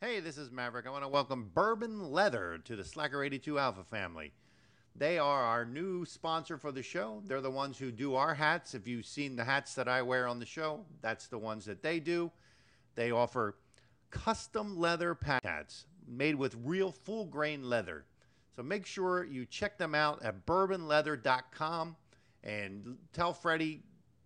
Hey, this is Maverick. I want to welcome Bourbon Leather to the Slacker 82 Alpha family. They are our new sponsor for the show. They're the ones who do our hats. If you've seen the hats that I wear on the show, that's the ones that they do. They offer custom leather hats made with real full grain leather. So make sure you check them out at bourbonleather.com and tell Freddie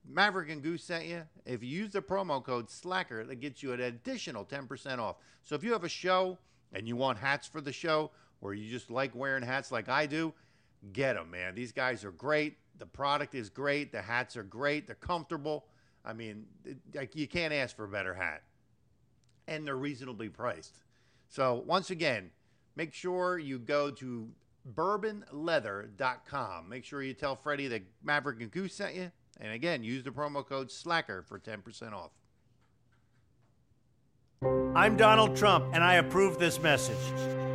Maverick and Goose sent you. If you use the promo code SLACKER, that gets you an additional 10% off. So if you have a show and you want hats for the show, or you just like wearing hats like I do, get them, man. These guys are great. The product is great. The hats are great. They're comfortable. I mean, like you can't ask for a better hat. And they're reasonably priced. So once again, make sure you go to bourbonleather.com. Make sure you tell Freddie that Maverick and Goose sent you. And again, use the promo code SLACKER for 10% off. I'm Donald Trump, and I approve this message.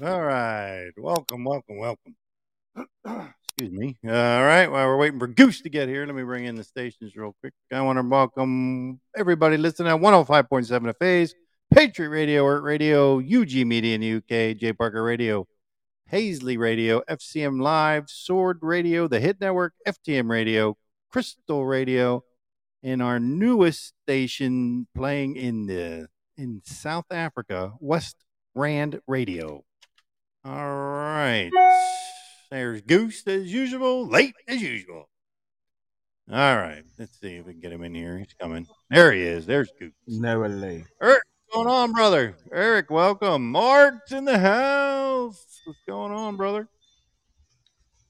All right. Welcome, welcome, welcome. Excuse me. All right. While we're waiting for Goose to get here, let me bring in the stations real quick. I want to welcome everybody listening at 105.7 of Phase, Patriot Radio, Earth Radio, UG Media in the UK, J Parker Radio, Paisley Radio, FCM Live, Sword Radio, The Hit Network, FTM Radio, Crystal Radio, and our newest station playing in the in South Africa, West Rand Radio. All right. There's Goose as usual, late as usual. All right. Let's see if we can get him in here. He's coming. There he is. There's Goose. Never late. Eric, what's going on, brother? Eric, welcome. Mark's in the house. What's going on, brother?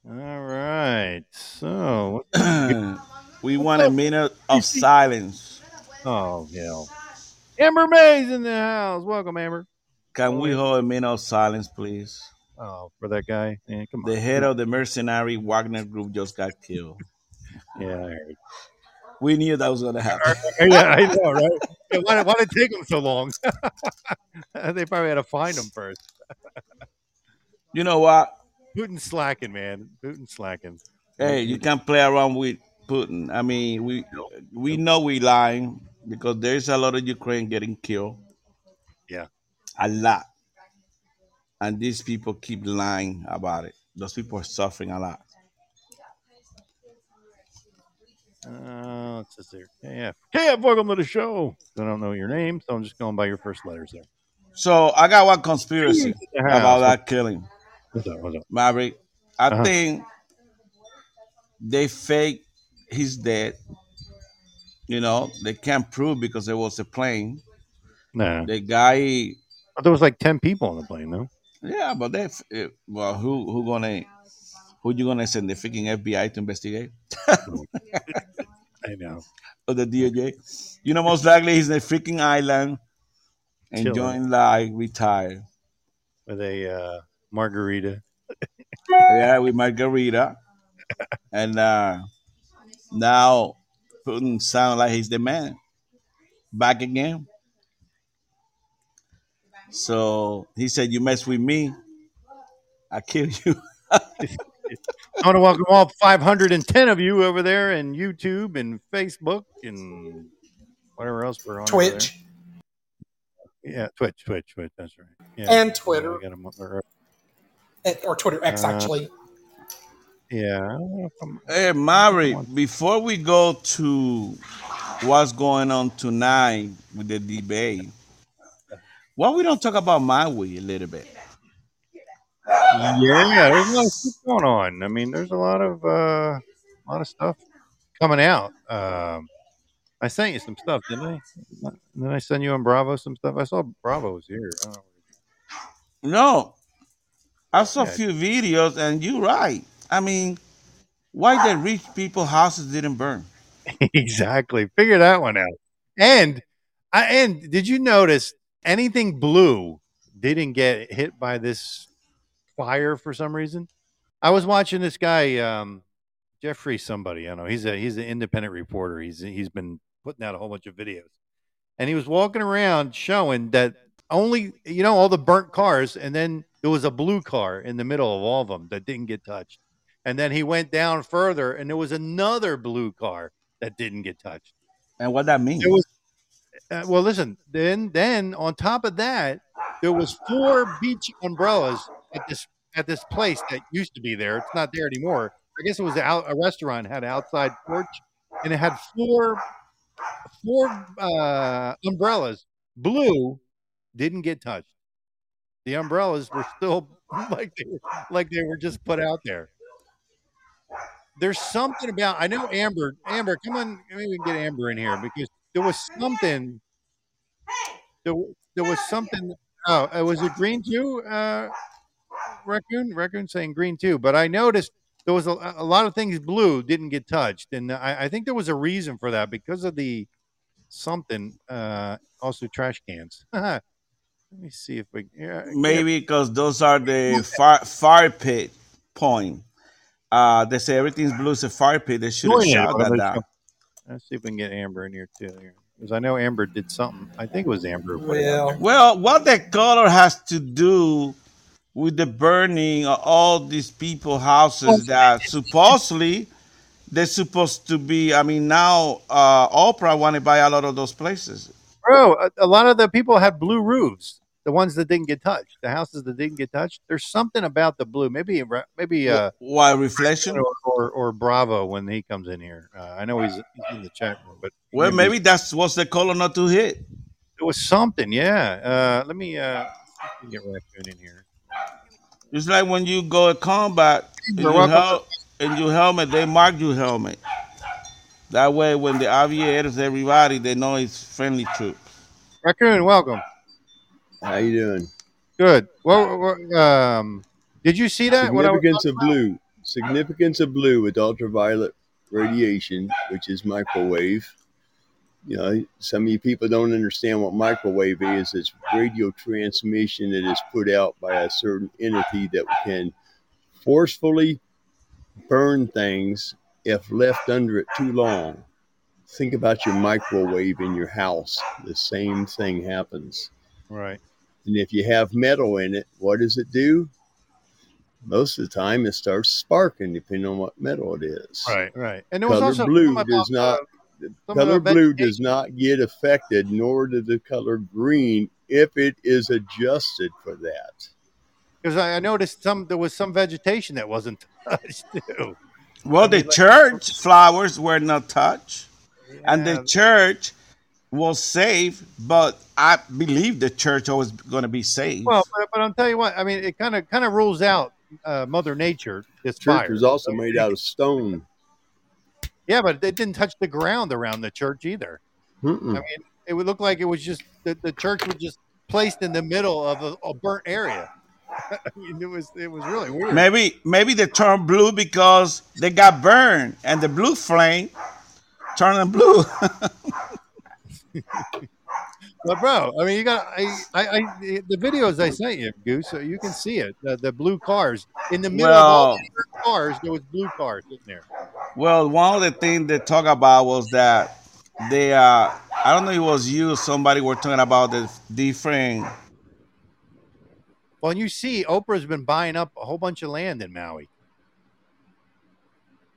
All right. So, we want a minute of silence. oh, hell. Amber May's in the house. Welcome, Amber. Can we hold a minute of silence, please? Oh, for that guy. Yeah, come on. The head of the mercenary Wagner group just got killed. Yeah, We knew that was going to happen. yeah, I know, right? Yeah, why, why did it take them so long? they probably had to find them first. You know what? Putin slacking, man. Putin slacking. Hey, you can't play around with Putin. I mean, we we know we lying because there's a lot of Ukraine getting killed. Yeah. A lot. And these people keep lying about it. Those people are suffering a lot. Uh, let's just see. KF. KF, welcome to the show. I don't know your name, so I'm just going by your first letters there. So I got one conspiracy about that killing. What's up? What's up? Maverick, I Uh-huh. think they fake he's dead. You know, they can't prove because there was a plane. Nah. The guy, But there was like 10 people on the plane, though. yeah, but they, eh, well, who who gonna, who you gonna send the freaking FBI to investigate I know. or the DOJ? You know, most likely he's in a freaking island, enjoying life, retired. With a uh, margarita. yeah, with Margarita. and uh, now Putin sound like he's the man. Back again. So he said, You mess with me, I kill you. I want to welcome all 510 of you over there in YouTube and Facebook and whatever else we're on. Twitch. Yeah, Twitch, Twitch, Twitch. That's right. Yeah. And Twitter. I got 'em- or- Eh, or Twitter X Uh, actually. Yeah. I don't know if I'm- Hey, Mari, before we go to what's going on tonight with the debate, why we don't talk about Maui a little bit? Yeah, there's a lot of stuff going on. I mean, there's a lot of uh, a lot of stuff coming out. Um, I sent you some stuff, didn't I? Didn't I send you on Bravo some stuff? I saw Bravo was here. I. No, I saw a Yeah. few videos, and you're right. I mean, why the rich people houses didn't burn? exactly. Figure that one out. And I and did you notice anything blue didn't get hit by this fire for some reason? I was watching this guy, um, Jeffrey somebody. I know. He's a he's an independent reporter. He's he's been putting out a whole bunch of videos. And he was walking around showing that only you know all the burnt cars and then there was a blue car in the middle of all of them that didn't get touched. And then he went down further and there was another blue car that didn't get touched. And what that means? There was uh, well, listen. Then, then on top of that, there was four beach umbrellas at this at this place that used to be there. It's not there anymore. I guess it was out, a restaurant had an outside porch, and it had four four uh, umbrellas. Blue didn't get touched. The umbrellas were still like they were, like they were just put out there. There's something about I know Amber. Amber, come on, maybe we can get Amber in here because there was something. There, there was something. Oh, uh, was it green too? Uh, raccoon, raccoon saying green too. But I noticed there was a, a lot of things blue didn't get touched, and I, I think there was a reason for that because of the something. Uh, also trash cans. Let me see if we. Yeah, Maybe because those are the fire, fire pit point. Uh, they say everything's blue is a fire pit. They should have Join shot that Let's down. Go. Let's see if we can get Amber in here too. Because I know Amber did something. I think it was Amber. who put it on Well. Well, what the color has to do with the burning of all these people houses that supposedly they're supposed to be. I mean, now uh, Oprah want to buy a lot of those places. bro, a, a lot of the people had blue roofs. The ones that didn't get touched, the houses that didn't get touched. There's something about the blue. Maybe, maybe, uh, Why reflection? or, or, or Bravo when he comes in here. Uh, I know he's, he's in the chat room, but Well, maybe that's what's the color not to hit. it was something. Yeah. Uh, let me uh, get Raccoon in here. It's like when you go at combat and You're you, welcome. hel- and your helmet, they mark your helmet. That way, when the aviators, everybody, they know it's friendly troops. Raccoon, welcome. How you doing? Good. Well, well, um, did you see that? Significance of blue. Significance of blue with ultraviolet radiation, which is microwave. You know, some of you people don't understand what microwave is. It's radio transmission that is put out by a certain entity that can forcefully burn things if left under it too long. Think about your microwave in your house. The same thing happens. Right. And if you have metal in it, what does it do? Most of the time, it starts sparking, depending on what metal it is. Right. Right. And there was Color also blue something does not. uh, color blue does not get affected, nor does the color green if it is adjusted for that. Because I, I noticed some there was some vegetation that wasn't touched too. Well, the church flowers were not touched, and the church was safe. But I believe the church always going to be saved. Well, but, but I'll tell you what. I mean, it kind of kind of rules out uh, Mother Nature. This Church fire. was also made out of stone. Yeah, but it didn't touch the ground around the church either. Mm-mm. I mean, it would look like it was just the, the church was just placed in the middle of a, a burnt area. I mean, it was it was really weird. maybe maybe they turned blue because they got burned, and the blue flame turned them blue. But bro, I mean, you got I, I, I the videos I sent you, Goose, so you can see it. The, the blue cars in the middle of all the cars, there was blue cars in there. well, one of the things they talk about was that they uh I don't know if it was you somebody were talking about the different Well, and you see, Oprah's been buying up a whole bunch of land in Maui.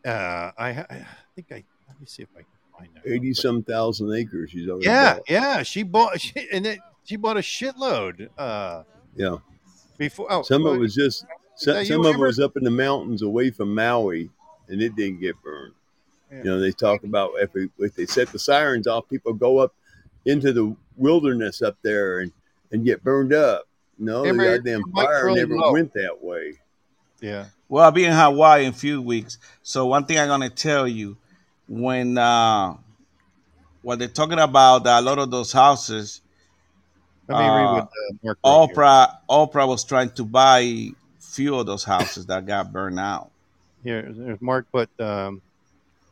Uh, I, I think I let me see if I can find that. real Eighty quick. some thousand acres. She's already Yeah, bought. yeah, she bought, she, and it, she bought a shitload. Uh, Yeah. before oh, Some of it was just some, some of it was up in the mountains away from Maui, and it didn't get burned. Yeah. You know, they talk about if, we, if they set the sirens off, people go up into the wilderness up there and, and get burned up. No, the Remember, goddamn fire really never low. went that way. yeah. Well, I'll be in Hawaii in a few weeks. So one thing I'm gonna tell you, when uh, what they're talking about, a lot of those houses, Let me read Uh, what uh, Mark wrote here. Oprah, Oprah was trying to buy few of those houses that got burned out. Here, there's Mark. But um,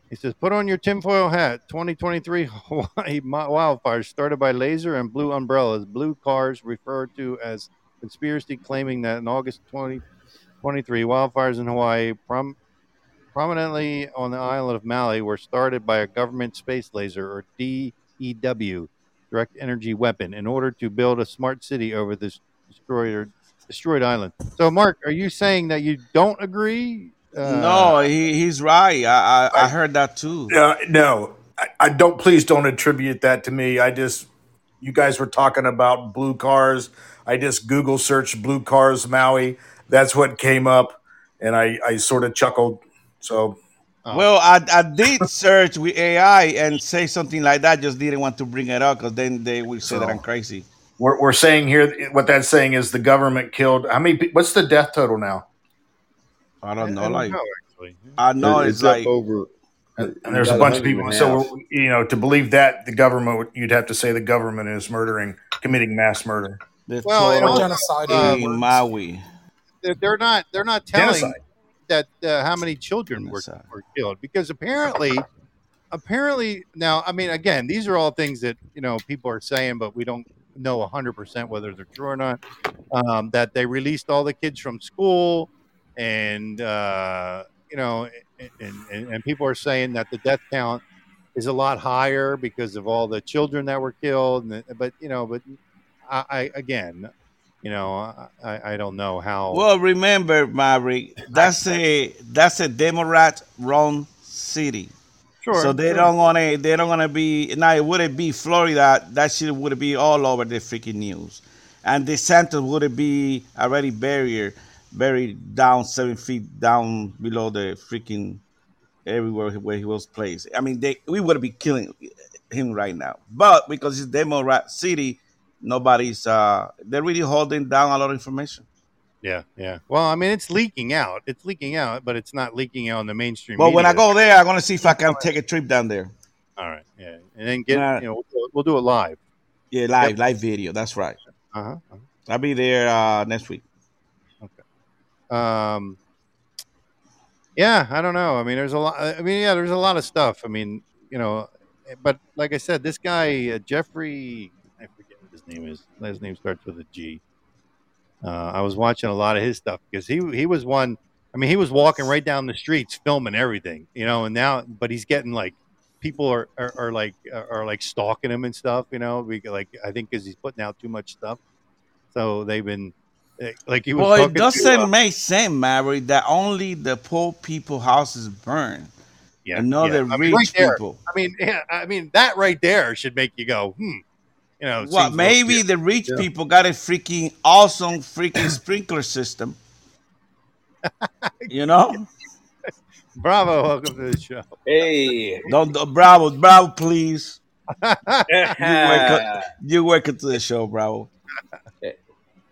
he says, "Put on your tinfoil hat. 2023 Hawaii wildfires started by laser and blue umbrellas. Blue cars referred to as conspiracy, claiming that in August 2023, wildfires in Hawaii, prom- prominently on the island of Maui, were started by a government space laser or DEW, direct energy weapon, in order to build a smart city over this destroyed destroyed island." So, Mark, are you saying that you don't agree? Uh, no, he, he's right. I, I I heard that too. Uh, no, I, I don't. Please don't attribute that to me. I just, you guys were talking about blue cars. I just Google searched blue cars Maui. That's what came up, and I, I sort of chuckled. So Oh. Well, I, I did search with AI and say something like that. Just didn't want to bring it up because then they will say that I'm crazy. we're, we're saying here what that's saying is the government killed. How many? What's the death total now? I don't know. I don't like know. I know it's, it's, like over. And there's a bunch of people. So you know, to believe that the government, you'd have to say the government is murdering, committing mass murder. the Well, it also- genocide. uh, in Maui. They're, they're not. They're not telling Genocide. That uh, how many children were, were killed because apparently, apparently now. I mean, again, these are all things that you know people are saying, but we don't know hundred percent whether they're true or not. Um, that they released all the kids from school, and uh, you know, and, and, and people are saying that the death count is a lot higher because of all the children that were killed. And, but you know, but I, I again, you know, I, I don't know how. Well, remember, Maverick, that's a that's a Democrat run city. sure. So they sure. don't wanna they don't wanna be now it wouldn't be Florida, that shit would be all over the freaking news. And the DeSantis would be already buried buried down seven feet down below the freaking everywhere where he was placed. I mean they we would be killing him right now. But because it's Democrat city, nobody's uh they're really holding down a lot of information. Yeah, yeah. Well, I mean, it's leaking out. It's leaking out, but it's not leaking out on the mainstream. But when I go there, I'm gonna see if I can take a trip down there. all right, yeah, and then get Nah. you know we'll, we'll do it live. Yeah, live, live video. That's right. Uh I'll be there uh, next week. huh. Um, yeah, I don't know. I mean, there's a lot. I mean, yeah, there's a lot of stuff. I mean, you know, but like I said, this guy uh, Jeffrey, I forget what his name is. His name starts with a G. Uh, I was watching a lot of his stuff because he he was one. I mean, he was walking right down the streets filming everything, you know. And now, but he's getting like people are are, are like are, like stalking him and stuff, you know. We, like I think because he's putting out too much stuff, so they've been eh, like he was. Well, it doesn't uh, make sense, Mary, that only the poor people houses burn yeah, not yeah. I mean, rich right people. I mean, yeah, I mean that right there should make you go, hmm. You know, Well, maybe like- the rich Yeah. people got a freaking awesome freaking sprinkler system. you know? Bravo, welcome to the show. Hey. Don't, don't- bravo, bravo, please. You, welcome. You welcome to the show, bravo.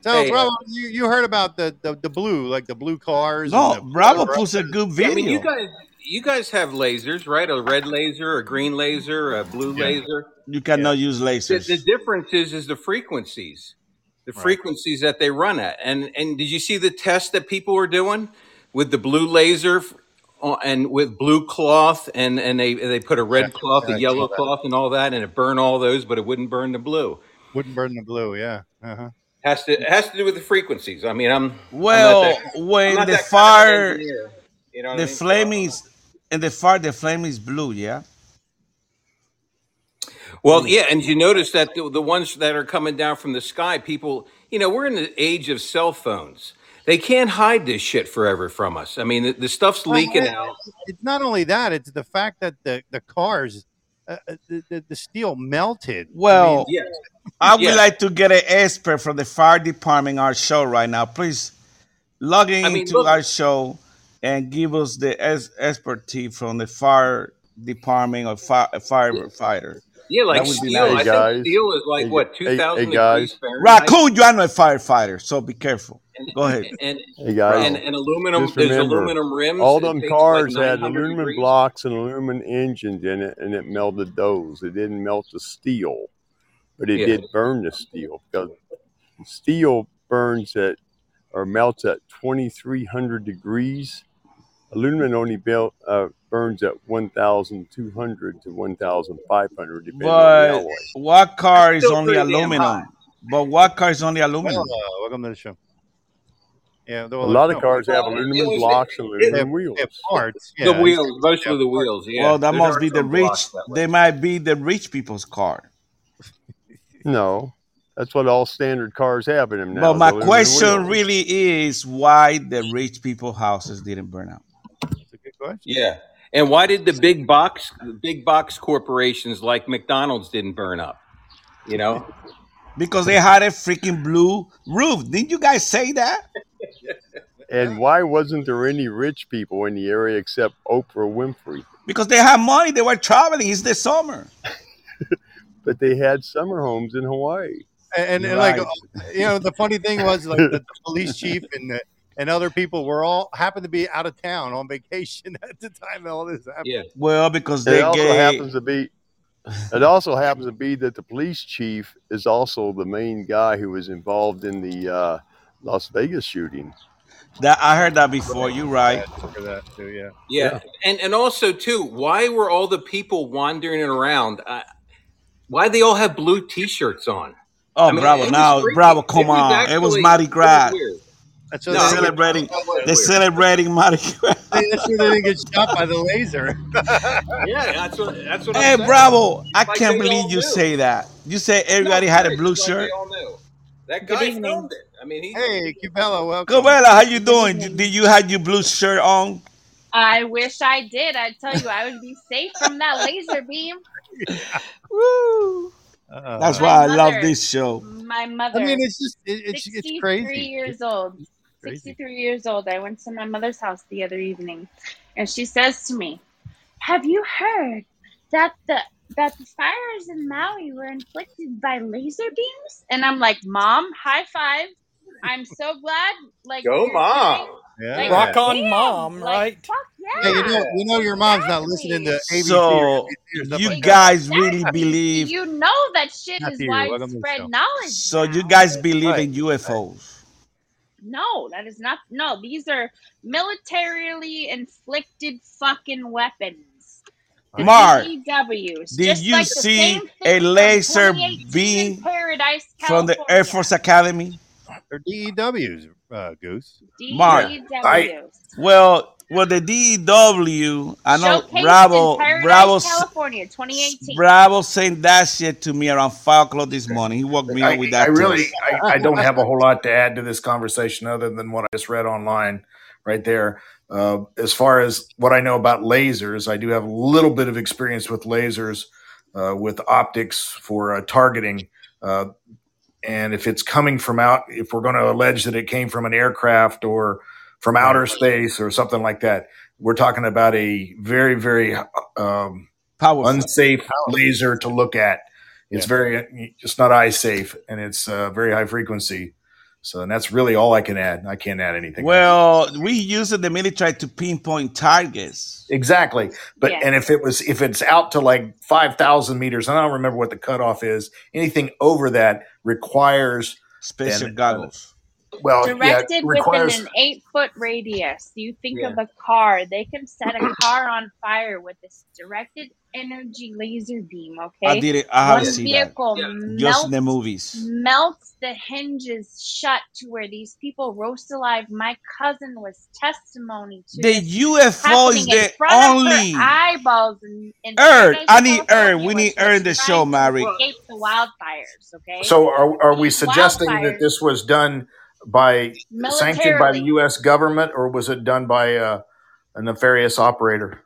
So, Hey, uh, Bravo, you, you heard about the, the, the blue, like the blue cars? No, and the Bravo puts a good video. I mean, you guys, you guys have lasers, right? A red laser, a green laser, a blue Yeah. laser. you cannot use lasers. the difference is is the frequencies, the Right. frequencies that they run at. And and did you see the test that people were doing with the blue laser uh, and with blue cloth and and they they put a red Yeah, cloth, yeah, I a yellow cloth, and all that, and it burned all those, but it wouldn't burn the blue. Wouldn't burn the blue, yeah. Uh-huh. Has to it has to do with the frequencies. I mean, I'm well, I'm not that, I'm when not the that kind of fire, engineer, you know what I the mean? So, is, and the fire, the flame is blue, yeah? Well, yeah, and you notice that the, the ones that are coming down from the sky, people, you know, we're in the age of cell phones. They can't hide this shit forever from us. I mean, the, the stuff's leaking Well, out. It's not only that; it's the fact that the the cars. uh, uh, the, the the steel melted. I mean, Well, Yeah. I would Yeah. like to get an expert from the fire department our show right now. Please log in I mean, into look- our show and give us the es- expertise from the fire department or fi- firefighter. Yeah, like That would be steel. nice. I Hey, think guys. steel is like Hey, what hey, two thousand hey, degrees guys. Fahrenheit. Raccoon, you are not a firefighter, so be careful. And, Go ahead. And Hey guys, and, and aluminum. just There's remember, aluminum rims. all It them takes like cars had aluminum degrees. blocks and aluminum engines in it, and it melted those. It didn't melt the steel, but it Yeah. did burn the steel because steel burns at or melts at 2,300 degrees. Aluminum only built, uh, burns at 1,200 to 1,500, depending on the But alloy. what car is only aluminum? high. But what car is only aluminum? uh, welcome to the show. Yeah, A well, lot of no, cars have aluminum blocks and they have, aluminum they have wheels. parts. The wheels, mostly yeah, the parts. wheels. Yeah, Well, that there must be the rich. blocks that way. They might be the rich people's car. No, that's what all standard cars have in them now. But my question really is why the rich people houses didn't burn out. That's a good question. Yeah. And why did the big box, the big box corporations like McDonald's didn't burn up? You know, Because they had a freaking blue roof. Didn't you guys say that? And why wasn't there any rich people in the area except Oprah Winfrey? Because they had money. They were traveling. It's the summer. But they had summer homes in Hawaii. And, and, and like you know, the funny thing was like the, the police chief and the, and other people were all happened to be out of town on vacation at the time all this happened. yeah. Well, because It also gave. happens to be. It also happens to be that the police chief is also the main guy who was involved in the uh, Las Vegas shooting. That I heard that before. You're right. For that too, yeah. Yeah. And and also too, why were all the people wandering around? Uh, why they all have blue T-shirts on? Oh, I mean, bravo! Now, freaky. bravo! It Come was on! It was actually Mardi it was Gras. weird. That's so No, They're celebrating. that They're weird. celebrating Mardi Gras. That's why they didn't get shot by the laser. Yeah, that's what that's what Hey, I'm bravo! I Like can't believe you knew. say that. You say No, everybody had a blue it's like shirt. they all knew. That Good guy evening. filmed it. I mean, he hey, Cubella, welcome. Cobella, how you doing? Did you have your blue shirt on? I wish I did. I tell you, I would be safe from that laser beam. Woo! Uh, That's My why I love this show. my mother. I mean, it's just it, it's it's 63 crazy. years old. Crazy. 63 years old. I went to my mother's house the other evening, and she says to me, "Have you heard that the that the fires in Maui were inflicted by laser beams?" And I'm like, "Mom, high five! I'm so glad. Like go mom. doing, Yeah. like, Rock on, damn, mom, like right? fuck Hey, you know, you know your mom's not listening to ABC So or you like that. guys really believe? You know that shit is Matthew, welcome to the widespread knowledge So you guys believe Right. in UFOs? No, that is not. No, these are militarily inflicted fucking weapons. The Mark, DEWs, did just you like see a laser 2018 beam Paradise, from the Air Force Academy? They're DEWs, uh, Goose. Mark, I well, well, the DEW, I know Showcased in Bravo, Paradise, Bravo, s- California, 2018. Bravo saying that shit to me around five o'clock this morning. He woke me up I, with I really. I, I don't have a whole lot to add to this conversation other than what I just read online right there. Uh, as far as what I know about lasers, I do have a little bit of experience with lasers, uh, with optics for uh, targeting. Uh, and if it's coming from out, if we're going to allege that it came from an aircraft or from Right. outer space or something like that, we're talking about a very, very um, Powerful. unsafe Powerful. laser to look at. It's Yeah. very, it's not eye safe, and it's uh, very high frequency. So, and that's really all I can add. I can't add anything else. Well, we use it the military to pinpoint targets. Exactly, but Yeah. and if it was if it's out to like five thousand meters, I don't remember what the cutoff is. Anything over that requires Special and uh, goggles. Well, Directed it requires within an eight foot radius. You think Yeah. of a car, they can set a car on fire with this directed energy laser beam, Okay, I okay? did it. I have One seen that. vehicle Just in the melts movies. melts the hinges shut to where these people roast alive. My cousin was testimony to The this UFO happening is in the front of only her eyeballs in, in Earth. I need Earth. We need Earth in the show, trying Mary. escape the wildfires, okay? So are, are we These suggesting that this was done by sanctioned by the U.S. government, or was it done by uh, a nefarious operator?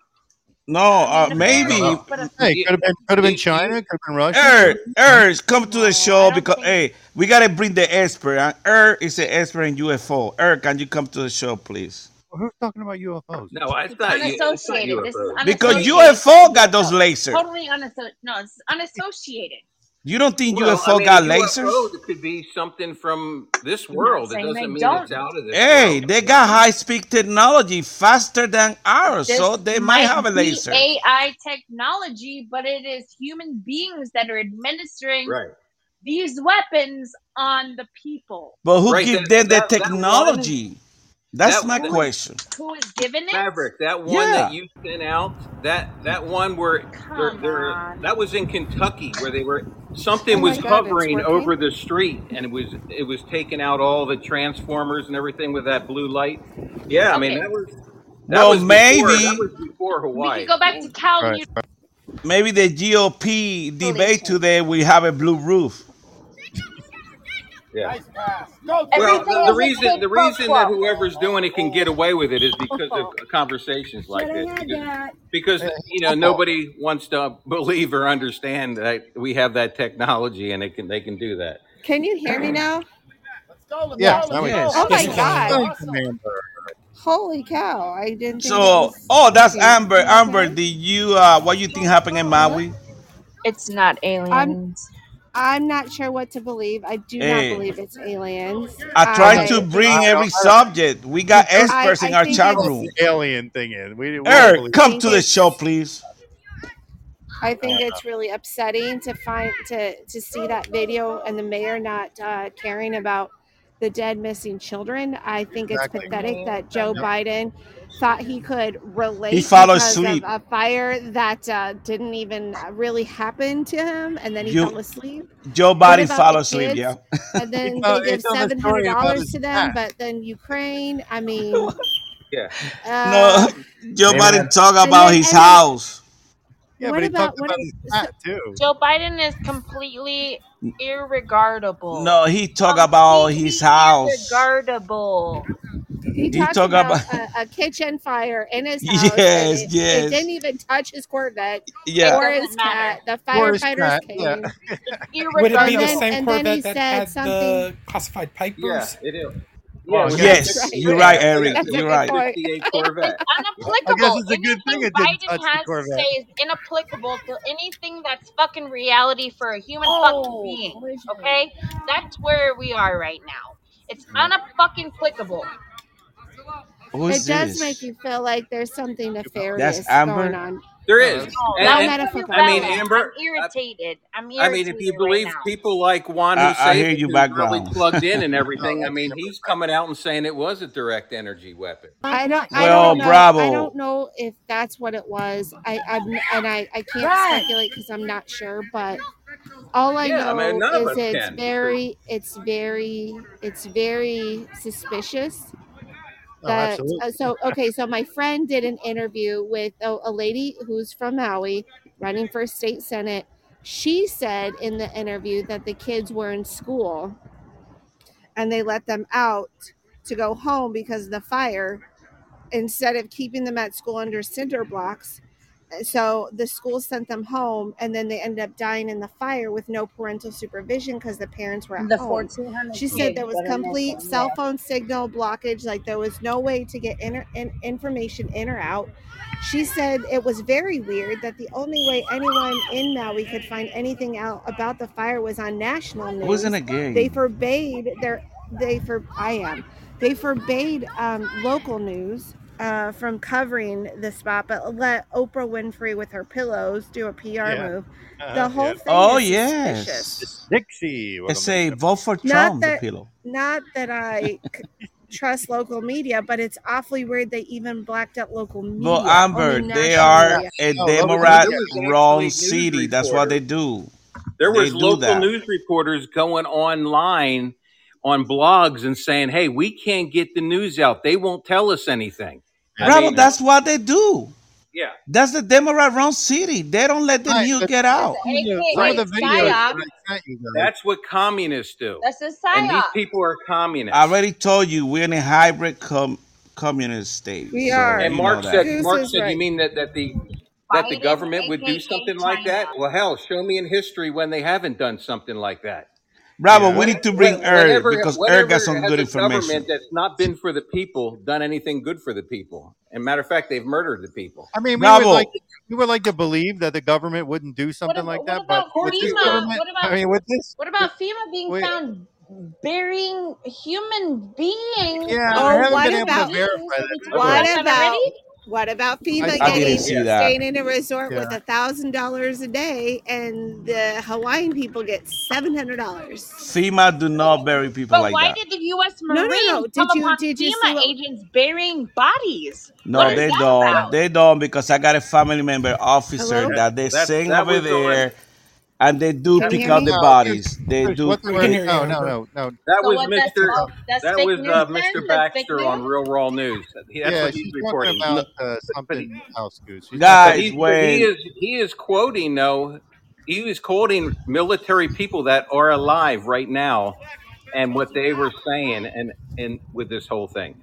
No, uh, maybe. parents put a Hey, could have been could have been China, could have been Russia. Er, Er, come to the show I because think. hey, we gotta bring the expert. And Er is an expert in UFO. Er, can you come to the show, please? Who's talking about UFOs? No, it's not. u- It's not Unassociated. This is UFO. Because. UFO got those lasers. Totally unassociated. No, it's unassociated. You don't think Well, UFO I mean, got lasers? UFO could be something from this world. It doesn't mean don't. it's out of this Hey, world. they got high speed technology faster than ours, This so they might have a be laser. AI technology, but it is human beings that are administering Right. these weapons on the people. But who Right. give That, them the that, that one, technology? That's that, my that question. Who is giving it? fabric, that one Yeah. that you sent out, that that one where they're, they're, on. that was in Kentucky where they were Oh something my was God, it's hovering over the street and it was it was taking out all the transformers and everything with that blue light. Yeah, I mean Okay, that was that Well, was before maybe that was before we Hawaii. could go back to Cal. Right. Maybe the GOP debate today we have a blue roof. Yeah. Well, the, the reason the reason that whoever's doing it can get away with it is because of conversations like this. Because, because you know nobody wants to believe or understand that we have that technology and they can they can do that. Can you hear me now? Yeah, now we can. Yes. Oh my God. you, Holy cow. I didn't think So, was oh, that's. Amber. Amber, okay? did you uh, what do you think happened in Maui? It's not I'm aliens. I'm not sure what to believe. I do not believe it's aliens. I tried I to bring every subject. We got I experts in our chat room. alien thing in. We, we Eric, come to the show, please. I think it's really upsetting to find to to see that video and the mayor not uh, caring about the dead missing children. I think it's exactly. pathetic that Joe Yep. Biden thought he could He relate fell because of a fire that uh, didn't even really happen to him, and then he You, fell asleep. Joe Biden about fell asleep. Yeah. And then No, they give it's on the seven story hundred about dollars to them, hat. but then Ukraine. I mean, Yeah. No, uh, Joe Biden man. talk about then his and then house. Yeah, what but he about talked what? about his So, hat too. Joe Biden is completely irregardable. No, he talk about his house. irregardable. he He talked about about a, a kitchen fire in his house, and yes, it, it yes, didn't even touch his Corvette yeah. or his cat. The firefighters cat. Yeah. came, Would it and be the then same and then he Corvette that said had something. the classified Yeah, papers? it is. Oh, Yeah, I it was guess a That's Yes, right. you're right, Eric. That's You're right. point. 68 It, Corvette. it's I guess it's a good thing Anything it didn't Biden touch the has to Corvette. say is inapplicable to anything that's fucking reality for a human Oh, fucking being. Okay? That's where we are right now. It's hmm. unfucking applicable. Who It is does make you feel like there's something That's nefarious going on. There No, is, that's, No, and, No and. I mean, irrelevant. I'm Amber. I, irritated. I'm I mean, if you irritated right believe people like Juan I, I hear you who's really plugged in and everything, I mean, he's coming out and saying it was a direct energy weapon. I don't. I Well, don't know. I don't know if that's what it was. I. I'm, and I. I can't Right. speculate because I'm not sure. But all I Yeah, I mean, know is us it's can. very. It's very. It's very suspicious. Oh, That uh, so okay. So my friend did an interview with a, a lady who's from Maui, running for state senate. She said in the interview that the kids were in school and they let them out to go home because of the fire instead of keeping them at school under cinder blocks. So the school sent them home and then they ended up dying in the fire with no parental supervision because the parents were at The home. She said there was complete missing. cell Yeah. phone signal blockage, like there was no way to get inter- in- information in or out. She said it was very weird that the only way anyone in Maui could find anything out about the fire was on national news. It wasn't a game. They forbade their they for I am they forbade um, local news uh, from covering the spot, but let Oprah Winfrey with her pillows do a PR Yeah. move. Uh-huh. The whole Yeah. thing Oh is suspicious. yes. Dixie. What It's a a vote for Not Trump. The that pillow. not that I c- trust local media, but it's awfully weird they even blacked out local Well, media, only Amber, they are media. a No, local Democrat There media. was run city. That's what they do. There was do local that. news reporters going online on blogs and saying, "Hey, we can't get the news out. They won't tell us anything." I Bravo, mean, that's what they do. yeah, That's the Democrat run city. They don't let the Right, news get out. of the, some the videos that psyop. I sent you guys. that's what communists do. That's a psyop. And these people are communists. I already told you we're in a hybrid com- communist state. We So are. And Mark said, Goose Mark is said, you mean that that the that the government would do something like that? Well, hell, show me in history when they haven't done something like that. Bravo, Yeah. we need to bring When- Eric because whenever Eric got some good information. government that's not been for the people done anything good for the people. And matter of fact, they've murdered the people. I mean, we Bravo. would like we would like to believe that the government wouldn't do something about- like what that, about but with this government, What about- I mean, with this, What about FEMA being Wait. found burying human beings? yeah, Oh, I haven't what been able about- to verify that. What Have about already? What about FEMA I- I getting didn't see that. staying in a resort with a thousand dollars a day, and the Hawaiian people get seven hundred dollars? FEMA do not bury people like that. But like why that. did the U.S. No, no, no. Did come you- upon did you see FEMA what- agents burying bodies? No, What is they don't. about? They don't because I got a family member officer Hello? that they That- sing that over was the there, and they do Can pick hear out me? the No, bodies. They Bruce, do. what the We word? can hear No, no, no, no. That So was what, that's Mr. false- that's That was uh. Mr. Baxter on Real Raw News. That's yeah, what he's she's reporting. talking about uh, something else, Goose. She's Guys, But he's, when- he is he is quoting though. He was quoting military people that are alive right now, and what they were saying, and and with this whole thing.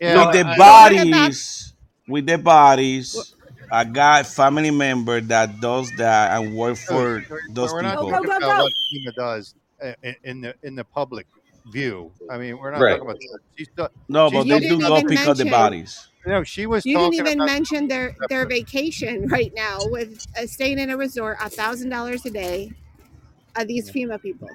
yeah, with the I- bodies, with the bodies, I got family member that does that and work for We're- those we're not people. Go, talking go, about go. what FEMA does uh, in, in the in the public view. I mean, we're not Right. talking about that. She's No, she's but You they do didn't go even pick up the mention- bodies. no, she was You didn't even about mention their their vacation right now with uh, staying in a resort, a thousand dollars a day. Of these FEMA people,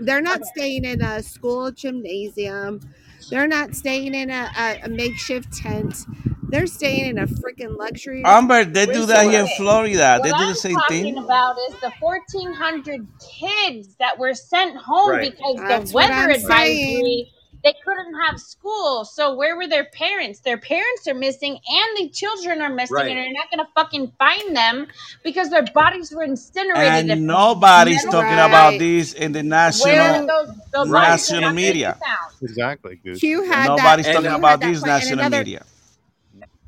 they're not staying in a school gymnasium. They're not staying in a, a, a makeshift tent. They're staying in a freaking luxury. Amber, they do that here in resort. Florida. They What do I'm the same talking thing. about is the 1,400 kids that were sent home Right. because That's the weather I'm advisory. They couldn't have school, so where were their parents? Their parents are missing, and the children are missing, Right. and you're not gonna fucking find them because their bodies were incinerated. And nobody's metal talking Right. about this in the national. those, those national media. exactly, Goose. Nobody's that. talking about that this point, and national another media.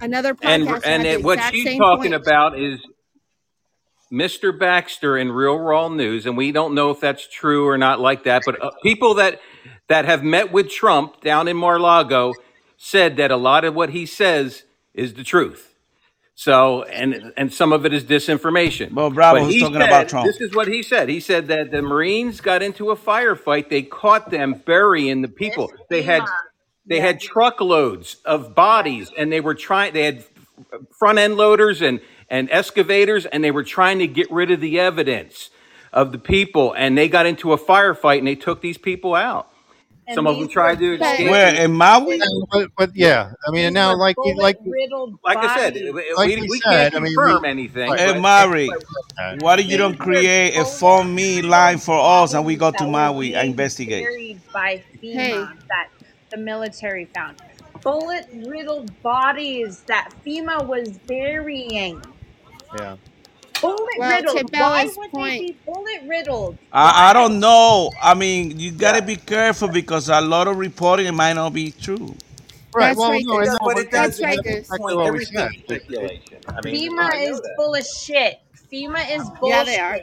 Another And podcast and had it, the what she's talking point. about is Mr. Baxter in Real Raw News, and we don't know if that's true or not like that, but uh, people that that have met with Trump down in Mar-Lago said that a lot of what he says is the truth. So, and and some of it is disinformation. But Bravo, But who's talking said- about Trump? This is what he said. He said that the Marines got into a firefight. They caught them burying the people. They had they had truckloads of bodies, and they were trying. They had front end loaders and and excavators, and they were trying to get rid of the evidence of the people. And they got into a firefight, and they took these people out. And Some of them these tried were to escape. Where in Maui? But, but yeah, I mean, and now like you like riddled Like I said, we, Like we, we we said, can't I mean, confirm we- anything. Right. Hey, but- Mari, uh, why do you don't create a phone me line for us and we go to Maui and investigate? Buried by FEMA Hey. that the military found. Bullet riddled bodies that FEMA was burying. yeah. Bullet Well, riddled. Why would point- they be bullet riddled? I, I don't know. I mean, you gotta be careful because a lot of reporting it might not be true. Right. That's well, right, no, Goose. no, But but it That's right, at Goose. this point, what we everything's said. speculation. I mean, FEMA I is that. full of shit. FEMA is bullshit. Yeah, they are.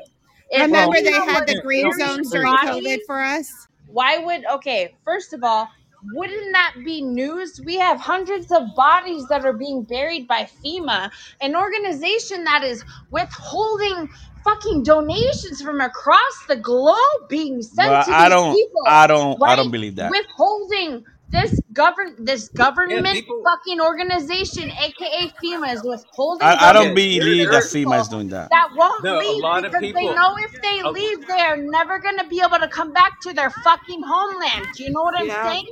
If Remember, they had the green zones during COVID for us. Why would okay? First of all, wouldn't that be news? We have hundreds of bodies that are being buried by FEMA, an organization that is withholding fucking donations from across the globe being sent But to I these don't, people. I don't, I don't believe that. Withholding this govern this government people- fucking organization, aka FEMA, is withholding. I, I don't believe that FEMA is doing that. that won't No, a leave lot of because they know if they leave, they are never going to be able to come back to their fucking homeland. Do you know what I'm Yeah. saying?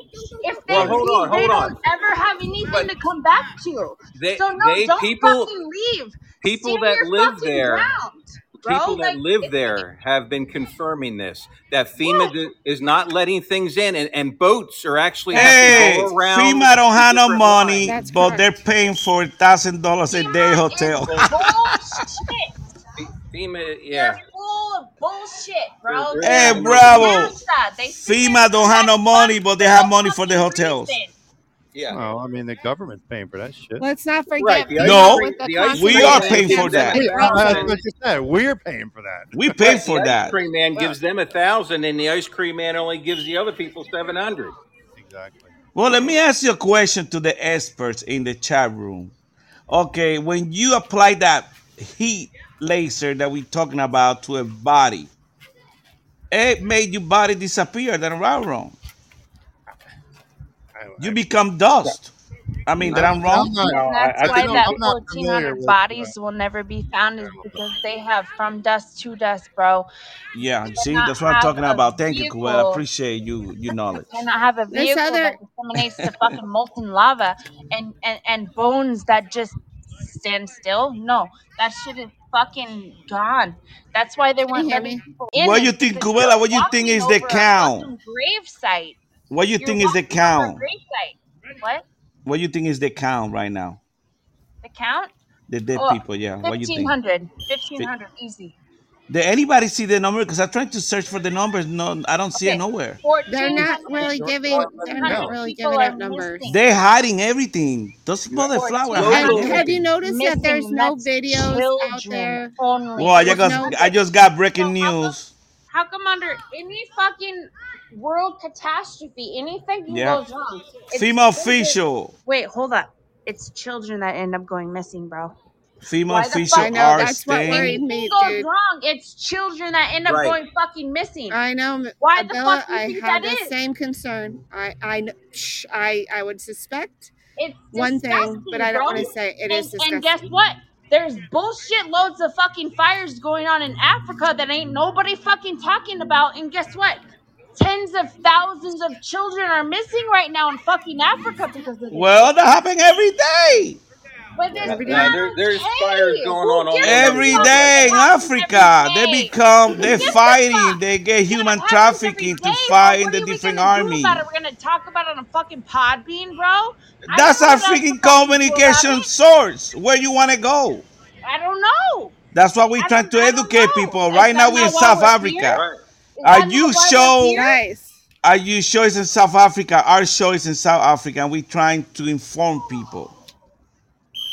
If they Well, hold leave, on, they hold don't on. ever have anything But to come back to. They, so no, they don't people, fucking leave. people Stand that live there, ground, bro. people that Like, live there have been confirming this that FEMA d- is not letting things in, and, and boats are actually Hey, having to go around. FEMA don't have no money, but correct. they're paying for a thousand dollars a day FEMA hotel. bullshit. FEMA, yeah. They're full of bullshit, bro. Hey, bravo. FEMA don't have no money, but they have money for the hotels. Yeah. Well, I mean, the government's paying for that shit. Let's not forget. Right, the No, the the we are paying for that. that's what you said. We're paying for that. We pay Right, for the that. ice cream man gives them a thousand, and the ice cream man only gives the other people seven hundred. Exactly. Well, let me ask you a question to the experts in the chat room. Okay, when you apply that heat laser that we're talking about to a body. It made your body disappear. That I'm wrong. You become dust. I mean, that I'm wrong. That's I why think that I'm not familiar 1,400 with, bodies uh, will never be found is because they have from dust to dust, bro. Yeah, You see, that's what I'm talking about. Thank you, Kuel. I appreciate you, your knowledge. cannot have a This vehicle other that disseminates the fucking molten lava and, and, and bones that just stand still. No, that shit is fucking gone. That's why they weren't hear letting me? people in. What is you think, because Kuela? you're What you think is the count? grave site. What you You're think is the walking over a count? What? What you think is the count right now? The count? The dead Oh, people, yeah. What you think? 1,500. 1,500, easy. Did anybody see the number? Because I tried to search for the numbers. No, I don't see it Okay, nowhere. They're not really giving. They're not 1,400 really giving are out numbers. missing. They're hiding everything. Those mother flower are Have, have you noticed that there's no videos out there? only. Well, I just, no. I just got breaking So how come news. how come under any fucking world catastrophe, anything Yeah. goes wrong, it's Female children. official. Wait, hold up. It's children that end up going missing, bro. Female Why the official fuck? I know are that's what staying. worried me, Anything goes dude. wrong, it's children that end up Right. going fucking missing. I know, M- Why the fuck do you I think had that the is? same concern. I, I, shh, I, I would suspect It's one thing, but I don't bro. want to say it is And, and guess what? There's bullshit loads of fucking fires going on in Africa that ain't nobody fucking talking about. And guess what? Tens of thousands of children are missing right now in fucking Africa because of this Well, they're happening every day. But it's Every Yeah, there, there's okay. fires going on all gives over a the Every fuck world. if day in Africa, they become, they're fighting. fuck? They get human trafficking to fight in the different gonna do army. We're gonna talk about it on fucking Podbean, bro? That's don't our what else to freaking fucking communication source. Where you want to go? I don't know. That's why we're I trying to educate know. people. Right now we're in South we're? Africa. Right. Is Are you not show? Nice. Are you show is in South Africa? Our show is in South Africa, and we're trying to inform people.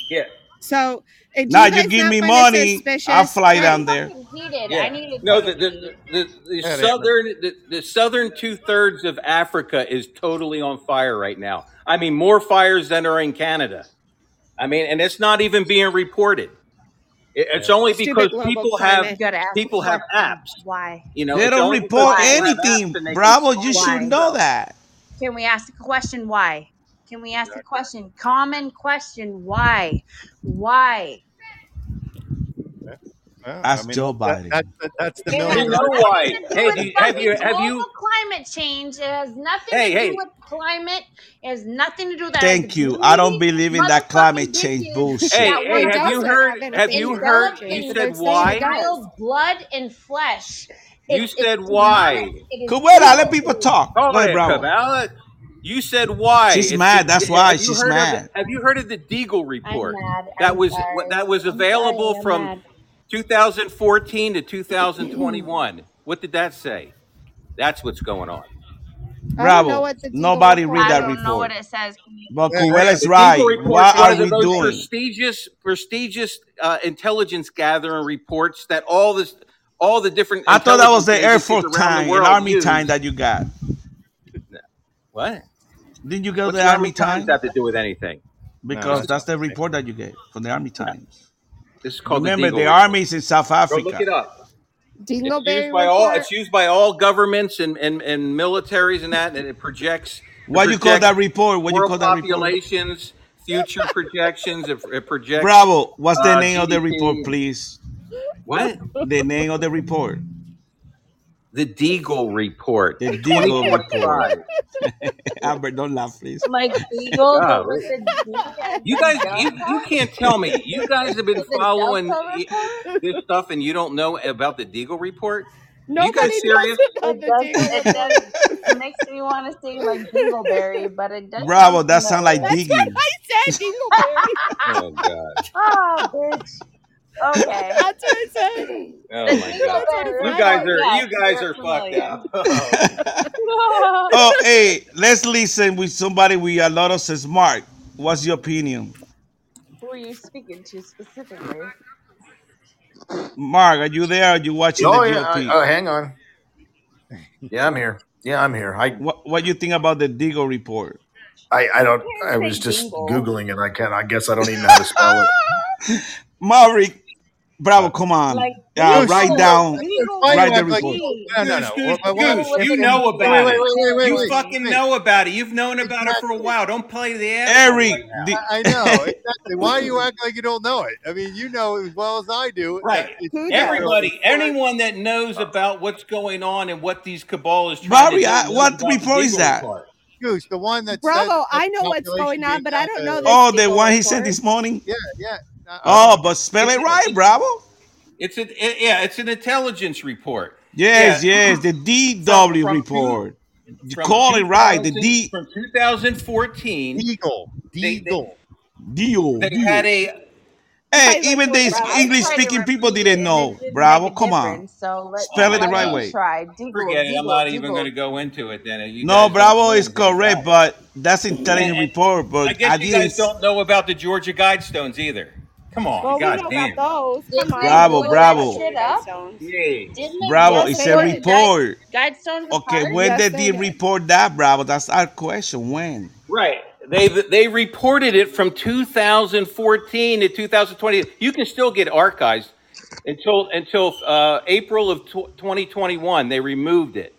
Yeah. So, Now you you give me money, I'll fly I down there. fucking. Yeah. I needed No, to the the the, the southern the, the southern two thirds of Africa is totally on fire right now. I mean, more fires than are in Canada. I mean, and it's not even being reported. It, it's only Stupid because people climate. have You gotta ask a people have apps. Why? You know, They don't only report Why? people have apps anything, and they can Bravo. solve You should know that. Can we ask a question? Why? Can we ask a question? Common question. Why? Why? Yeah, Ask I mean, Joe that, Biden. that, that, that's the It million has You know why? nothing to do Hey, do you, have you have you? climate change. It has nothing Hey, to do with climate. It has nothing to do with that. Thank you. I don't believe in that climate change bitches bullshit. Hey, hey, have you heard? have Have you heard? You said why? it does. child blood and flesh. You said why? demonic. It is let people talk. Go Go ahead, ahead, You said why? She's It's mad. the, That's why have you she's heard of mad. the, Have you heard of the Deagle I'm report? mad. That I'm was sorry. that was available from mad. 2014 to 2021. What did that say? That's what's going on. I don't know Bravo. what the Deagle Nobody report read I don't know what it says. But Yeah, Kuwela's The right. Deagle report What is one are we doing? prestigious prestigious uh, intelligence gathering reports that all this all the different I thought that was the Air Force around the time and Army use. time that you got. What? Didn't you go to What's the the Army Army Times time? have to do with anything? Because that's that's the report that you get from the Army Times. This is called Remember, the the Deagle Army report. is in South Africa. Go look Africa. it up. It's Dingleberry used by all. report? It's used by all governments and, and, and militaries and that, and it projects. It What you call that report? What do you call that report? populations, future projections. It, it projects. Bravo. What's the uh, name of the report, please? What? The name of the report. The Deagle report. The Deagle report. Albert, don't laugh, please. like Beagle, but Golly. with the D You guys, you, you can't tell me. You guys have been following Delta y- report? this stuff and you don't know about the Deagle report? You guys Nobody knows serious? about It the does. It does. It makes me want to say like Dingleberry, but it doesn't. Bravo. That sounds like That's what digging. I said, Dingleberry. Oh God. Oh, bitch. Okay. That's what I said. Oh my God. Dingleberry You guys are Yes, you guys we're are fucked familiar. up. Oh. hey, let's listen with somebody with a lot of sense. Mark, what's your opinion? Who are you speaking to specifically? Mark, are you there? Are you watching Oh the yeah. I, GOP? oh, hang on. Yeah, I'm here. Yeah, I'm here. I What What do you think about the Deagle report? I, I don't. I was just googling and I can't. I guess I don't even know how to spell it. Maverick, Bravo, come on. Like, Goose, write down, why write you the report. you- no, no, no. Goose, What- what- what- Goose, you know about wait, it. wait, wait, wait, you wait, fucking wait. know about it. You've known about it for a while. Don't play the ass. Eric, right the- I, I know exactly. Why you act like you don't know it? I mean, you know as well as I do. Right. it's- Everybody, anyone that knows about what's going on and what these cabal is trying Bobby, to do. I- what report is that? report. Goose, the one that Bravo, that I know what's going on, but I don't know oh, the Deagle one he sent this morning. Yeah, yeah. Uh, Oh, but spell it right, Bravo. It's a, it- yeah, it's an intelligence report. Yes, Yeah. yes, the DW From- from report. You call it right, the D from 2014. Deagle, They- they- Deagle. deal. They deal. had a Hey, like even what the Bravo English-speaking people didn't know. and it didn't Bravo, come on. So let, Spell it the right way. Try. Deagle, forget it. I'm Deagle, not even going to go into it. Then You No, Bravo is correct, it. but that's intelligent And- report. I guess I you guys don't know about the Georgia Guidestones either. Come on, Well, we know damn. about those. Come Bravo, blow bravo. that shit up? Yeah. Bravo, blow it's a they did. report. Guidestones Okay, apart? when Yes, did they they report that, Bravo? That's our question. When? Right. They they reported it from 2014 to 2020. You can still get archives until until uh, April of tw 2021. They removed it,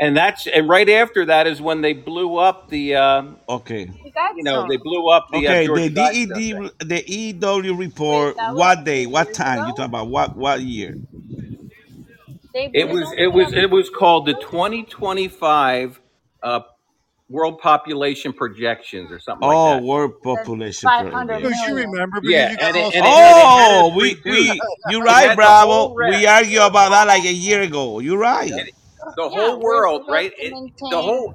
and that's and right after that is when they blew up the uh, Okay. You know they blew up the Okay, uh, the Guidestones DED, thing. the EW report. that was What day? What time? ago? You talking about? What what year? They It was it was it was called the 2025 uh, World Population Projections or something Oh, like that. world population. 500 project. Goose, you remember Yeah, you got and it, all and it, and it Oh, we we. You're right, Bravo. We rest. argued about that like a year ago. You're right. the Yeah, whole world, right? It, the whole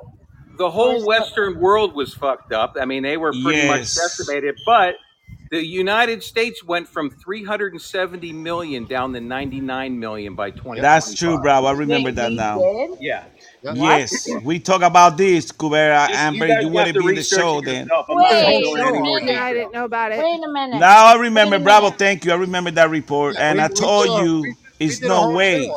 the whole Where's the Western world was fucked up. I mean, they were pretty much decimated. But the United States went from 370 million down to 99 million by 20. That's true, Bravo. I remember They, that they now. did? Yeah. Yes, we talk about this, Kubera, You, you Amber. guys You want to be in the show then. yourself. I'm not going Wait go a into any more minute. Yeah, I didn't know about it. Wait a minute. Now I remember, Bravo. Thank you. I remember that report, Yeah, and we, I told did you we, we it's did no whole way.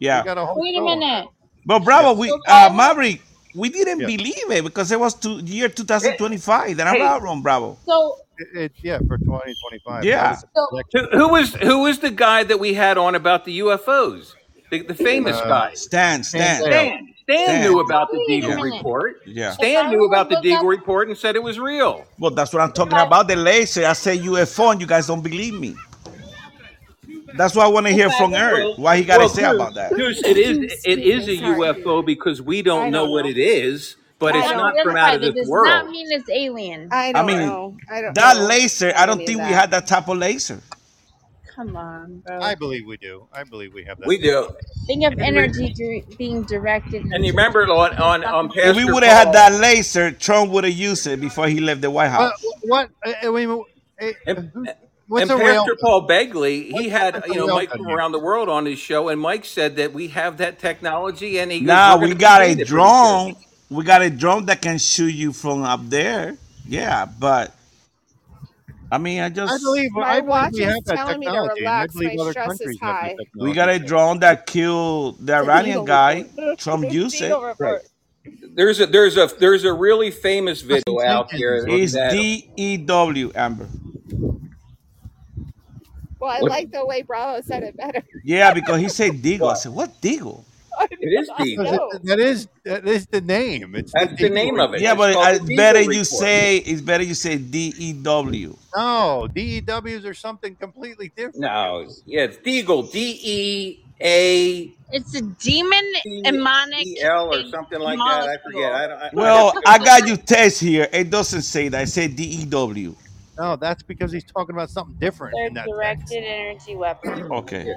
Show. We Yeah, got a whole Wait a show minute. but Yeah. Bravo, we uh, guys, Maverick, we didn't Yeah. believe it because it was to year 2025. Then I'm hey, not wrong, Bravo. so It, it, yeah, for 2025. Yeah. so who, who was who was the guy that we had on about the UFOs? The, the famous Uh, guy. Stan, Stan Stan, Stan. Stan Stan. knew about the wait Deagle Yeah, report. yeah. Stan knew about the look Deagle report and said it was real. Well, that's what I'm talking about. The laser. I say UFO, and you guys don't believe me. That's what I want to hear from Eric. Why he got to well, say Goose, about that. Goose, it is it is a. Sorry. UFO because we I don't know don't what know. it is, but I it's don't. not from out of unidentified, it this does not world. mean it's alien. I I don't mean, know. I don't that know laser. I don't any of think we that. had that type of laser. Come on, bro. I believe we do. I believe we have that. We do. Think of And, we, energy dir- being directed and you into remember on on, on fucking If we Pastor would have had Paul that laser, Trump would have used it before he left the White What? House. What? wait a. Uh, and, who's- What's and a real? Pastor Paul Begley, he what's had you know Mike from around the world on his show, and Mike said that we have that technology, and he goes, Now "We're we got a create it pretty soon." drone. We got a drone that can shoot you from up there. Yeah, but I mean, I I just believe. My I believe watch we is have that telling me to technology, I relax. believe My other stress is countries have the high. we got a drone that killed the The Iranian Deagle guy. Trump used it. Right. There's a there's a there's a really famous video out tank there. It's D E W, Amber. Well, I what like the way Bravo said it better. Yeah, because he said Deagle. I said, what Deagle? It is did Deagle. Because know. it, that is that is the name. It's the That's the Deagle name of it. Yeah, It's but called uh, it's better Deagle you report. say it's better you say D E W. No, D E Ws are something completely different. No, yeah, it's Deagle. D E A It's a demon C demonic E L or something like that. I forget. I don't. I, I Well, have I got you test here. It doesn't say that. It said D E W. No, that's because he's talking about something different They're in that text. directed energy weapons. Okay.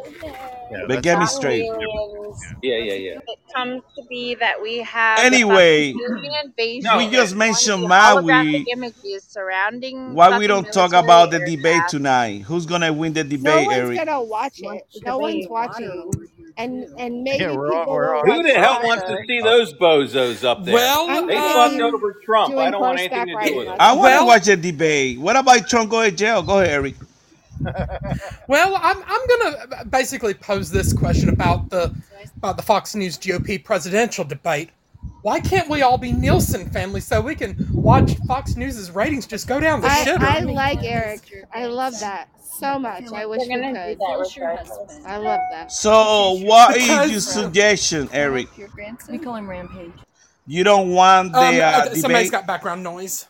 Yeah, But get me straight. Aliens. Yeah, yeah, yeah. It comes to be that we have Anyway, invasion No, we just mentioned the holographic Maui. images surrounding Why we don't talk about the debate tonight? Who's gonna win the debate? No debate, one's Eric? gonna watch it. No one's debate. watching, and and maybe Yeah, we're all people we're all. Who the hell wants to see those bozos up there? Well, I'm They gonna fucked be over Trump. I don't want anything to do with it. I want to watch the debate. What about Trump going to jail? Go ahead, Eric. well, I'm I'm gonna basically pose this question about the about the Fox News GOP presidential debate. Why can't we all be Nielsen family so we can watch Fox News's ratings just go down the I, shitter? I like Eric. I love that so much. I wish we They're gonna do could. I love that. So, what is Because- your suggestion, Eric? Your? We call him Rampage. You don't want the Um, uh, uh, somebody's debate? got background noise.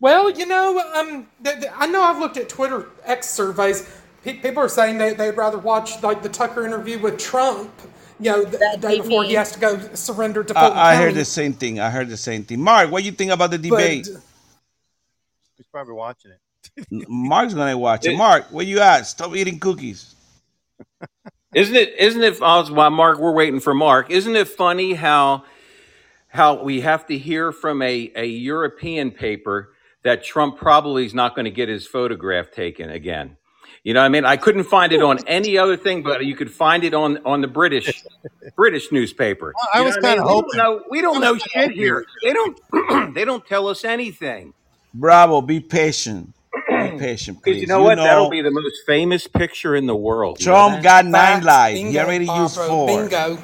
Well, you know, um, th- th- I know I've looked at Twitter X surveys. Pe- people are saying they, they'd rather watch like the Tucker interview with Trump, you know, the, the day be before he has to go surrender to Fulton I, I County. heard the same thing. I heard the same thing. Mark, what do you think about the But- debate? He's probably watching it. Mark's gonna watch it. Mark, where you at? Stop eating cookies. Isn't it? Isn't it? uh, While Mark, we're waiting for Mark. Isn't it funny how how we have to hear from a a European paper that Trump probably is not going to get his photograph taken again. You know, what I mean, I couldn't find it on any other thing, but you could find it on on the British British newspaper. I You was kinda mean? We hoping- don't know, we don't know was kinda shit here. They don't they don't tell us anything. Bravo. Be patient. Be patient, Because please. you know what? That'll be the most famous picture in the world. You know Trump that? got nine Facts. lives. He Bingo, already used four. Bingo.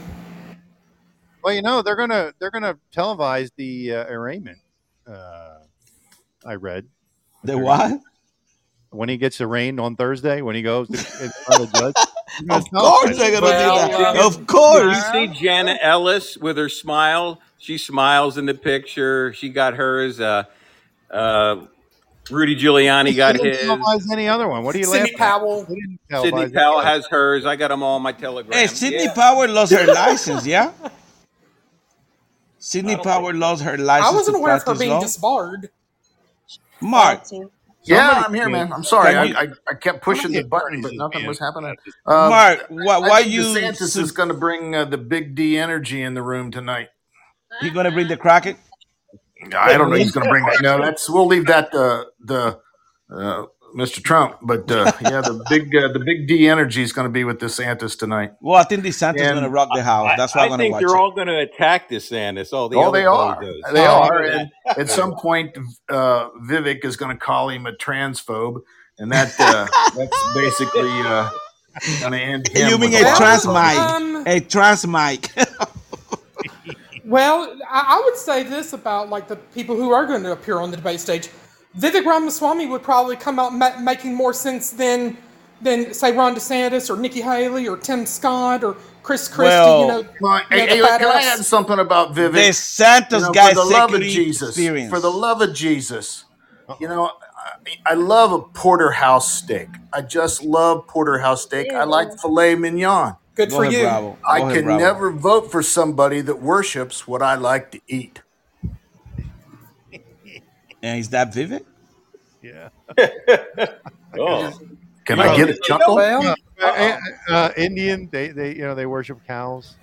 Well, you know they're gonna they're gonna televise the uh, arraignment. Uh, I read The what? When he gets arraigned on Thursday when he goes to, of the judge. Of course they're gonna Well, do that. um, Of course. you see Jenna Ellis with her smile? She smiles in the picture. She got hers. Uh, uh, Rudy Giuliani got didn't his. any other one. What are you Sidney? Powell. They Sidney Powell has hers. I got them all on my telegram. Hey, Sidney Yeah. Powell lost her license, yeah? Sidney don't Powell lost her license. I wasn't aware of her being law. disbarred. Mark, Yeah, I'm here, man. I'm sorry. Can I, you- I, I kept pushing the button, but nothing being- was happening. Uh, Mark, why, I why think you? DeSantis su- is going to bring uh, the big D energy in the room tonight. he gonna bring the Crockett? I don't know. He's going to bring. that. No, that's. We'll leave that to the uh, Mr. Trump. But uh, yeah, the big uh, the big D energy is going to be with DeSantis tonight. Well, I think DeSantis And gonna rock the house. That's why I, I'm I gonna think watch they're it. all going to attack DeSantis. All the Oh, they are. bozos. They Oh, are. And at some point, uh, Vivek is going to call him a transphobe, and that uh, that's basically uh, going to end him. You mean with a trans votes. mic? Um, A trans mic. Well, I, I would say this about like the people who are going to appear on the debate stage. Vivek Ramaswamy would probably come out ma- making more sense than than say Ron DeSantis or Nikki Haley or Tim Scott or Chris Christie. Well, you know, Well, you know, hey, the hey, fat can I add something about Vivek? DeSantis You know, got for the love of Jesus, experience. for the love of Jesus, you know, I, I love a porterhouse steak. I just love porterhouse steak. I like filet mignon. Good Go for ahead, you. Bravo. I ahead, can Bravo. never vote for somebody that worships what I like to eat. And is that vivid? Yeah. Oh. Can I get a chuckle? Well, Uh, uh, uh, Indian, they, they you know they worship cows.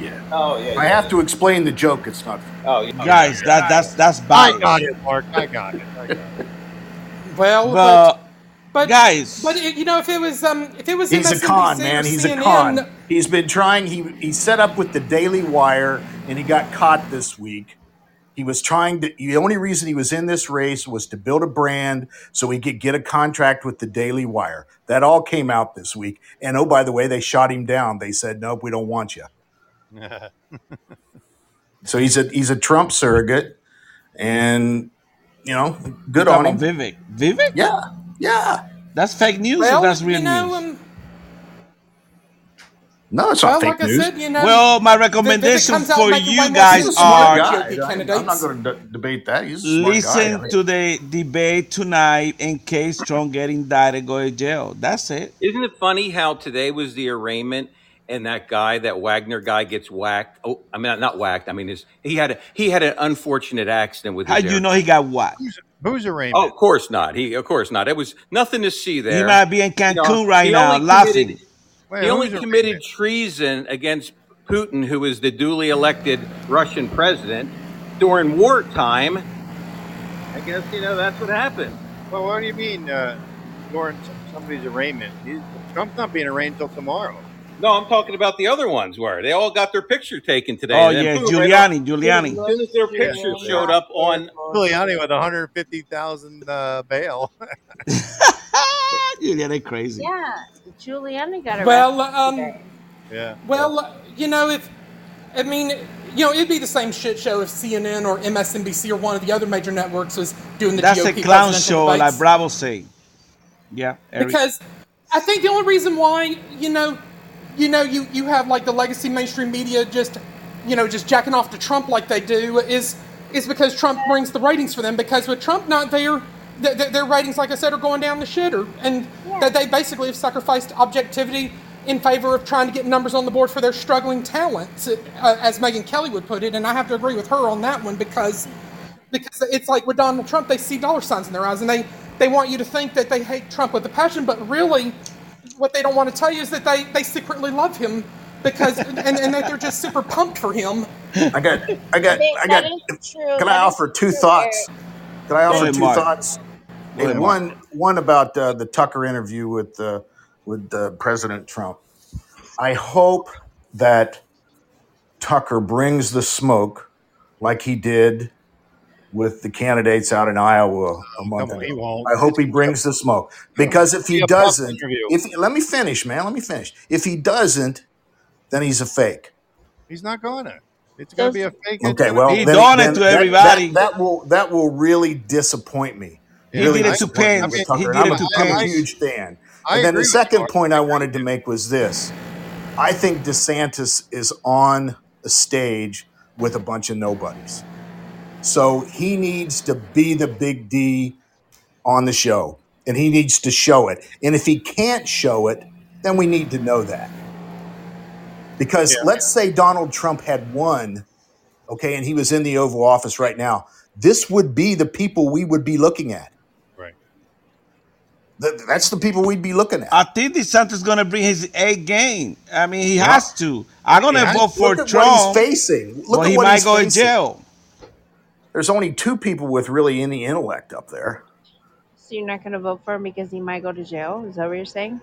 Yeah. Oh yeah. I have to explain the joke. It's not. Oh yeah. Guys, that that's that's bad. I got it, Mark. I got it. I got it. well, but, But but guys, but you know, if it was um, if it was He's a con man. He's a con. He's been trying. He he set up with the Daily Wire, and he got caught this week. He was trying to. The only reason he was in this race was to build a brand so he could get a contract with the Daily Wire. That all came out this week. And oh, by the way, they shot him down. They said, "Nope, we don't want you." So he's a he's a Trump surrogate, and you know, good talk on him. Vivek. Vivek? Yeah, yeah. That's fake news well, or that's real you know, news? um, No, it's well, not fake like I news. said, you know, well, my recommendation comes out for you guys sense He's a than are other smart GOP guy. I- I'm not going to debate that. He's a smart listen guy. to the debate tonight in case Trump getting died and go to jail. That's it. Isn't it funny how today was the arraignment and that guy, that Wagner guy, gets whacked? Oh, I mean, not whacked. I mean, his, he had a, he had an unfortunate accident with How do you know he got whacked? Who's Oh, arraignment? of course not. He, of course not. It was nothing to see there. He might be in You know, Cancun right now laughing. committed- Wait, he only committed treason against Putin, who is the duly elected Russian president, during wartime. I guess you know that's what happened. Well, what do you mean, uh, during somebody's arraignment? He's, Trump's not being arraigned until tomorrow. No, I'm talking about the other ones where they all got their picture taken today. Oh yeah, boom, right Giuliani, off- Giuliani. As soon as their picture showed up on, Giuliani with 150,000 uh, bail. Giuliani crazy. Yeah, Giuliani got arrested. Well, um, yeah. well, uh, you know, if I mean, you know, it'd be the same shit show if CNN or MSNBC or one of the other major networks was doing the That's GOP a clown presidential show, like debates. Bravo say. Yeah, Eric. because I think the only reason why you know, you know, you you have like the legacy mainstream media just, you know, just jacking off to Trump like they do is is because Trump brings the ratings for them. Because with Trump not there, th- th- their ratings, like I said, are going down the shitter, and that they basically have sacrificed objectivity in favor of trying to get numbers on the board for their struggling talents, uh, as Megyn Kelly would put it. And I have to agree with her on that one because because it's like with Donald Trump, they see dollar signs in their eyes, and they they want you to think that they hate Trump with a passion, but really, what they don't want to tell you is that they they secretly love him because and, and that they're just super pumped for him. I got, I got, They- I got. that is true. Can That I offer two true, thoughts? Can I offer two Mark. thoughts? Go Hey, ahead, Mark. one, one about uh, the Tucker interview with uh, with uh, President Trump. I hope that Tucker brings the smoke like he did with the candidates out in Iowa a oh, month Come on, he won't. I hope he brings the smoke because if he doesn't, interview. if let me finish, man, let me finish. If he doesn't, then he's a fake. He's not going to. It's going to be a fake. Okay, gonna well, he's He done it to that, everybody. That, that will that will really disappoint me. He Really did it to disappoint me Pence. He Tucker. did I'm, it a, to I'm a huge fan. I And then the second point I wanted to make was this: I think DeSantis is on a stage with a bunch of nobodies, so he needs to be the big D on the show, and he needs to show it. And if he can't show it, then we need to know that. Because Yeah. let's say Donald Trump had won, okay, and he was in the Oval Office right now, this would be the people we would be looking at. Right. Th- That's the people we'd be looking at. I think DeSantis is gonna bring his A game. I mean, he Yeah. has to. I'm gonna Yeah. vote for Look at what Trump, he's facing. Look but at he what might he's go in jail. There's only two people with really any intellect up there. So you're not going to vote for him because he might go to jail? Is that what you're saying?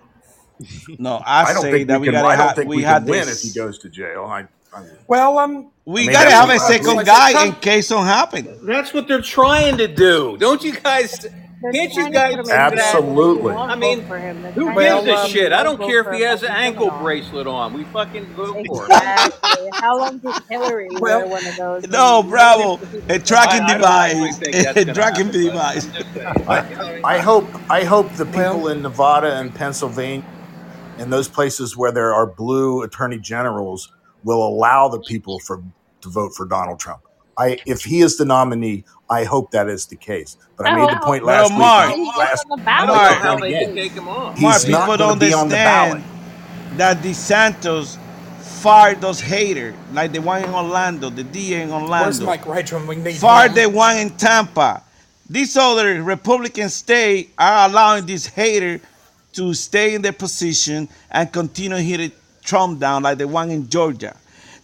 No, I, I don't say think that we we can. gotta I don't have. think We, we had can win if he this. goes to jail. I, I, Well, um, We I mean, gotta that's have what a I second believe. guy in case something happens. That's what they're trying to do. Don't you guys? They're Can't you guys put him see in that? Absolutely. I mean, for him. Who gives a shit? I don't care if he has an ankle bracelet on. We fucking vote for him. Exactly. How long did Hillary Well, wear one of those? No, bravo. A tracking I don't actually device. think that's A gonna tracking happen, but device. I'm just saying. I, I hope. I hope the people well, in Nevada and Pennsylvania and those places where there are blue attorney generals will allow the people for to vote for Donald Trump. I, if he is the nominee, I hope that is the case. But I I made the point last week. Mark, and he Last gets on the ballot. Mark, how they can take him off. Mark, he's not people don't to be on the ballot. understand that DeSantis fired those haters, like the one in Orlando, the DA in where's Orlando. Mike Rage when we need Fired him? the one in Tampa. These other Republican states are allowing this hater to stay in their position and continue hitting Trump down, like the one in Georgia.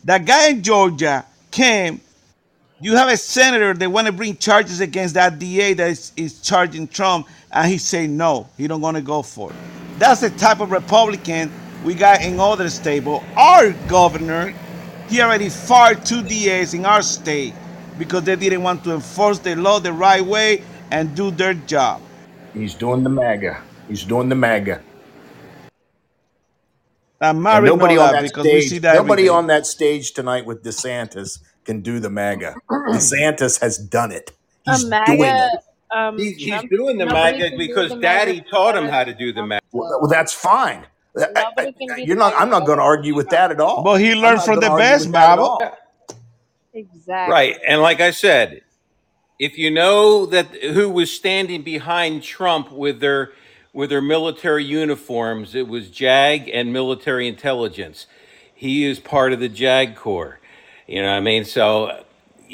That guy in Georgia came. You have a senator that want to bring charges against that DA that is, is charging Trump, and he say no, he don't want to go for it. That's the type of Republican we got in other states. But our governor, he already fired two DAs in our state because they didn't want to enforce the law the right way and do their job. He's doing the MAGA. He's doing the MAGA. And nobody on that that because we see stage, that nobody on that stage tonight with DeSantis can do the MAGA. DeSantis has done it. A He's doing it. Um, He's, he's Trump. doing the Nobody MAGA because the Daddy MAGA taught him how to do the Trump. MAGA. Well, well, that's fine. I- I- Nobody can do You're not. I'm not going to argue with that at all. But he learned from the best, with that at Bible. Exactly. Right, and like I said, if you know that who was standing behind Trump with their with their military uniforms, it was JAG and military intelligence. He is part of the JAG Corps. You know what I mean? So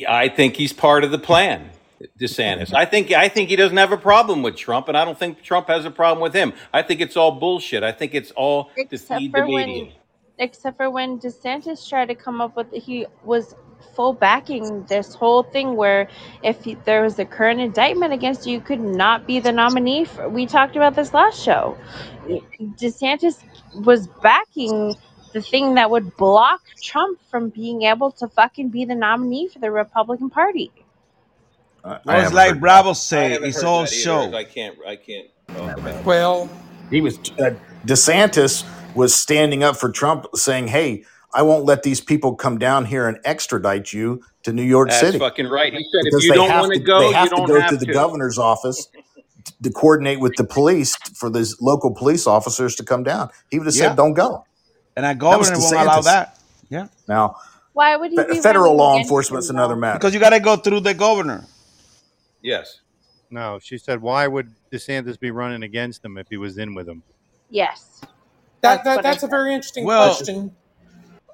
I think he's part of the plan. DeSantis. I think I think he doesn't have a problem with Trump, and I don't think Trump has a problem with him. I think it's all bullshit. I think it's all to Except feed the for media. when, except for when DeSantis tried to come up with, he was full backing this whole thing where if he, there was a current indictment against you, you could not be the nominee. For, we talked about this last show. DeSantis was backing the thing that would block Trump from being able to fucking be the nominee for the Republican Party. I, I Well, it's like Bravo I say, it's all that either. show. I can't. I can't talk about. Well, He was uh, DeSantis was standing up for Trump, saying, "Hey, I won't let these people come down here and extradite you to New York That's City fucking right. He said, if you don't have want to to. go, They you have to don't go have through the to. governor's office to coordinate with the police for these local police officers to come down. He would have Yeah. said, "Don't go." And our That was governor won't allow DeSantis. that. Yeah. Now, Why would he fe- be federal law against enforcement's him, another matter. Because you got to go through the governor. Yes. No, she said, why would DeSantis be running against him if he was in with him? Yes. That, That's that what I that's a very interesting Well, question.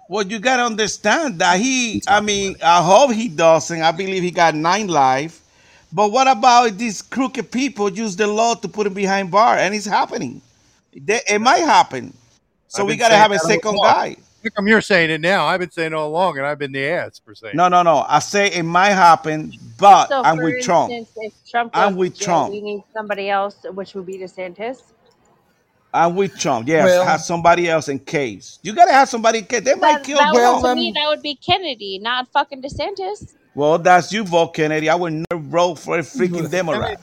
well, you got to understand that he, I mean, I hope he doesn't. I believe he got nine life. But what about these crooked people use the law to put him behind bar? And it's happening. They, it might happen. So I've we got to have a second guy. How come you're saying it now? I've been saying it all along, and I've been the ass for saying. No, no, no. I say it might happen, but So, I'm for with Trump. instance, if Trump I'm with jail, Trump. we need somebody else, which would be DeSantis. I'm with Trump. Yes, Well- have somebody else in case. You gotta have somebody in case. They might kill that Trump. would, to me, that would be Kennedy, not fucking DeSantis. Well, that's you vote, Kennedy. I would never vote for a freaking Democrat.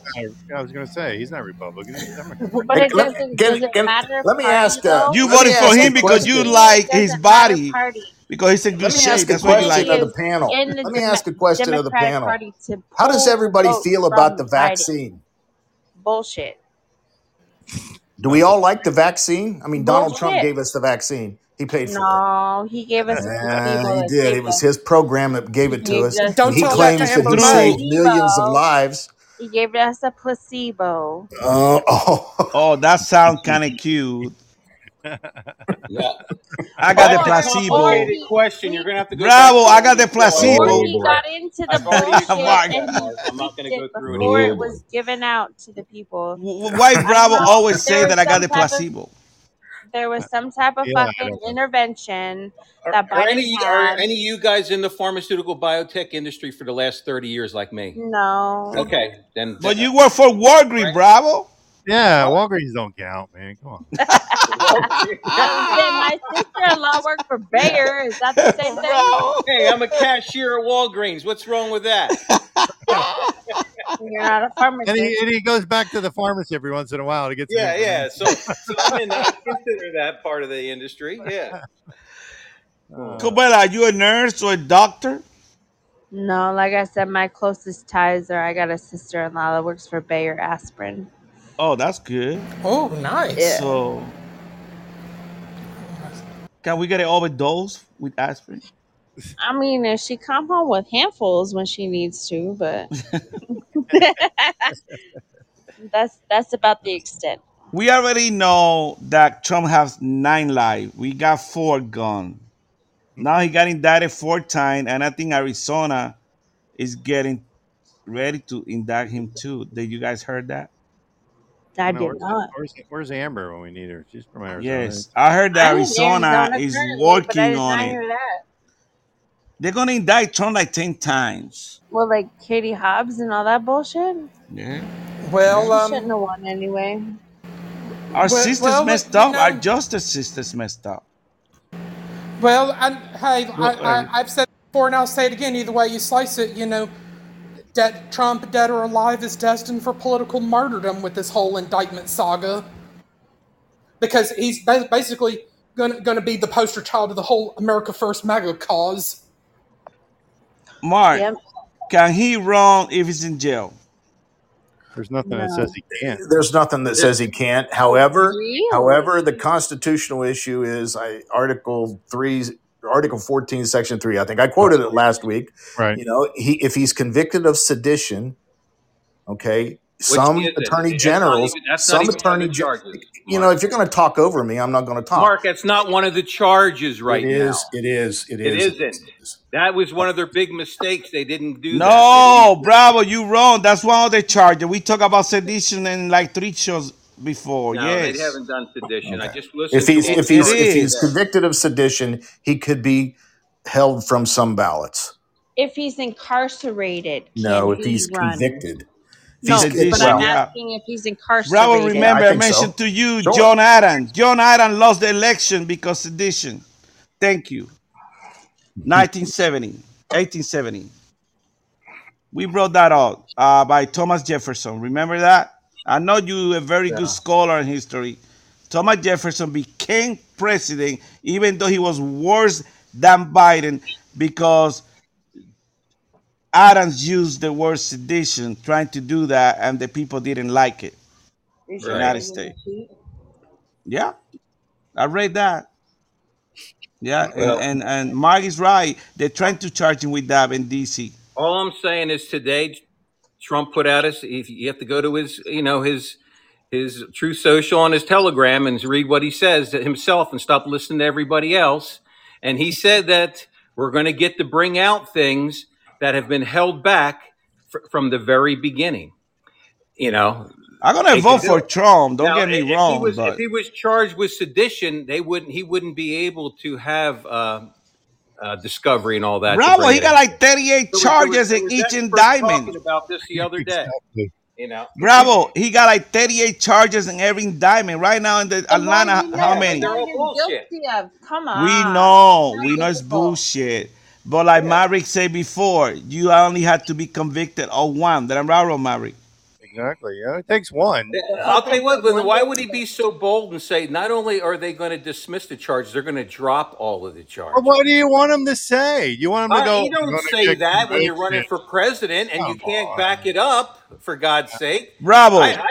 I was going to say he's not Republican. He's Democrat. But Hey, it let- doesn't, can- does it can- matter let me party, ask, uh, though? You Let me voted for ask a him because you question. like It his doesn't matter body. party. Because he's in good Let me shape. ask a That's why you like question of him. the panel. in the Let me Demo- ask a question of the Democratic panel. Party to How does pull everybody votes feel about from the Biden. vaccine? Bullshit. Do we all like the vaccine? I mean, Donald Trump Bullshit. gave us the vaccine. He paid for it. No, he gave us a Yeah, placebo he that did. It was us. his program that gave it He to gave us. us Don't And he tell that claims to that Amber he Rose. saved millions of placebo. lives. He gave us a placebo. Uh, oh, Oh, that sounds kind of cute. Yeah. I got the That's a placebo. complicated question. You're gonna have to go. Bravo, back I to got the the before I placebo. Before he got it. into the I've already bullshit Mark. and he I'm not gonna leaked go through it before it again. was given out to the people. W- Why I Bravo know always there say was that I got some the type of placebo? There was some type of Yeah, fucking intervention Are, that are Biden any are any of you guys in the pharmaceutical biotech industry for the last thirty years like me? No. Okay, then. But you work for Walgreens, Bravo. Yeah, Walgreens don't count, man. Come on. my sister-in-law worked for Bayer. Is that the same thing? Bravo. Hey, I'm a cashier at Walgreens. What's wrong with that? You're not a pharmacist. And he, and he goes back to the pharmacy every once in a while to get some Yeah, yeah. So, so I'm in. I consider that part of the industry. Yeah. Uh, Cobella, are you a nurse or a doctor? No, like I said, my closest ties are I got a sister-in-law that works for Bayer Aspirin. Oh, that's good. Oh, nice. Yeah. So, can we get an overdose with aspirin? I mean, if she come home with handfuls when she needs to, but that's that's about the extent. We already know that Trump has nine lives. We got four gone. Now he got indicted four times, and I think Arizona is getting ready to indict him too. Did you guys heard that? I no, did where's, not. where's, where's Amber when we need her? She's from Arizona. Yes, I heard that I'm Arizona Arizona is currently, but I working did on not it. hear that. They're gonna indict Trump like ten times. Well, like Katie Hobbs and all that bullshit. Yeah, Well, She um, shouldn't have won anyway. our well, sisters well, messed you up. Our justice sisters messed up. well, and hey, I, Well, I, uh, I've said it before, and I'll say it again. Either way you slice it, you know, dead, Trump, dead or alive, is destined for political martyrdom with this whole indictment saga, because he's ba- basically going to be the poster child of the whole America First MAGA cause. Mark, Yep. can he run if he's in jail? There's nothing that says he can't. there's nothing that says he can't. However, Really? however, the constitutional issue is I, Article three, Article fourteen, Section three. I think I quoted it last week. Right. You know, he if he's convicted of sedition, okay, Which some is it? attorney generals, even. Some not even one of attorney, the charges. you know, if you're going to talk over me, I'm not going to talk. Mark, that's not one of the charges right it now. is, it is, it It is. isn't. That was one of their big mistakes. They didn't do that. No, didn't. Bravo, you wrong. That's one of the charges. We talk about sedition in like three shows before. No, they haven't done sedition. I just listened If he's what if he's if he's convicted of sedition, he could be held from some ballots. If he's incarcerated, No, if he he's run? convicted. If No, he's but well, I'm yeah. asking if he's Bravo, incarcerated. yeah, remember I I think so. mentioned to you Sure. John Adams. John Adams lost the election because sedition. Thank you. 1970, 1870. We brought that out uh, by Thomas Jefferson. Remember that? I know you a very Yeah. good scholar in history. Thomas Jefferson became president even though he was worse than Biden because Adams used the word sedition trying to do that, and the people didn't like it. You The United States. Yeah, I read that. Yeah, and, and, and Mark is right. They're trying to charge him with that in DC. all I'm saying is today, Trump put out his. If you have to go to his, you know, his his Truth Social on his Telegram and read what he says to himself and stop listening to everybody else. And he said that we're going to get to bring out things that have been held back fr- from the very beginning. You know, I'm gonna vote for. Trump. Don't Now, get me if he wrong, was if he was charged with sedition, they wouldn't. He wouldn't be able to have uh, uh, discovery and all that. to Bravo, he it got like 38 There was, was, charges in was each experts indictment. talking about this the other day. Exactly. You know, Bravo, he got like 38 charges in every indictment. Right now in the And Atlanta, you how know? many? they're all bullshit. guilty of? Come We know, we know it's bullshit. But like Maverick said before, you only had to be convicted of one. That I'm right, Maverick. Exactly. Yeah, it takes one. I'll tell you what. Why would he be so bold and say not only are they going to dismiss the charges, they're going to drop all of the But charges? what do you want him to say? You want him to Uh, go? you don't say get that when you're running for president and you can't on. back it up. For God's sake, Bravo. I, I,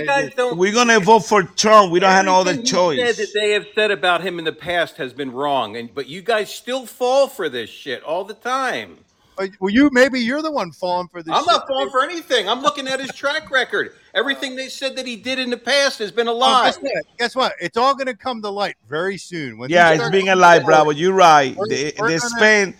you guys don't. We're gonna vote for Trump. We don't have no other Everything he said choice. that they have said about him in the past has been wrong, and but you guys still fall for this shit all the time. But- Well, you maybe you're the one falling for this. I'm not falling for anything. I'm looking at his track record. Everything they said that he did in the past has been a Oh, lie. guess what? Guess what? It's all going to come to light very soon. When Yeah, it's being a lie, to Bravo. You're right. we're- They, we're they gonna- spend,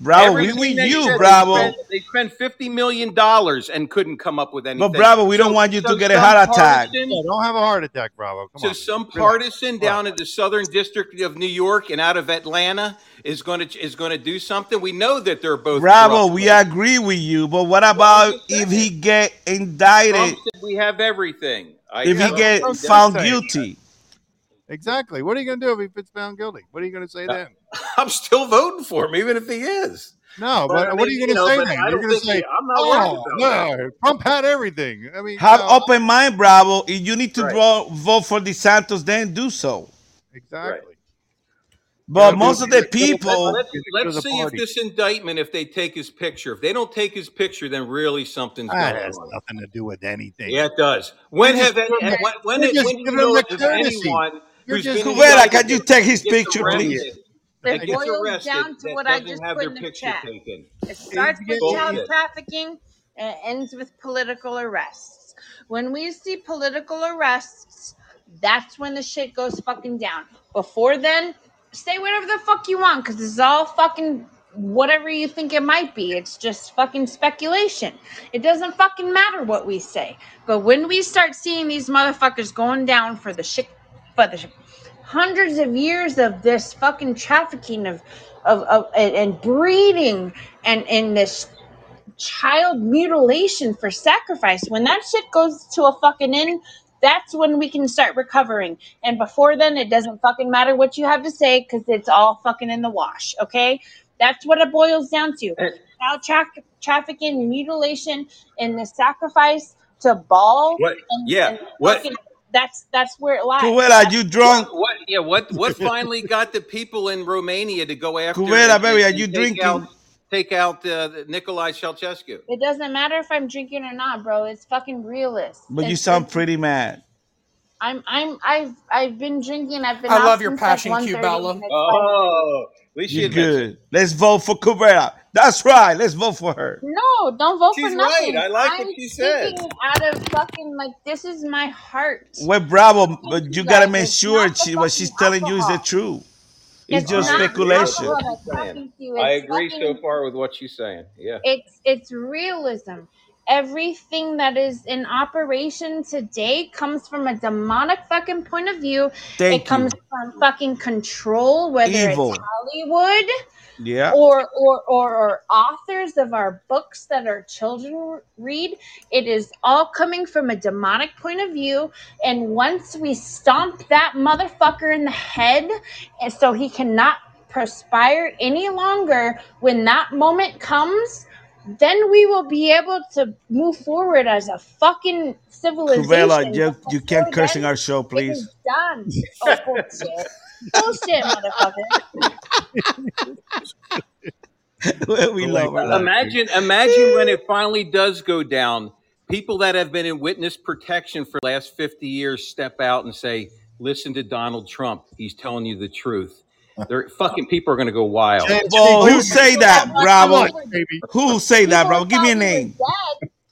Bravo. We Everything with they you, said, they Bravo. spent- They spent fifty million dollars and couldn't come up with anything. But Bravo, we don't want you so to get a some heart attack. partisan- Yeah, don't have a heart attack, Bravo. Come So on. some Relax. partisan down in the Southern District of New York and out of Atlanta is going to is going to do something. We know that they're both Bravo, corrupt. we agree with you. But what about if he get indicted? Trump said we have everything. I If he get Trump found guilty? Exactly. What are you going to do if he gets found guilty? What are you going to say uh, then? I'm still voting for him, even if he is. No, But, but I what are you you going to say then? You're going to say, I'm not oh, worried "Oh about no, Trump had everything." I mean, Have no, open mind, Bravo. If you need to Right. vote, vote for DeSantis, then do so. exactly. But know, most of the people, Let's, let's the see if this indictment, if they take his picture. If they don't take his picture, then really something's That going has on. nothing to do with anything. Yeah, it does. When You're have just any, giving when, when, you're did- just when do you know them if the there's courtesy. anyone You're just- been Cubera, can you take his picture, please? It boils down to what I just have put in the chat. taken. It starts with child trafficking and it ends with political arrests. When we see political arrests, that's when the shit goes fucking down. Before then, say whatever the fuck you want because it's all fucking whatever you think it might be. It's just fucking speculation. It doesn't fucking matter what we say. But when we start seeing these motherfuckers going down for the shit, for the hundreds of years of this fucking trafficking of of, of and, and breeding and and this child mutilation for sacrifice when that shit goes to a fucking end that's when we can start recovering and before then it doesn't fucking matter what you have to say because it's all fucking in the wash okay that's what it boils down to child tra- trafficking mutilation and the sacrifice to Baal What? and, Yeah. and What? fucking, that's that's where it lies Cubera, you drunk? What? Yeah. What? What finally got the people in Romania to go after? Cubera, and- baby, are you take drinking? Out, take out uh, Nicolae Ceausescu. It doesn't matter if I'm drinking or not, bro. It's fucking realist. But you sound pretty mad. I'm I'm I've I've been drinking. I've been. I love your passion, like Q 1:30, Bella. and it's Oh, at least she You admits it. good. Let's vote for Cubera. That's right. Let's vote for her. No, don't vote She's for nothing. right. I like I'm what she said. speaking out of fucking like this is my heart. Well, Bravo, but you gotta make sure she, what she's fucking telling you is the alcohol. truth. It's It's just speculation. alcohol that's talking to you. I agree fucking- so far with what she's saying. Yeah. it's it's realism everything that is in operation today comes from a demonic fucking point of view Thank it comes from fucking control whether Evil. it's hollywood Yeah. or, or or or authors of our books that our children read it is all coming from a demonic point of view and once we stomp that motherfucker in the head and so he cannot perspire any longer when that moment comes then we will be able to move forward as a fucking civilization Cubella, you, you can't before curse in then, our show, please. is done oh bullshit bullshit motherfucker we Oh love my her. Imagine, imagine when it finally does go down. People that have been in witness protection for the last 50 years step out and say, listen to Donald Trump. He's telling you the truth. They're fucking people are going to go wild. Well, who say that, Bravo? Come on, baby. Who say that, People Bravo? Give me a thought we were name.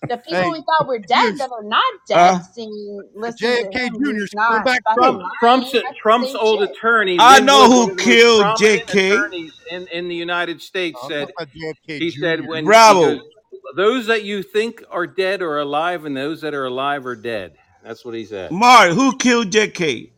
The people Hey, we thought were dead that are not dead Uh, seeing listen to JFK. Jr. He's is coming not back fucking Trump. Trump's Trump's old shit. attorney. I Lin know who one of the most killed prominent JK. in, in the United States, I'm said talking about JFK he said Jr. when he Bravo. goes, those that you think are dead are alive, and those that are alive are dead. That's what he said. Mark, who killed JK?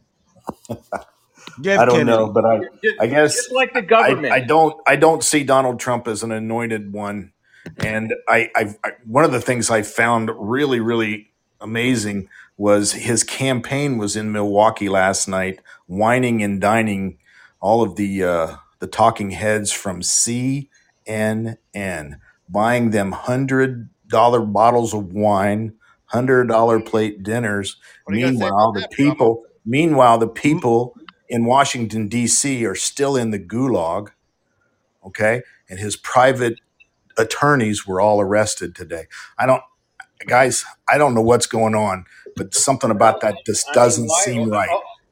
Jeff I don't Kennedy. know, but I I guess just like the I, government. I don't I don't see Donald Trump as an anointed one, and I, I, I one of the things I found really really amazing was his campaign was in Milwaukee last night, whining and dining all of the uh, the talking heads from CNN, buying them hundred dollar bottles of wine, hundred dollar plate dinners. What are you gonna say Meanwhile, the people meanwhile the people in Washington D.C. are still in the gulag okay and his private attorneys were all arrested today i don't guys i don't know what's going on but something about that just doesn't why? seem right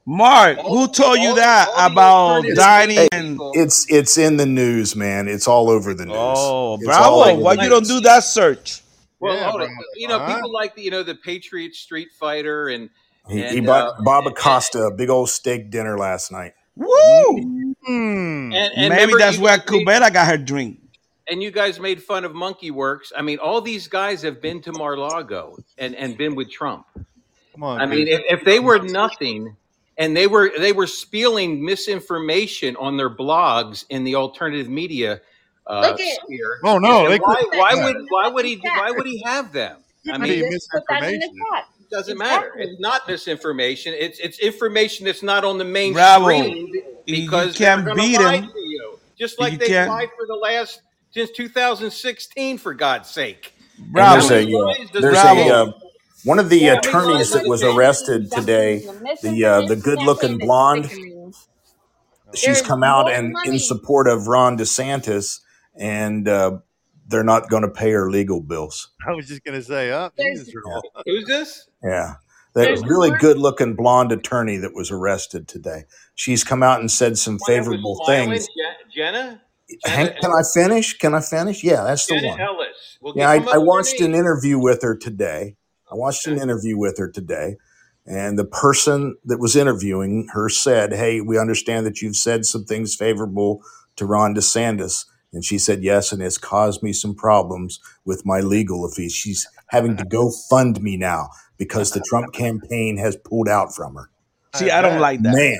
Mark, who told you that about dining and it's it's in the news man it's all over the news oh it's bravo? Why the you don't do that search? Well, Yeah, hold on. You know, people like the, you know the Patriot Street Fighter and he, he and uh, bought bob and, acosta a big old steak dinner last night Woo! Mm. and, and Maybe that's where guys made Cubera got her drink. and you guys made fun of Monkey Werx. I mean, all these guys have been to Mar-Lago and and been with Trump. Come on, I mean, if, if they were nothing and they were they were spewing misinformation on their blogs in the alternative media uh, Look at sphere, Oh no, they why why would why would he why would he have them? I Could I be mean, just put that in the misinformation. Chat. it doesn't matter. It's not misinformation. It's it's information that's not on the Bravo. mainstream You because they're can't going to beat lie him. to you, just like they can't, lied for the last since 2016. For God's sake, and how there's a lies there's a uh, one of the How many lies attorneys does that was take? arrested today The the uh, the good looking blonde she's There's come out more and in support of Ron DeSantis, and uh, they're not going to pay her legal bills. I was just gonna say, oh, There's Who's this? Yeah, that there's really more. good looking blonde attorney that was arrested today. She's come out and said some One that was favorable things. Je- Jenna, Hank, can I finish? Can I finish? Yeah, that's the Jenna one. Ellis. Well, Yeah, I, I up watched an interview with her today. I watched an interview with her today, and the person that was interviewing her said, "Hey, we understand that you've said some things favorable to Ron DeSantis." And she said, "Yes, and it's caused me some problems with my legal fees. She's having to go fund me now because the Trump campaign has pulled out from her." See, I I don't like that. Man,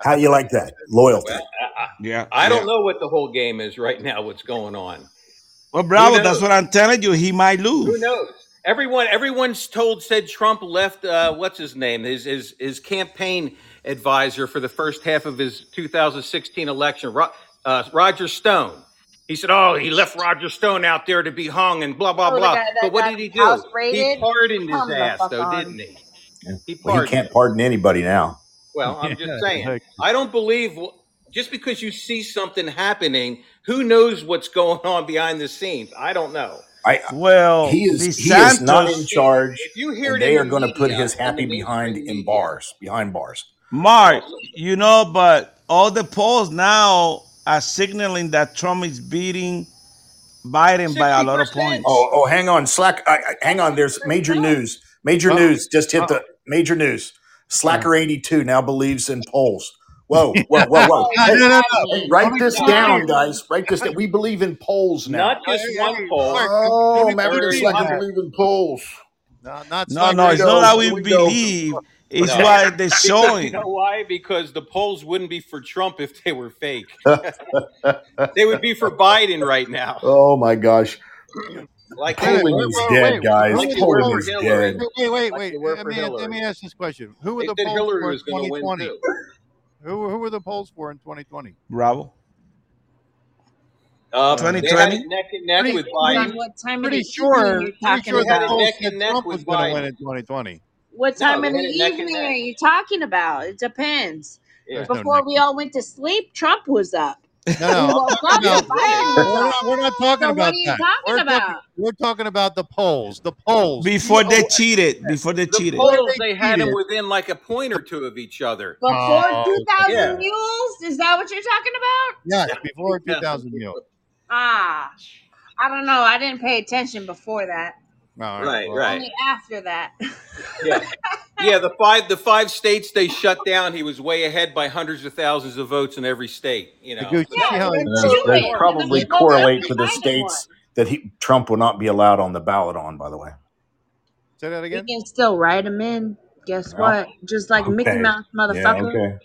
how you like that loyalty? Well, I, I Yeah, I don't know what the whole game is right now. What's going on? Well, Bravo, that's what I'm telling you. He might lose. Who knows? Everyone, everyone's told said Trump left. Uh, what's his name? His his his campaign advisor for the first half of his 2016 election, Ro- uh, Roger Stone. He said, "Oh, he left Roger Stone out there to be hung and blah blah Oh, blah." guy But what did he do? He raided? pardoned his ass, though, on. didn't he? Yeah. He Well, he can't pardon anybody now. Well, I'm just saying. I don't believe just because you see something happening, who knows what's going on behind the scenes? I don't know. I Well, he is he is not in charge, If you hear and it they are going to put his happy behind mainstream in bars, behind bars. Mark, you know, but all the polls now are signaling that Trump is beating Biden by a lot of points. Oh, oh, hang on, Slack. I, I, hang on. There's major news. Major Uh news. Just hit oh. the major news. Slacker eighty two now believes in polls. Whoa, whoa, whoa, whoa! Oh, No, Hey, no, no, no. hey, write this down, guys. Write this down. We believe in polls now. Not just Hey, one poll. Oh, don't even Maverick There and is read Slacker that. believe in polls. No, not No, no, it's not go. how two. we Here we go. Believe. It's No, what they're because you showing. know why? Because the polls wouldn't be for Trump if they were fake. they would be for Biden right now. oh my gosh, Like they Wait, polling wait, is wait, dead, wait. guys. Like were they the were Polling is Hillary. dead. Wait, wait, wait, Like wait. they Let for me let me ask this question. Who were They the polls Hillary for in was going to win 2020? Who who were the polls for in 2020? Bravo. Uh, 2020? neck and neck Pretty, with Biden. what time of pretty the sure, evening you're pretty sure They the it about. polls neck said and neck Trump was with going to win Biden. in 2020. What time they in the had it neck and evening are you talking about? It depends. Yeah. There's no Before we all went to sleep, Trump was up. No, no, Well, I'm talking Bobby about, Biden we're, not, we're not talking So what about are you that. talking We're talking, about? we're talking about the polls. The polls. Before they cheated, before they The cheated. polls they had cheated. him within like a point or two of each other. Before Oh, 2000 Yeah. mules? Is that what you're talking about? yes, before 2000 mule. Ah, I don't know. I didn't pay attention before that. All right. Right, Well, right. Only after that. Yeah. Yeah, the five the five states they shut down, he was way ahead by hundreds of thousands of votes in every state. You know, goose. You see Yeah, how he, let's Those, do those it. And probably then correlate let to the Biden one. states that he, Trump will not be allowed on the ballot on. By the way. say that again. again? can still write him in. Guess Well, what? Just like Mickey okay. Mouse, Yeah. motherfucker.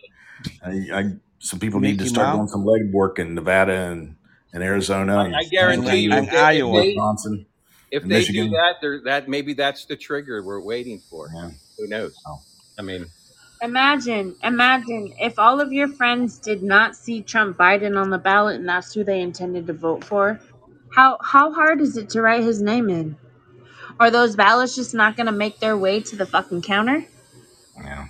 Okay. I, I, some people need to start Mouse doing some leg work in Nevada and, and Arizona I, and I guarantee you, and if they, if Iowa. they Wisconsin if and they do that, they're, that maybe that's the trigger we're waiting for. Yeah. Who knows? Oh. I mean, Imagine, imagine if all of your friends did not see Trump Biden on the ballot and that's who they intended to vote for. How how hard is it to write his name in? Are those ballots just not going to make their way to the fucking counter? Yeah.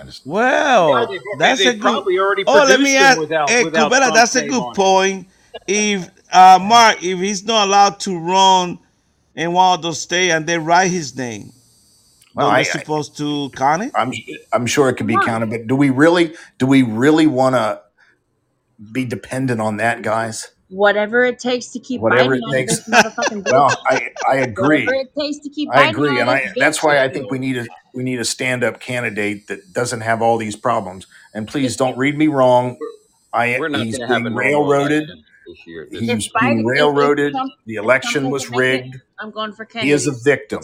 I just. yeah, Well, they, that's they a good. probably Oh, let me ask. without Hey, without Cubera, that's a good point. If uh, Mark, if he's not allowed to run in one of those states and they write his name, Well, don't I, they I supposed to count it? I'm I'm sure it could be Come counted, but do we really do we really want to be dependent on that, guys? Whatever it takes to keep Whatever Biden it takes. this. Well, I I agree. Whatever it takes to keep I Biden agree, and I that's why I think we need a we need a stand up candidate that doesn't have all these problems. And please don't read me wrong. I We're not he's going have being railroaded. election this year. This He's being Biden, if, if railroaded. Trump, The election was doesn't it, rigged. I'm going for He is a victim.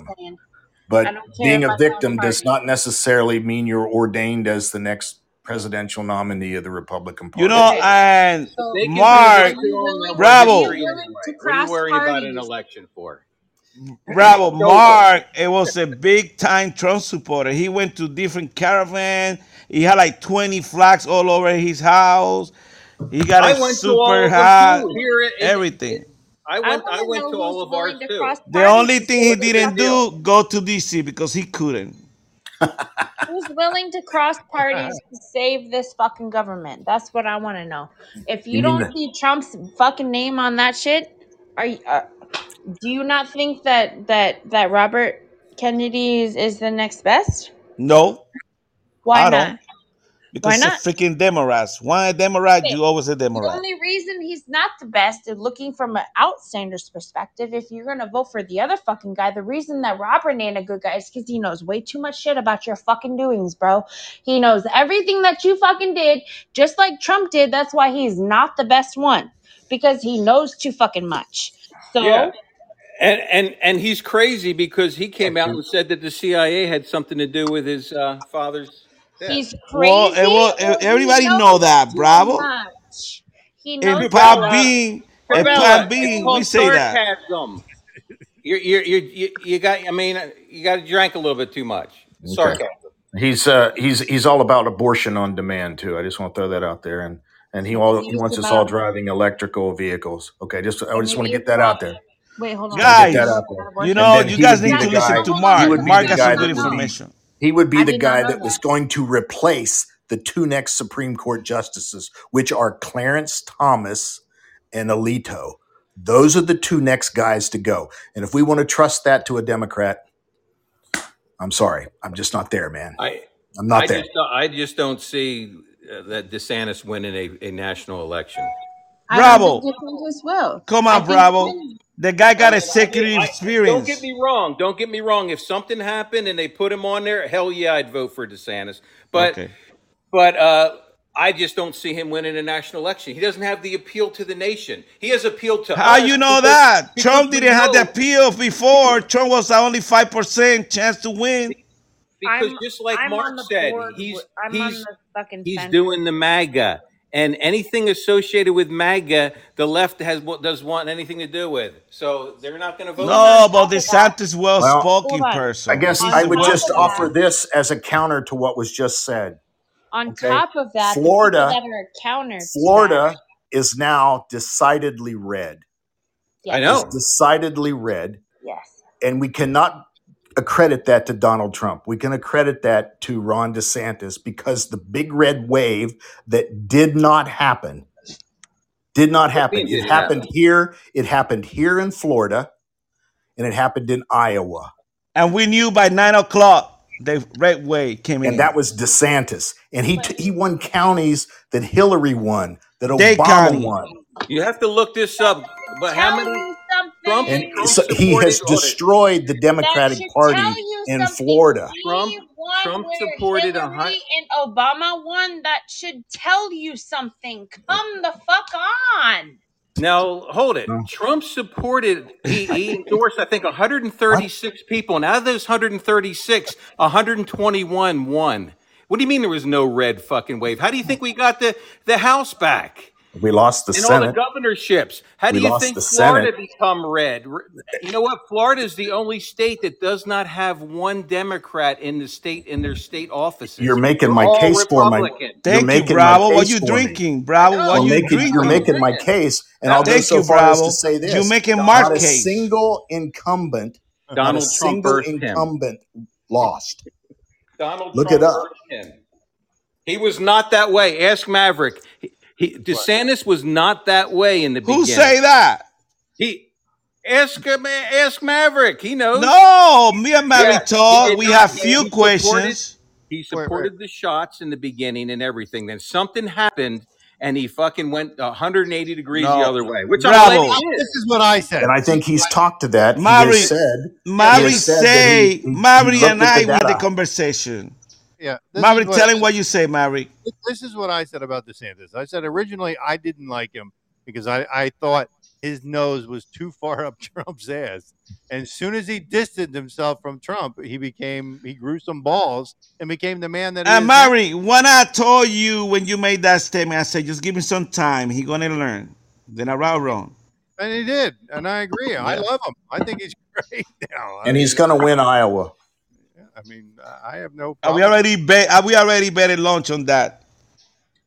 But being a victim does not necessarily mean you're ordained as the next presidential nominee of the Republican Party. You know, and so They can do Mark, what are they you own willing? their Bravo, Are you history willing anyway. to What are you cross worrying about an election for? Bravo, Mark. It was a big time Trump supporter. He went to different caravans. He had like 20 flags all over his house. He got I a went to all super of them hat, too. Here in, in everything. I I went want I to went to all of ours too. The only thing he didn't do, go to DC because he couldn't. Who's willing to cross parties to save this fucking government? That's what I want to know. If You you don't the, see Trump's fucking name on that shit, are you? Uh, do you not think that that that Robert Kennedy is, is the next best? No, Why I not? don't. Why Because not? it's a freaking Democrats. One a Democrat, Okay. you always a The only reason he's not the best is looking from an outsider's perspective. If you're gonna vote for the other fucking guy, the reason that Robert ain't a good guy is because he knows way too much shit about your fucking doings, bro. He knows everything that you fucking did, just like Trump did. That's why he's not the best one because he knows too fucking much. So Yeah. And and and he's crazy because he came out and said that the CIA had something to do with his uh, father's death. he's Well, it crazy, will, everybody know knows that, Bravo. much. He In knows too Pop Cabela. Bean, in Cabela, Pop it's Bean, we say that. sarcasm. You you you you you got. I mean, you got to drink a little bit too much. okay. Sarcasm. He's uh he's he's all about abortion on demand too. I just want to throw that out there, and and he all he He's wants us all driving electrical vehicles. Okay, just I just want to get that out there. wait, hold on. I get that Guys, out there. You know, you guys need to guy. listen to Mark. He I would did be Mark the got not guy some good would know. information. He would be I the did not guy know that was that. going to replace the two next Supreme Court justices, which are Clarence Thomas and Alito. Those are the two next guys to go. And if we want to trust that to a Democrat, I'm sorry, I'm just not there, man. I I'm not I there. just don't, I just don't see uh, that DeSantis winning a, a national election. I don't think Bravo. DeSantis will. Come I on, think Bravo. Ken- The guy got I, I, executive I, don't get me wrong. Don't get me wrong. If something happened and they put him on there, hell yeah, I'd vote for DeSantis. But Okay. but uh, I just don't see him winning a national election. He doesn't have the appeal to the nation. He has appealed to How us you know because that? because Trump didn't have the know appeal before. Trump was the only 5% chance to win. because I'm just like I'm Mark said, board. he's I'm on he's the fucking he's fence. doing the MAGA, and anything associated with MAGA, the left has does want anything to do with. So they're not going to vote. And No, but top of that, DeSantis Well, well hold spoken on. I guess He's I a would just of offer this as a counter to what was just said. on Okay. top of that, Florida, that are counter Florida is now decidedly red. I yes, Is know. decidedly red. yes. And we cannot accredit that to Donald Trump. We can accredit that to Ron DeSantis because the big red wave that did not happen Did not What do you happen. mean It happened happen? here. It happened here in Florida, and it happened in Iowa. And we knew by nine o'clock the red wave came in. And that was DeSantis, and he t- he won counties that Hillary won, that Obama won, You have to look this up. But how many Trump, and Trump so he has supported destroyed the Democratic Party in. Florida. Trump Trump where supported a Hillary hun- and Obama won. That should tell you something. Come the fuck on. Now hold it. Trump supported. He, he endorsed, I think, 136 people, and out of those 136, 121 won. What do you mean there was no red fucking wave? How do you think we got the the House back We lost the and all the governorships? How do We you think Florida Senate. become red? You know what? Florida is the only state that does not have one Democrat in the state in their state offices. You're making They're my all case for my. Thank you, Bravo. What case you drinking, Bravo? What Well, you making, drinking? you're making my case, and I'll go so you, far as to say this: You're making not Mark a case. single incumbent, not a Donald Trump single birthed him. incumbent lost. Donald Look Trump it up. him. He was not that way. Ask Maverick. He, he, DeSantis was not that way in the beginning. Who beginning. say that? He ask. Ask Maverick. He knows. No, me and Mary Yeah, talk. We not. have He- few he supported- questions. He supported the shots in the beginning and everything. Then something happened, and he fucking went 180 degrees No. the other way. Which Bravo. I'm glad he did. This is what I said. And I think he's talked to that. He Mary, has said. he Mary has said that say, he- he- he Mary looked and I had a conversation. Yeah. This Mary, is what- tell him what you say, Mary. this is what I said about DeSantis. I said originally I didn't like him because I, I thought his nose was too far up Trump's ass. And as soon as he distanced himself from Trump, he became he grew some balls and became the man that he And is now. Mary, when I told you when you made that statement, I said, just give me some time. He gonna learn. Then I was wrong. And he did. And I agree. I love him. I think he's great now. I And he's going to win Iowa. I mean, I have no Are we already bet? Are we already betted lunch on that,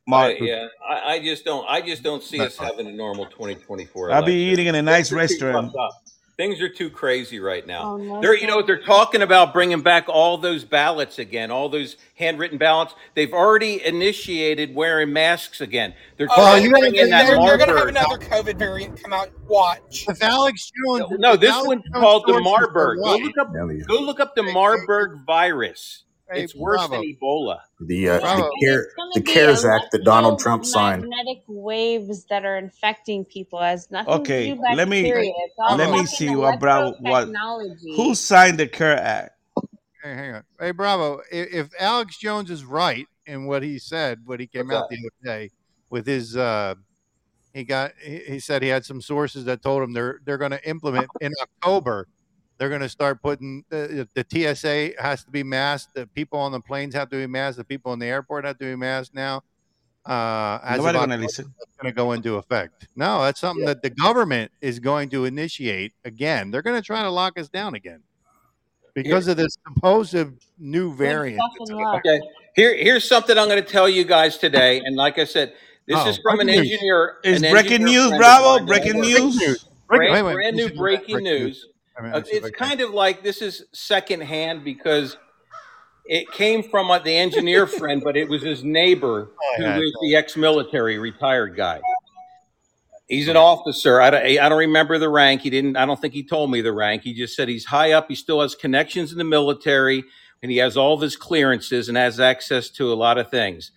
Mark? I, yeah, I, I just don't. I just don't see us having a normal 2024 I'll be eating in a nice Things are too restaurant. Fucked up. Things are too crazy right now. Oh, no, they're, you know, they're talking about bringing back all those ballots again, all those handwritten ballots. They've already initiated wearing masks again. They're Oh, trying you to gotta bring in get- that they're, they're going to have another COVID variant come out. Watch. If Alex Jones, No, if this Alex one's Jones called the Marburg. Go look up. Go look up the Marburg virus. Hey, It's worse bravo. than Ebola. The uh, Bravo. the, care, the CARES Act that Donald Trump signed. Magnetic waves that are infecting people has nothing Okay, to do with let me- bacteria. It's all let me fucking see what Bravo- what- electrotechnology. Who signed the CARE Act? Hey, hang on. Hey, Bravo. If, if Alex Jones is right in what he said, what he came What's out the other day with his, uh, he got, he, he said he had some sources that told him they're they're going to implement in October. They're going to start putting the, the TSA has to be masked. The people on the planes have to be masked. The people in the airport have to be masked now. Uh, as Nobody of gonna listen. that's going to go into effect. No, that's something that the government is going to initiate again. They're going to try to lock us down again because of this supposed new variant. Okay. Here, here's something I'm going to tell you guys today. And like I said, this Oh, is from an news. engineer. Is an breaking engineer news, Bravo? mine that Breaking news? Breaking- Brand, wait, wait, brand new should do that. breaking Breaking news. news. I mean, Uh, it's kind of like this is secondhand because it came from the engineer friend, but it was his neighbor who yeah. was the ex-military retired guy. He's an officer. I don't, I don't remember the rank. He didn't. I don't think he told me the rank. He just said he's high up. He still has connections in the military, and he has all of his clearances and has access to a lot of things.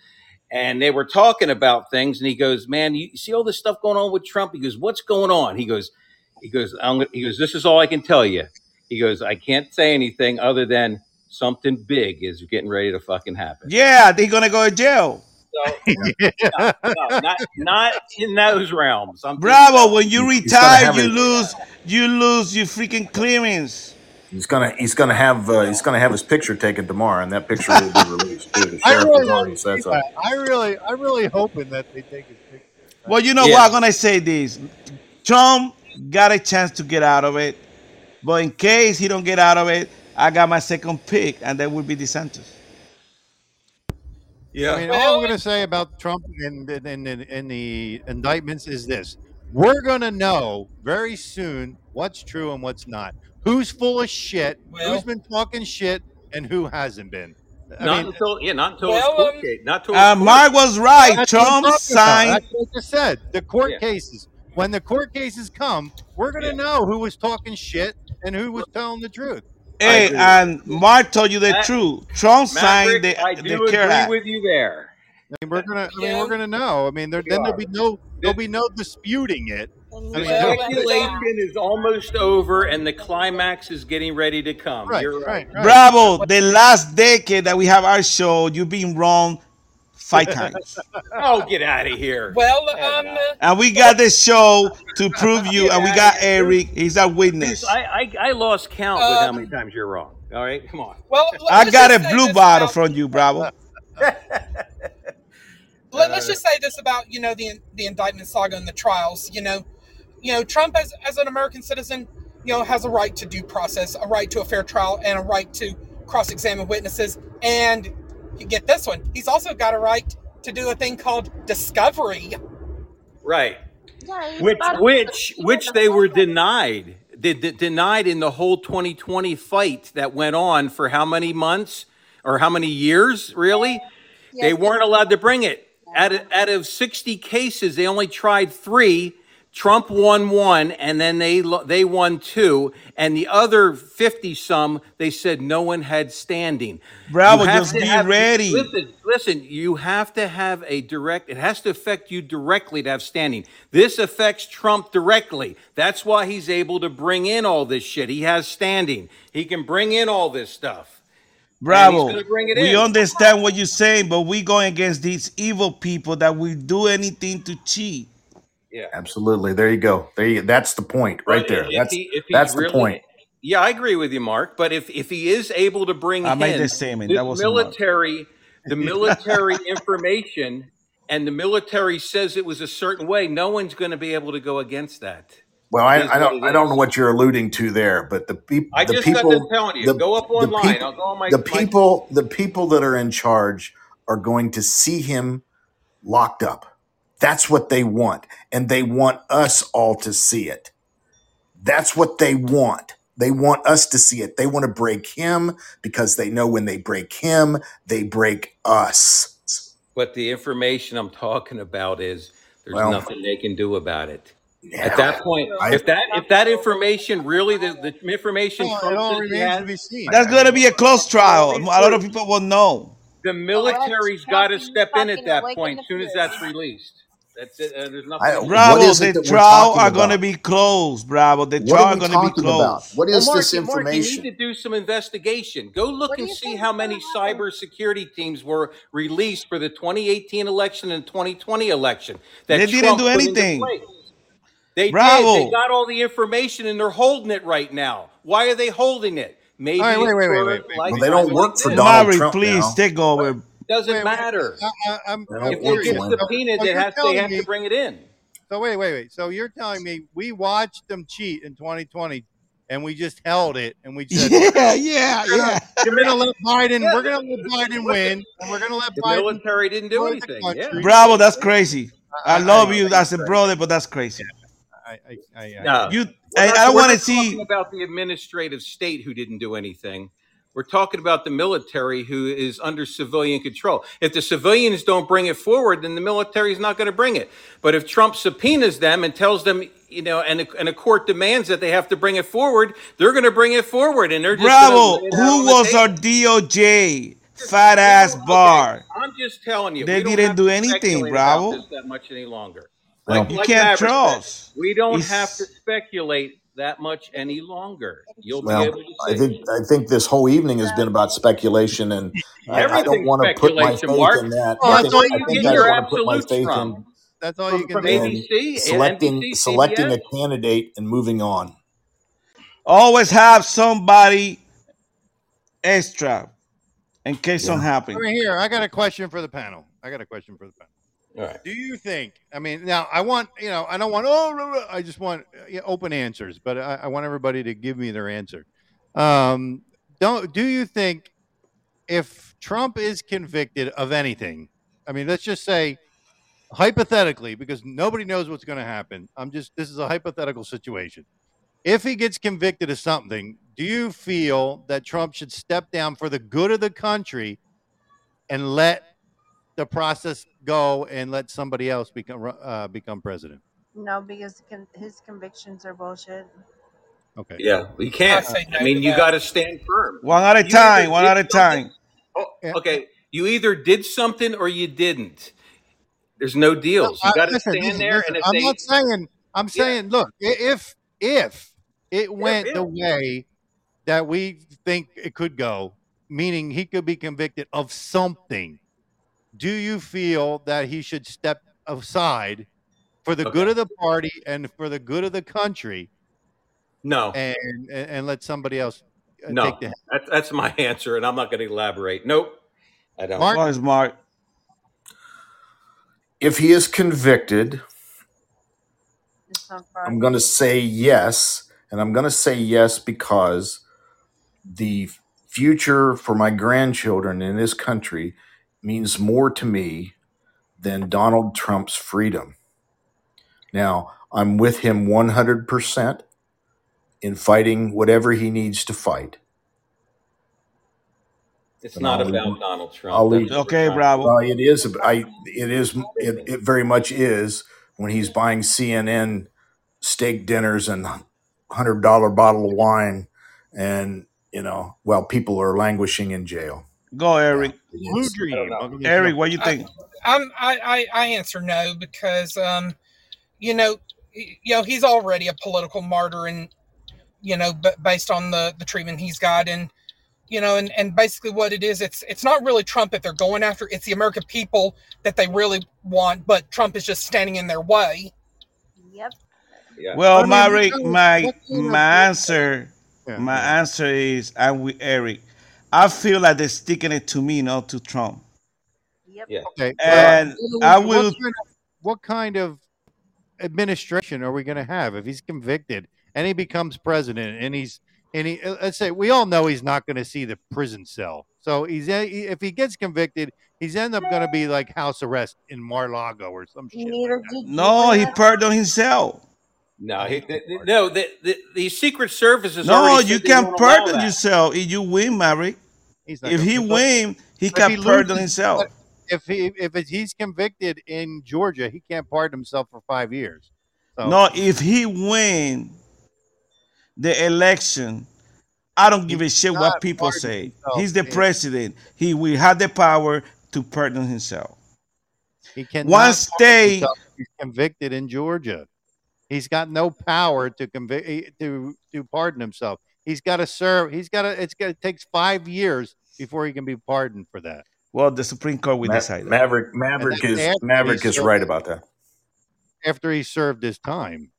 And they were talking about things, and he goes, "Man, you see all this stuff going on with Trump?" He goes, "What's going on?" He goes, "He goes, I'm, he goes, this is all I can tell you." He goes, "I can't say anything other than something big is getting ready to fucking happen." Yeah, they're gonna go to jail. So, no, no, not not in those realms. I'm just- Bravo, when you He's retire, have you lose you lose your freaking clearance. He's gonna he's gonna have uh, he's gonna have his picture taken tomorrow, and that picture will be released. Too. The I sheriff really already they said do so. I really, I really hoping that they take his picture. Well, you know Yeah. what? I'm gonna say this. Trump got a chance to get out of it, but in case he don't get out of it, I got my second pick, and that would be DeSantis. Yeah. I mean, all I'm going to say about Trump and and, and, and the indictments is this: we're going to know very soon what's true and what's not. Who's full of shit? Well- who's been talking shit? And who hasn't been? I not mean, until yeah, not until Well, it's court um, case, not till Uh, court. Mark was right. That's Trump talking about. signed. That's what I just said. The court Yeah. cases. When the court cases come, we're gonna know who was talking shit and who was telling the truth. Hey, and Mark told you the Matt- truth. Trump signed Maverick, I the, do the CARE agree Act. with you there. I mean, we're gonna. I mean, Yeah. we're gonna know. I mean, there, then are. there'll be no. There'll be no disputing it. I mean, Well, there- speculation is almost over, and the climax is getting ready to come. right, You're right. right, right. Bravo, the last decade that we have our show, you've been wrong five times. Oh, get out of here. Well, um, And we got this show to prove you, and we got Eric. He's a witness. I, I, I lost count with how Um, many times you're wrong. All right, come on. well, I got a blue this bottle about- from you, Bravo. Let, us just say this about you know the the indictment saga and the trials. You know, you know Trump as as an American citizen, you know, has a right to due process, a right to a fair trial, and a right to cross examine witnesses. And you get this one, he's also got a right to do a thing called discovery. Right. Yeah, Which which which they were denied. Did de- denied in the whole 2020 fight that went on for how many months or how many years? Really, they weren't allowed to bring it. Out of, out of 60 cases, they only tried three. Trump won one, and then they they won two, and the other 50 some they said no one had standing. Bravo, just be have- ready. Listen, listen. You have to have a direct. It has to affect you directly to have standing. This affects Trump directly. That's why he's able to bring in all this shit. He has standing. He can bring in all this stuff. Bravo. gonna bring it We understand what you're saying, but we going against these evil people that will do anything to cheat. Yeah. Absolutely. There you go. There you, that's the point right But there. if That's he- if he's that's the point. Yeah, I agree with you, Mark. But if if he is able to bring I in made the statement. this That wasn't military, the military information, and the military says it was a certain way, no one's going to be able to go against that. Well, I, I don't I don't know what you're alluding to there, but the people I the just got people done telling you. Go up online. I'll go on my- the my- people the people that are in charge are going to see him locked up. That's what they want, and they want us all to see it. That's what they want. They want us to see it. They want to break him because they know when they break him, they break us. But the information I'm talking about is there's Well- nothing they can do about it. Yeah. At that point, I- if that if that information really the, the information Well, it all remains has, to be seen. That's going to be a close trial. A lot of people will know. the military's got to step in at that point as soon as that's released. That's it. Uh, there's nothing. I- to. Bravo, What is it the that we're trial are going to be closed, Bravo. The What trial are are going to be talking about? closed. What Well, is Mark, this Mark, you need to do some investigation. Go look What and see how many gonna cybersecurity teams were released for the 2018 election and 2020 election. That They didn't do anything. They Bravo. did. They got all the information and they're holding it right now. Why are they holding it? Maybe All right, wait, wait, wait, wait, wait. like Well, they don't work like for this. Donald Maverick, Trump please now. take over. Doesn't Wait, wait, matter. I, I, I'm, I'm If work they curious. get for subpoenaed, So they have they have me- to bring it in. So wait, wait, wait. So you're telling me we watched them cheat in 2020, and we just held it, and we said, Yeah, yeah, yeah. "We're gonna let Biden. Yeah. We're gonna let Biden win, and we're gonna let The Biden." military didn't do anything. Yeah. Bravo, that's crazy. I I- love I- you as a brother, but that's crazy. I, I, I, I, No. You, I, I don't want to see. about the administrative state who didn't do anything. We're talking about the military who is under civilian control. If the civilians don't bring it forward, then the military is not going to bring it. But if Trump subpoenas them and tells them, you know, and a, and a court demands that they have to bring it forward, they're going to bring it forward, and they're just Bravo, who was our. DOJ? Fat ass Okay, Barr. I'm just telling you, They didn't do anything, Bravo. that much any longer. Well, You can't Maverick said, trust. we don't have to speculate that much any longer. You'll be Well, able to I see. think I think this whole evening has been about speculation, and I, I don't want to put my faith Mark. in that. Well, I that's think, all I you get your want to put my absolutes faith from. in, That's all you From, can from do. in ABC, selecting NBC, selecting CBS. a candidate and moving on. Always have somebody extra in case something happens. Over here, I got a question for the panel. I got a question for the panel. Right. Do you think? I mean, now I want you know, I don't want. Oh, I just want open answers, but I, I want everybody to give me their answer. Um, don't do you think if Trump is convicted of anything? I mean, let's just say hypothetically, because nobody knows what's going to happen. I'm just this is a hypothetical situation. If he gets convicted of something, do you feel that Trump should step down for the good of the country and let the process go and let somebody else become uh, become president? No, because con- his convictions are bullshit. Okay. Yeah, we can't. I I mean, you got to stand firm. One at a You time. One at a time. Oh, okay, you either did something or you didn't. There's no deals. You got to stand listen, there. Listen, and I'm they, not saying. I'm Yeah. saying, look, if if it went if. the way that we think it could go, meaning he could be convicted of something, do you feel that he should step aside for the good of the party and for the good of the country, no, and and, and let somebody else uh, no, take the that, that's my answer, and I'm not going to elaborate. Nope, I don't. Mark? One is Mark. If he is convicted, It's. I'm going to say yes. And I'm going to say yes because the future for my grandchildren in this country means more to me than Donald Trump's freedom. Now, I'm with him 100% in fighting whatever he needs to fight. It's But not I'll leave- about Donald Trump. I'll leave- Okay, Bravo. Well, it is. I. It is. It, it very much is when he's buying CNN steak dinners and hundred dollar bottle of wine, and you know, while people are languishing in jail. Go, Eric. Blue Dream. Welcome to the Eric, what do you think? I'm, I, I, I answer no because, um, you know, you know, he's already a political martyr, and you know, but based on the the treatment he's got, and you know, and and basically what it is, it's it's not really Trump that they're going after; it's the American people that they really want, but Trump is just standing in their way. Yep. Yeah. Well, I mean, my what Rick, kind of- my what kind of- my answer, Yeah, my answer is I'm with Eric. I feel like they're sticking it to me, not to Trump. Yep. Yeah. Okay. And what, I what will- kind of, what kind of administration are we going to have if he's convicted and he becomes president and he's and he uh, let's say we all know he's not going to see the prison cell. So he's if he gets convicted, he's end up going to be like house arrest in Mar-Lago or some shit. Like that. No, he Brad. pardoned himself. No, oh, he, the, the- no. The, the the Secret Service is No, already you can won't pardon yourself if you win, Mary. If he win, he if can he pardon loses- himself. If he if he's convicted in Georgia, he can't pardon himself for five years. So, No, if he win the election, I don't give a shit what people say. himself. He's the He- president. He will have the power to pardon himself. He can One state- He's convicted in Georgia. He's got no power to convict eh, to to pardon himself. He's got to serve. He's got to. It's got. It takes five years before he can be pardoned for that. Well, the Supreme Court will Ma- decide. Maverick, Maverick is Maverick is right about that. After he served his time.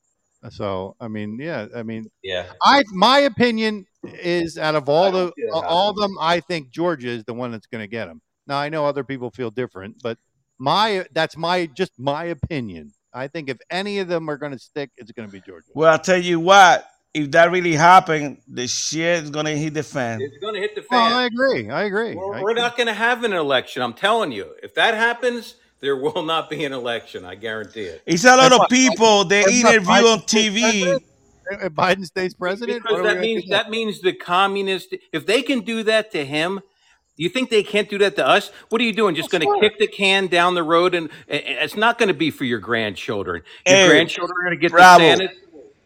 So I mean, yeah. I mean, Yeah. I my opinion is out of all the see all of them, I think Georgia is the one that's going to get him. Now I know other people feel different, but my that's my just my opinion. I think if any of them are going to stick, it's going to be Georgia. Well, I'll tell you what, if that really happened, the shit is going to hit the fan. It's going to hit the Well, fan. I agree. I agree. We're, I we're not going to have an election. I'm telling you. If that happens, there will not be an election. I guarantee it. It's a lot That's of what- people they that's what interview on TV. president? Uh, Biden stays president. Because What are we that means that means the communist. If they can do that to him, you think they can't do that to us? What are you doing? Just going to kick the can down the road, and, and it's not going to be for your grandchildren. Your Hey, grandchildren are going to get bravo. the Senate,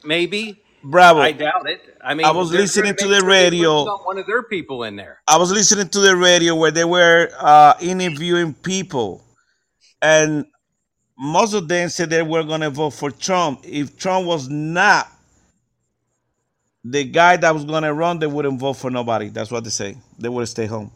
maybe. Bravo. I doubt it. I mean, I was they're listening gonna to make the sure they put radio. some- One of their people in there. I was listening to the radio where they were uh, interviewing people, and most of them said they were going to vote for Trump. If Trump was not the guy that was going to run, they wouldn't vote for nobody. That's what they say. They would stay home.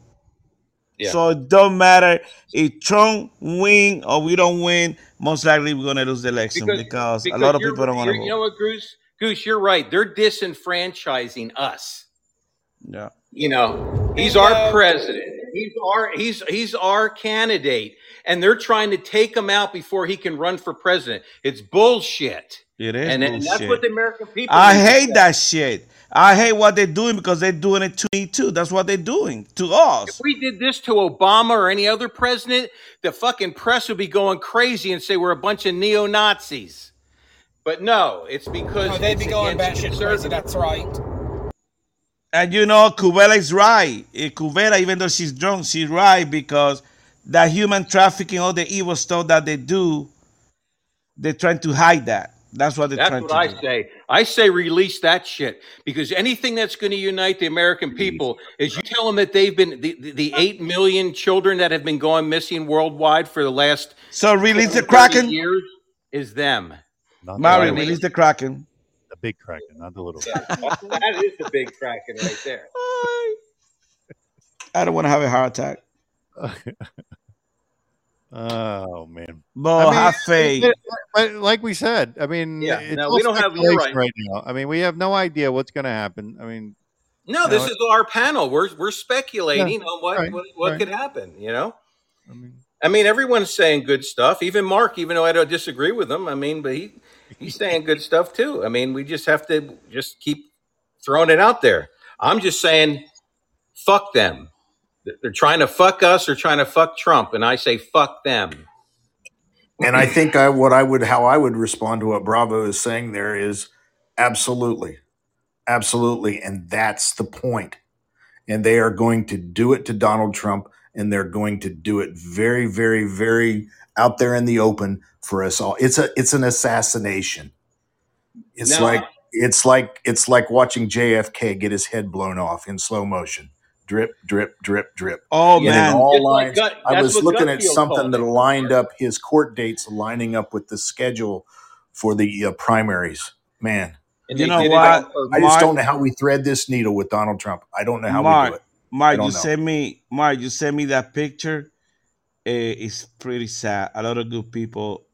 Yeah. So it don't matter if Trump win or we don't win. Most likely we're going to lose the election because, a lot of people don't want to you're- vote. You know what, Goose? Goose, you're right. They're disenfranchising us. yeah. You know, he's And, our president. He's our he's he's our candidate, and they're trying to take him out before he can run for president. It's bullshit. It is and, and that's what the American people. I hate say. that shit. I hate what they're doing because they're doing it to me too. That's what they're doing to us. If we did this to Obama or any other president, the fucking press would be going crazy and say we're a bunch of neo Nazis. But no, it's because No, they'd it's be going against batshit crazy. That's right. And you know, Cubela is right. Eh, Cubela, even though she's drunk, she's right because that human trafficking, all the evil stuff that they do, they're trying to hide that. That's what they're That's trying what to I do. say. I say release that shit because anything that's going to unite the American people is you tell them that they've been the, the, the eight million children that have been going missing worldwide for the last So release the Kraken. years is them. Not Mary, the, release the Kraken. the big kraken, not the little. that is the big kraken right there. I don't want to have a heart attack. Oh man. But have faith. it- but like we said, I mean, Yeah, it's no, we don't have- you're right. right now. I mean, we have no idea what's going to happen. I mean, No, this know, is our panel. We're we're speculating Yeah, on what right, what, what right. could happen. You know. I mean, I mean, everyone's saying good stuff. Even Mark, even though I don't disagree with him, I mean, but he he's saying good stuff too. I mean, we just have to just keep throwing it out there. I'm just saying, fuck them. They're trying to fuck us or trying to fuck Trump, and I say fuck them. And I think I what I would how I would respond to what Bravo is saying there is absolutely. Absolutely. And that's the point. And they are going to do it to Donald Trump and they're going to do it very, very, very out there in the open for us all. It's a it's an assassination. It's Now, like it's like it's like watching JFK get his head blown off in slow motion. Drip, drip, drip, drip. Oh And in man, all Just like lines. Gut- I was looking at something that lined up his court dates lining up with the schedule for the uh, primaries. Man, and you know what. I just Mark? don't know how we thread this needle with Donald Trump. I don't know how we do it. I Mark, you know. sent me, Mark, you sent me that picture. Eh, it's pretty sad. A lot of good people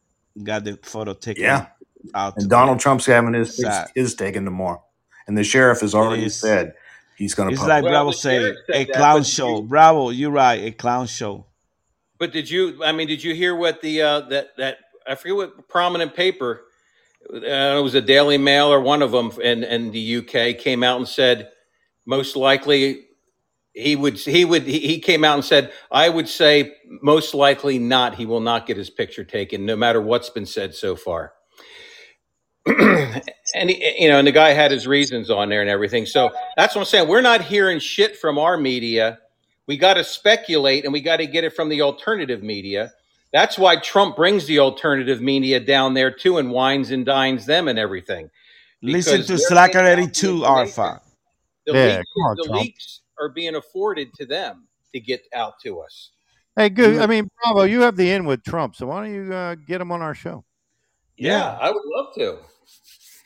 got the photo taken Yeah. out. And. Donald Trump's having his his, Sad. his taken tomorrow, and the sheriff has already said he's going to. It's publish. like Well, Bravo the say, said a clown but show. you- Bravo, you're right, a clown show. But did you? I mean, did you hear what the uh, that that I forget what prominent paper? Uh, it was a Daily Mail or one of them in in the UK came out and said most likely he would he would he he came out and said I would say most likely not he will not get his picture taken no matter what's been said so far. and he, you know, and the guy had his reasons on there and everything. So that's what I'm saying. We're not hearing shit from our media. We got to speculate and we got to get it from the alternative media. That's why Trump brings the alternative media down there too and wines and dines them and everything. Listen to they're Slacker getting out 82. Alpha. The, Yeah, leaks, on, the Trump. leaks are being afforded to them to get out to us. hey, good. I mean, Bravo, you have the in with Trump, so why don't you uh, get him on our show? Yeah, Yeah. I would love to.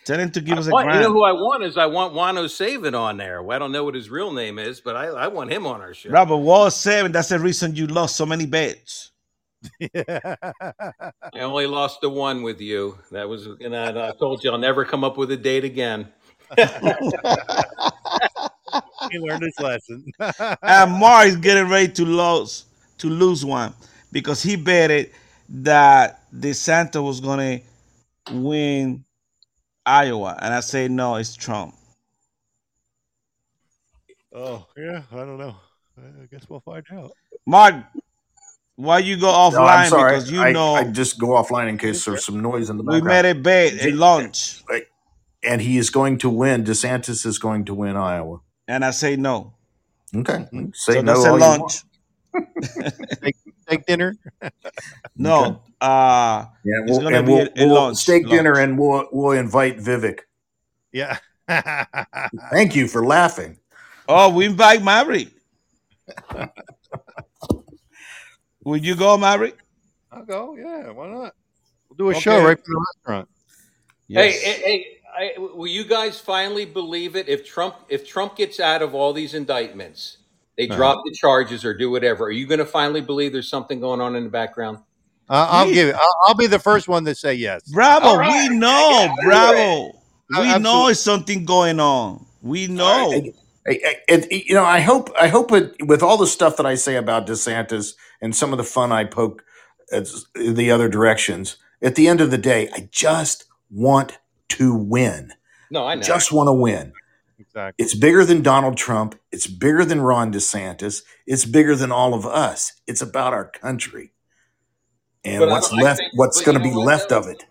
Tell him to give us a Want- you know who I want is I want Juan O Savin on there. Well, I don't know what his real name is, but I, I want him on our show. Robert Wall 7, that's the reason you lost so many bets. I only lost the one with you. That was, and I, I told you I'll never come up with a date again. he learned his lesson. and Mark is getting ready to lose to lose one because he betted that DeSantis was gonna win Iowa, and I say no, it's Trump. oh, yeah. I don't know. I guess we'll find out. Mark, why you go No, I'm offline? sorry. because you I, know I just go offline in case there's some noise in the background. we met at a bet at lunch, and he is going to win. DeSantis is going to win Iowa. and I say no. Okay, mm-hmm. say so no. that's a all you lunch. want. Take, take dinner. No, uh, Yeah, it's we'll, gonna and be we'll, a, a we'll lunch. steak lunch. dinner, and we'll we'll invite Vivek. Yeah. Thank you for laughing. Oh, we invite Maverick. Would you go, Maverick? I'll go. Yeah. Why not? We'll do a Okay. show right from the restaurant. Hey, hey, hey, I, will you guys finally believe it? If Trump, if Trump gets out of all these indictments, they Uh-huh. drop the charges or do whatever. Are you going to finally believe there's something going on in the background? Uh, I'll Me- give it. I'll, I'll be the first one to say yes. Bravo, All right. we know, Yeah, bravo. We know absolutely. it's something going on. We know. I- I- I- you know, I hope I hope it, with all the stuff that I say about DeSantis and some of the fun I poke at the other directions. At the end of the day, I just want to win. No, I know. Just want to win. Exactly. It's bigger than Donald Trump. It's bigger than Ron DeSantis. It's bigger than all of us. It's about our country and But I what's I left. think- what's but going to you be what, left though? of it.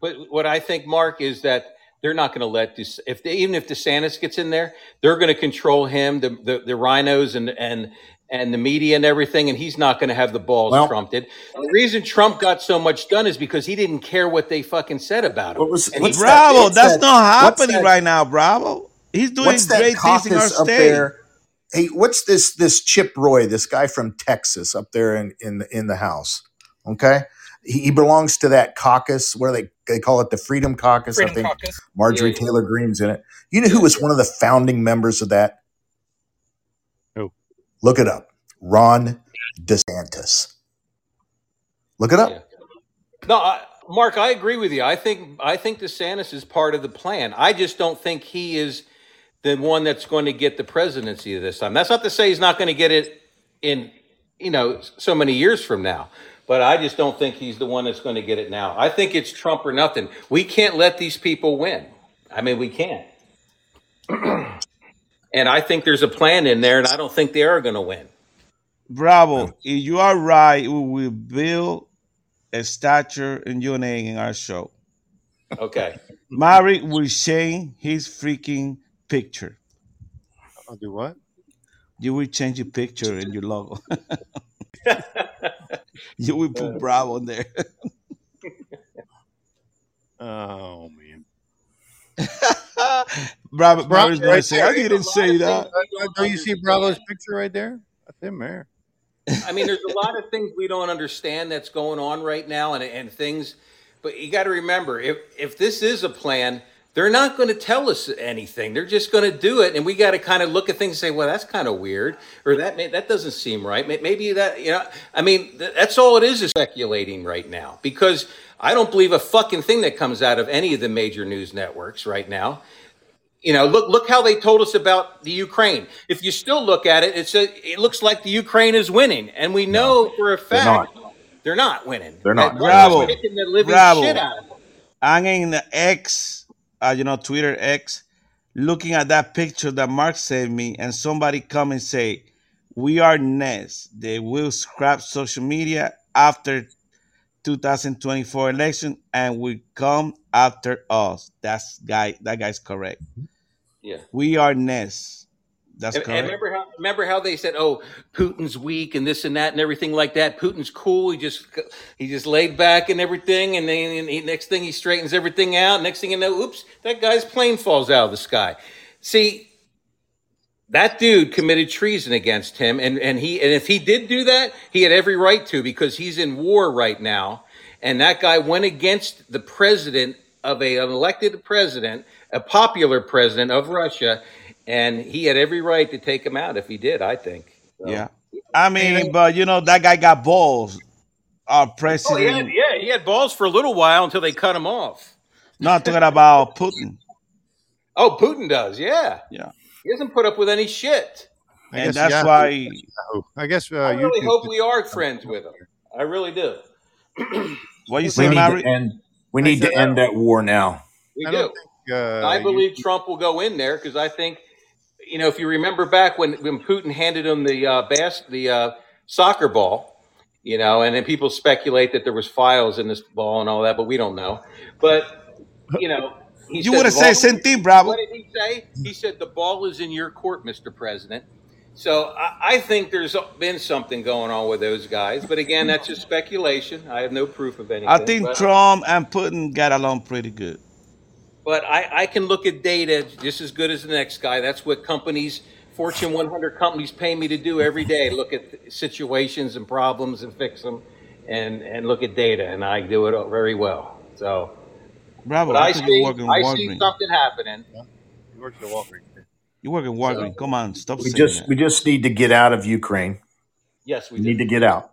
But what I think, Mark, is that they're not going to let this. If they, even if DeSantis gets in there, they're going to control him. The, the the RINOs and and and the media and everything, and he's not going to have the balls Well- Trump did. The reason Trump got so much done is because he didn't care what they fucking said about him. What was And he- what's that- Bravo, what's that's that- not what's happening that- right now, Bravo. He's doing What's that great things in our caucus up state. there? Hey, what's this this Chip Roy, this guy from Texas up there in in the, in the House? Okay, he, he belongs to that caucus. What do they they call it? The Freedom Caucus. Freedom I think Caucus. Marjorie Yeah, yeah. Taylor Greene's in it. You know who was one of the founding members of that? Who? Look it up. Ron DeSantis. Look it up. Yeah. No, I, Mark, I agree with you. I think I think DeSantis is part of the plan. I just don't think he is the one that's going to get the presidency this time. That's not to say he's not going to get it in, you know, so many years from now. But I just don't think he's the one that's going to get it now. I think it's Trump or nothing. We can't let these people win. I mean, we can't. and I think there's a plan in there, and I don't think they are going to win. Bravo, if you are right, we will build a statue in your name in our show. Okay. Mary will change his freaking picture. I'll do what? You will change your picture and your logo. you will put uh. Bravo in there. Oh man. Bravo, Bravo gonna right say, I didn't say that. Don't you see Bravo's picture right there? That's him there. I mean, there's a lot of things we don't understand that's going on right now, and, and things. But you got to remember, if if this is a plan, they're not going to tell us anything. They're just going to do it, and we got to kind of look at things and say, "Well, that's kind of weird," or "That may, that doesn't seem right." Maybe that you know. I mean, th- that's all it is is speculating right now because I don't believe a fucking thing that comes out of any of the major news networks right now. You know, look look how they told us about the Ukraine. If you still look at it, it's a, it looks like the Ukraine is winning, and we know for a They're fact not. they're not winning. They're not. That Bravo. The living Bravo. shit out of them. I'm in the X, uh, you know, Twitter X, looking at that picture that Mark sent me, and somebody come and say, "We are next. They will scrap social media after 2024 election, and will come after us." That's guy. That guy's correct. Yeah. We are next. That's And, and remember how remember how they said, "Oh, Putin's weak and this and that and everything like that." Putin's cool. He just he just laid back and everything, and then and he, next thing he straightens everything out. Next thing you know, oops, that guy's plane falls out of the sky. See, that dude committed treason against him, and and he and if he did do that, he had every right to because he's in war right now, and that guy went against the president of a an elected president, a popular president of Russia, and he had every right to take him out if he did. I think. So- Yeah. I mean, but you know, that guy got balls. Our Oh, he president. had, yeah, he had balls for a little while until they cut him off. Not talking about Putin. Oh, Putin does, yeah. Yeah. He doesn't put up with any shit. I And that's Yahoo- why I guess uh, I really YouTube hope we are friends with him. I really do. what you We say, need to end. We need to end that war now. We I do. think, uh, I you- believe Trump will go in there because I think, you know, if you remember back when, when Putin handed him the uh, bas- the uh, soccer ball, you know, and then people speculate that there was files in this ball and all that, but we don't know. But you know, he You would have said thing, Bravo. What did he say? He said the ball is in your court, Mr. President. So I, I think there's been something going on with those guys, but again, that's just speculation. I have no proof of anything. I think but- Trump and Putin got along pretty good. But I, I can look at data just as good as the next guy. That's what companies, Fortune 100 companies, pay me to do every day. Look at situations and problems and fix them, and and look at data, and I do it very well. So, Bravo. but I I think see you work in I see Walgreens. something happening. He works at Walgreens. You work in Walgreens. Come on, stop We just that. we just need to get out of Ukraine. Yes, we We need to get out.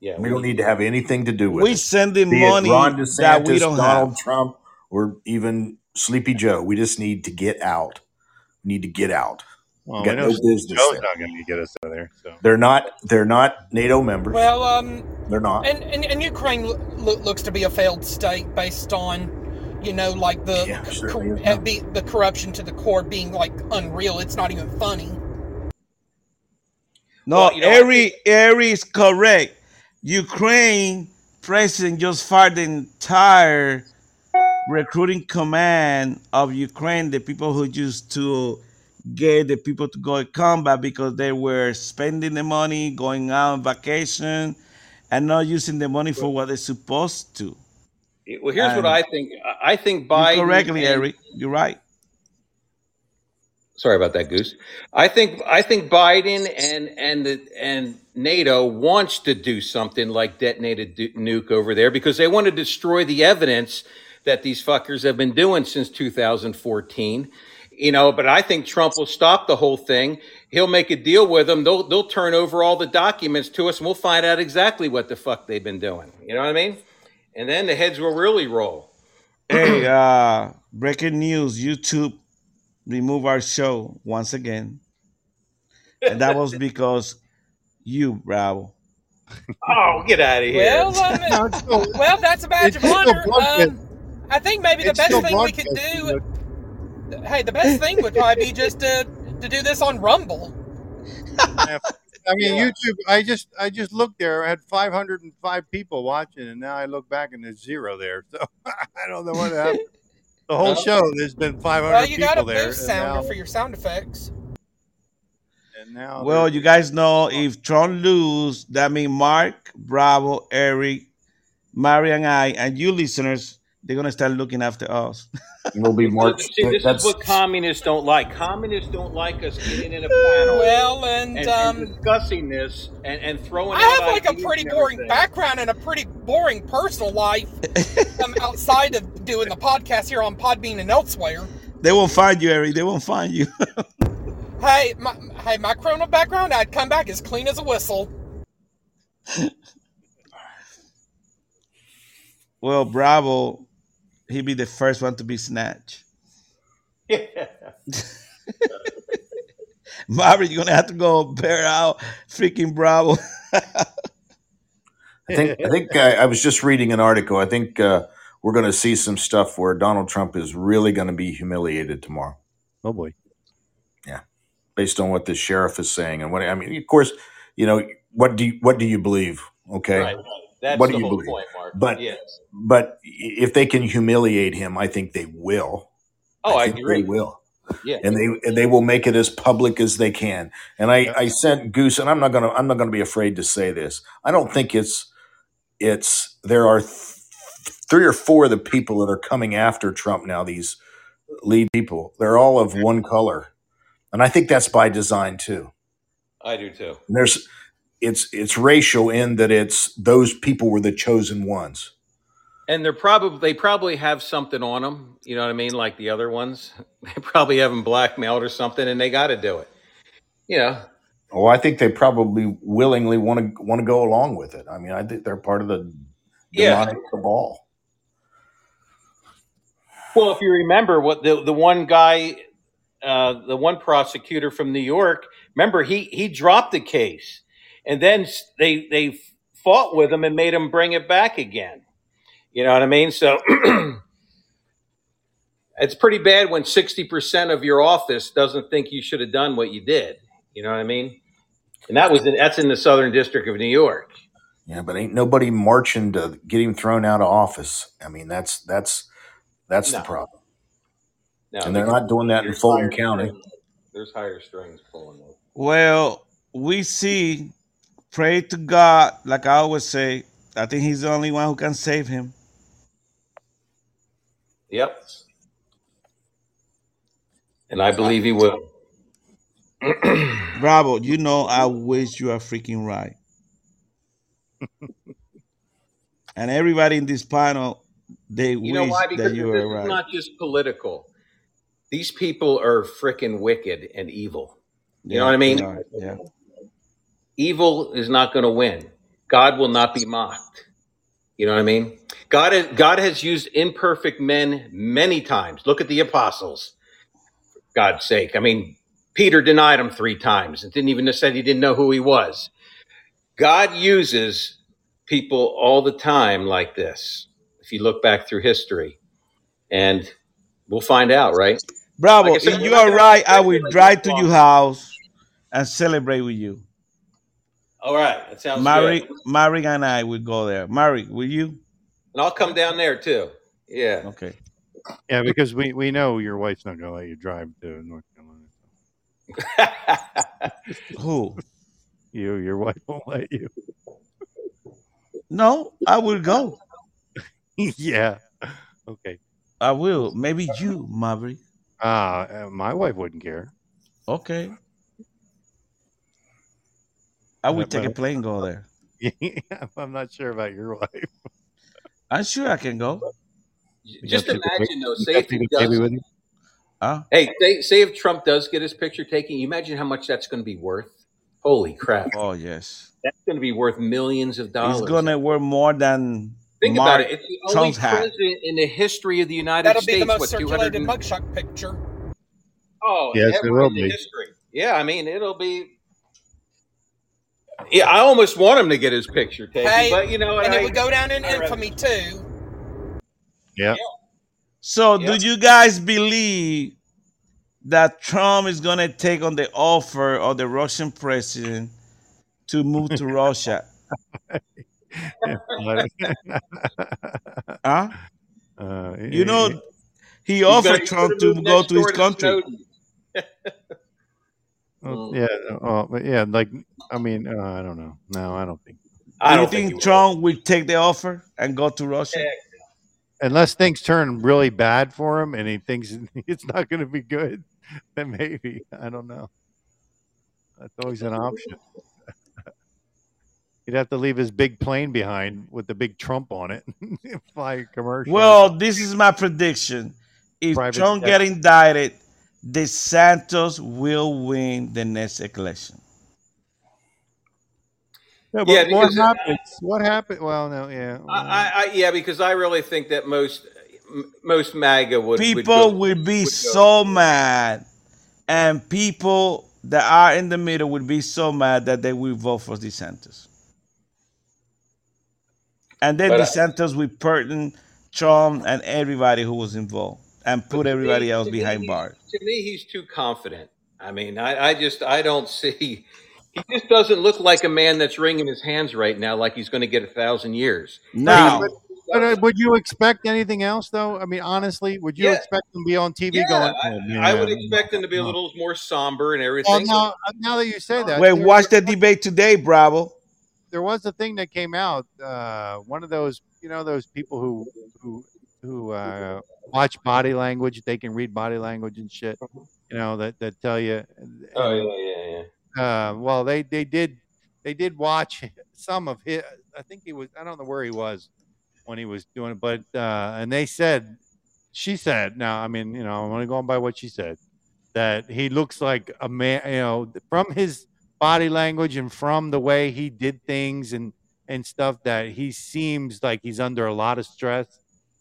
Yeah, We don't need to have anything to do with We it. sending Be it money Ron that DeSantis, we don't Donald have. Trump, or even Sleepy Joe. We just need to get out. We need to get out. Well, We got we no business Joe's there. not going to get us out of there. So They're not. They're not NATO members. Well, um, They're not. and, and, and Ukraine lo- lo- looks to be a failed state based on, you know, like the Yeah, cor- certainly is be, the corruption to the core being like unreal. It's not even funny. No, Well, you know, Ari, Ari is correct. Ukraine president just fired the entire recruiting command of Ukraine, the people who used to get the people to go to combat because they were spending the money, going out on vacation, and not using the money for what they're supposed to. Well, here's what I think. I think Biden correctly, and Eric. You're right. sorry about that, Goose. I think I think Biden and and the and NATO wants to do something like detonate a du- nuke over there because they want to destroy the evidence that these fuckers have been doing since 2014. You know, but I think Trump will stop the whole thing. He'll make a deal with them. They'll they'll turn over all the documents to us, and we'll find out exactly what the fuck they've been doing. You know what I mean? And then the heads will really roll. Hey, uh, breaking news: YouTube remove our show once again, and that was because you, Bravo. Oh, get out of here! Well, um, well, that's a badge it's of honor. Um, I think maybe the best thing we could broadcasting, do. Hey, the best thing would probably be just to to do this on Rumble. I mean, YouTube. I just I just looked there. I had 505 people watching, and now I look back and there's zero there. So I don't know what happened. The whole Well- show, there's been 500 Well, you got a there, boost sounder now, for your sound effects. and now Well, you guys know if Tron lose, that means Mark, Bravo, Eric, Mary, and I, and you listeners, they're gonna start looking after us. We'll be more. See, this is what communists don't like. Communists don't like us getting in a panel. Well, and, and, um, discussing this and, and throwing. I out have like a pretty boring everything. background and a pretty boring personal life um, outside of doing the podcast here on Podbean and elsewhere. they won't find you, Eric. They won't find you. Hey, my hey, my criminal background, I'd come back as clean as a whistle. well, Bravo, he'll be the first one to be snatched. Yeah. Maverick, you're gonna have to go bear out freaking Bravo. I think I think I, I was just reading an article. I think uh, we're going to see some stuff where Donald Trump is really going to be humiliated tomorrow. Oh boy. Yeah, based on what the sheriff is saying and what I mean. Of course, you know what do you, what do you believe? Okay, Right. That's what the do you whole believe? point, Mark. But yes. but if they can humiliate him, I think they will. Oh, I, think agree. they will. Yeah. and they and they will make it as public as they can. And I, I sent Goose, and I'm not gonna I'm not gonna be afraid to say this. I don't think it's it's there are th- three or four of the people that are coming after Trump now. These lead people, they're all of one color, and I think that's by design too. I do too. And there's it's it's racial in that it's those people were the chosen ones. And they're probably they probably have something on them. You know what I mean? Like the other ones, they probably have them blackmailed or something, and they got to do it. You know. Oh, I think they probably willingly want to want to go along with it. I mean, I think they're part of the Yeah. demonic cabal. Well, if you remember what the the one guy, uh, the one prosecutor from New York, remember he he dropped the case, and then they they fought with him and made him bring it back again. You know what I mean? So it's pretty bad when sixty percent of your office doesn't think you should have done what you did. You know what I mean? And that was in, that's in the Southern District of New York. Yeah, but ain't nobody marching to get him thrown out of office. I mean, that's that's that's the problem. No, and they're not doing that in Fulton County. strings- There's higher strings pulling. Them. Well, we see, pray to God, like I always say, I think he's the only one who can save him. Yep. And I believe he will. Bravo, you know I wish you are freaking right. and everybody in this panel, they You know why? that Because you this is right. not just political. These people are freaking wicked and evil. You know what I mean? are, Yeah. Evil is not going to win. God will not be mocked. You know what I mean? God has, God has used imperfect men many times. Look at the apostles. God's sake. I mean, Peter denied him three times and didn't even said he didn't know who he was. God uses people all the time like this. If you look back through history, and we'll find out, right? Bravo, Like said, if you are right, I will drive to your house and celebrate with you. All right, that sounds Mary, good. Mary and I would go there. Mary, will you? And I'll come down there too. Yeah. Okay. Yeah, because we, we know your wife's not going to let you drive to North Carolina. Who? You, your wife won't let you. No, I will go. yeah. Okay. I will. Maybe you, Maverick. Uh, uh, my wife wouldn't care. Okay. I would take a but- plane go there. I'm not sure about your wife. I'm sure I can go. Just You gotta take a imagine pic- though, say if he take a baby does. Huh? Hey, say, say if Trump does get his picture taken, you imagine how much that's going to be worth. Holy crap! Oh yes. That's going to be worth millions of dollars. It's gonna work more than Think Mark about it. It's the only Trump's hat. president in the history of the United That'll States. be the most what, circulated 200 mugshot picture. Oh, Yes, it will in be. history. Yeah, I mean, it'll be. Yeah, I almost want him to get his picture taken, Hey, but you know what? and I, it would go down in infamy too. Yeah. So, Yeah. do you guys believe that Trump is going to take on the offer of the Russian president to move to Russia? Huh? Uh, You know, he offered Trump gonna go to his country. Snowden. Oh, yeah, uh, but yeah, like I mean, uh, I don't know. No, I don't think. I Do you don't think think he will. Trump will take the offer and go to Russia? Unless things turn really bad for him and he thinks it's not going to be good, then maybe I don't know. That's always an option. He'd have to leave his big plane behind with the big Trump on it, and fly commercial. Well, this is my prediction. If Private Trump jet. get indicted, DeSantos will win the next election. No, but Yeah, what because, uh, happens? What happened? Well, no, yeah. I, I, I, yeah, because I really think that most most MAGA would would People go- will be would so mad, and people that are in the middle would be so mad that they will vote for DeSantis. And then But I- DeSantis will pardon Trump and everybody who was involved and put To everybody me- else to me, behind bars. To me, he's too confident. I mean, I, I just I don't see. He just doesn't look like a man that's wringing his hands right now, like he's going to get a thousand years. Now, But, but uh, would you expect anything else, though? I mean, honestly, would you Yeah. expect him to be on TV Yeah, going? I, "Oh, I would expect him to be a little more somber and Well, everything. now, now that you say that, wait, there- watch the debate today, Bravo. there was a thing that came out. Uh, one of those, you know, those people who who who uh, watch body language. They can read body language and shit. You know that that tell you. oh yeah, yeah, yeah. Uh, well, they they did they did watch some of his. I think he was. I don't know where he was when he was doing it, but uh, and they said, she said. Now, I mean, you know, I'm only going by what she said. That he looks like a man. You know, from his body language and from the way he did things and and stuff. That he seems like he's under a lot of stress.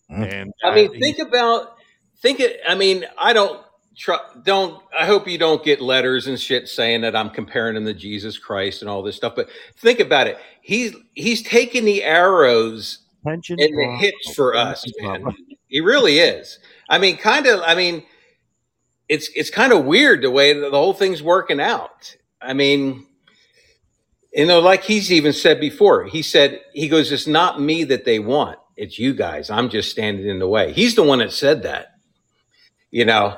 And I mean, he- think about think it. I mean, I don't tr- don't. I hope you don't get letters and shit saying that I'm comparing him to Jesus Christ and all this stuff. But think about it. He's he's taking the arrows Pension and the drop. hits for us, man. He really is. I mean, kind of. I mean, it's it's kind of weird the way that the whole thing's working out. I mean, you know, like he's even said before. He said he goes, "It's not me that they want. It's you guys. I'm just standing in the way." He's the one that said that. You know,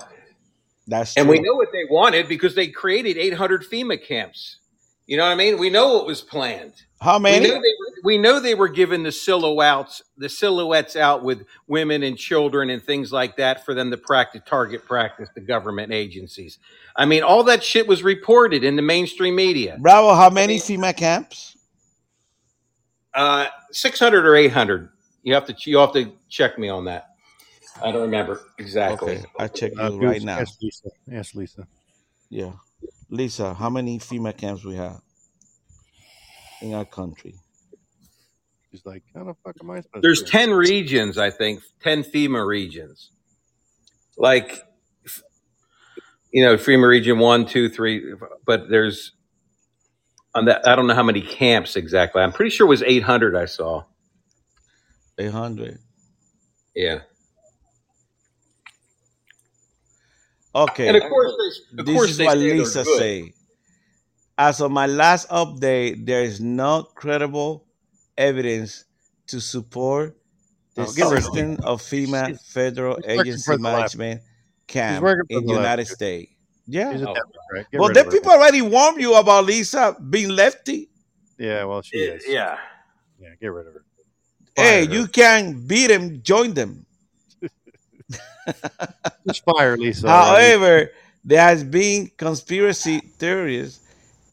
That's and we know what they wanted because they created 800 FEMA camps. You know what I mean? We know what was planned. How We many? know, they we know they were given the silhouettes, the silhouettes out with women and children and things like that for them to practice target practice the government agencies. I mean, all that shit was reported in the mainstream media. Bravo, how many FEMA camps? Uh, 600 or 800. You have to you have to check me on that. I don't remember exactly. Okay, I check you Uh, right now. Ask Lisa. Ask Lisa. Yeah. Lisa, how many FEMA camps we have in our country? She's like, how the fuck am I supposed There's to? 10 regions, I think, 10 FEMA regions. Like, you know, FEMA region one, two, three, but there's, on that, I don't know how many camps exactly. I'm pretty sure it was 800 I saw. 800. Yeah. Okay. And of course, they, of this course is what Lisa good. say. As of my last update, there is no credible evidence to support the Oh, get rid of system of FEMA federal she's working agency for management camp working for in the the left, United. States. Yeah. She's a Oh. Democrat. Well, rid the her. people already warned you about Lisa being lefty. Yeah, well, she is. Yeah. Yeah, get rid of her. Hey, her. you can beat them, join them. Just fire Lisa. already. However, there has been conspiracy theories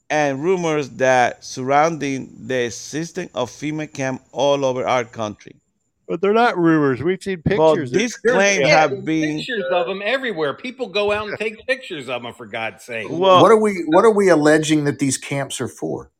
and rumors that surrounding the existence of FEMA camp all over our country. But they're not rumors. We've seen But pictures. these There's- claims yeah, have been pictures of them everywhere. People go out and take pictures of them for God's sake. well what are we What are we alleging that these camps are for?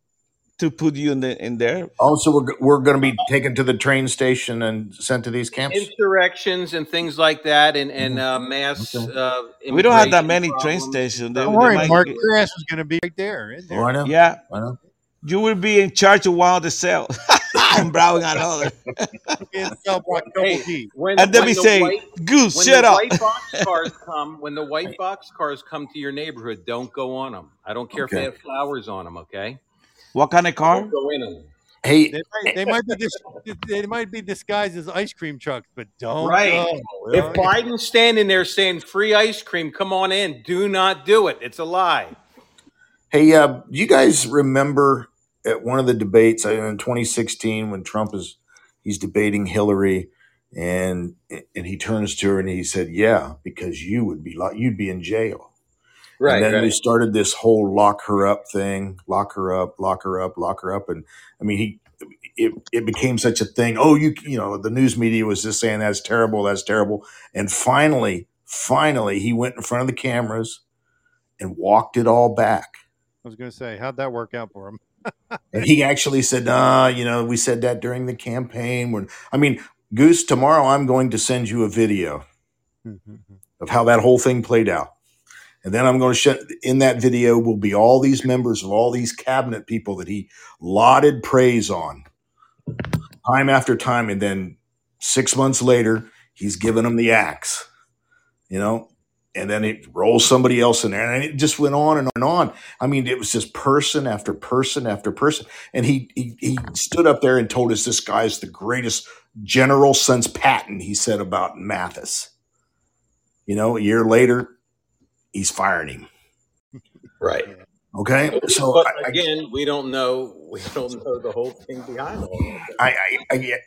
To put you in the in there. Also, we're we're going to be taken to the train station and sent to these camps. Insurrections and things like that, and and uh, mass. Okay. Uh, We don't have that immigration many train stations. Don't they worry, might Mark. get- Your ass is going to be right there. In there. Oh, I know. yeah, I know. you will be in charge of one of the cells and browsing another. In cell block Hey, when, And then we the say, white, Goose, when shut the up. white box cars come, when the white box cars come to your neighborhood, don't go on them. I don't care if they have flowers on them. Okay, What kind of car? go in them. Hey, They might, they might be dis- they might be disguised as ice cream trucks, but don't Right. go. If know? Biden's standing there saying free ice cream, come on in. Do not do it. It's a lie. hey, uh, you guys remember at one of the debates uh, in 2016 when Trump is he's debating Hillary, and and he turns to her and he said, "Yeah, because you would be lo- you'd be in jail." Right, and then right. we started this whole lock her up thing, lock her up, lock her up, lock her up, and I mean he. It, it became such a thing. Oh, you you know the news media was just saying that's terrible, that's terrible, and finally, finally, he went in front of the cameras and walked it all back. I was going to say, how'd that work out for him? And he actually said, "Nah, you know, we said that during the campaign." When I mean, Goose, tomorrow I'm going to send you a video mm-hmm, mm-hmm. of how that whole thing played out. And then I'm going to show in that video will be all these members of all these cabinet people that he lauded praise on time after time. And then six months later, he's giving them the axe, you know, and then it rolls somebody else in there. And it just went on and on and on. I mean, it was just person after person after person. And he, he, he stood up there and told us this guy's the greatest general since Patton, he said about Mathis. You know, a year later, he's firing him. Right. Okay, so but I, I, again, we don't know. We don't know the whole thing behind all of. I, I, I get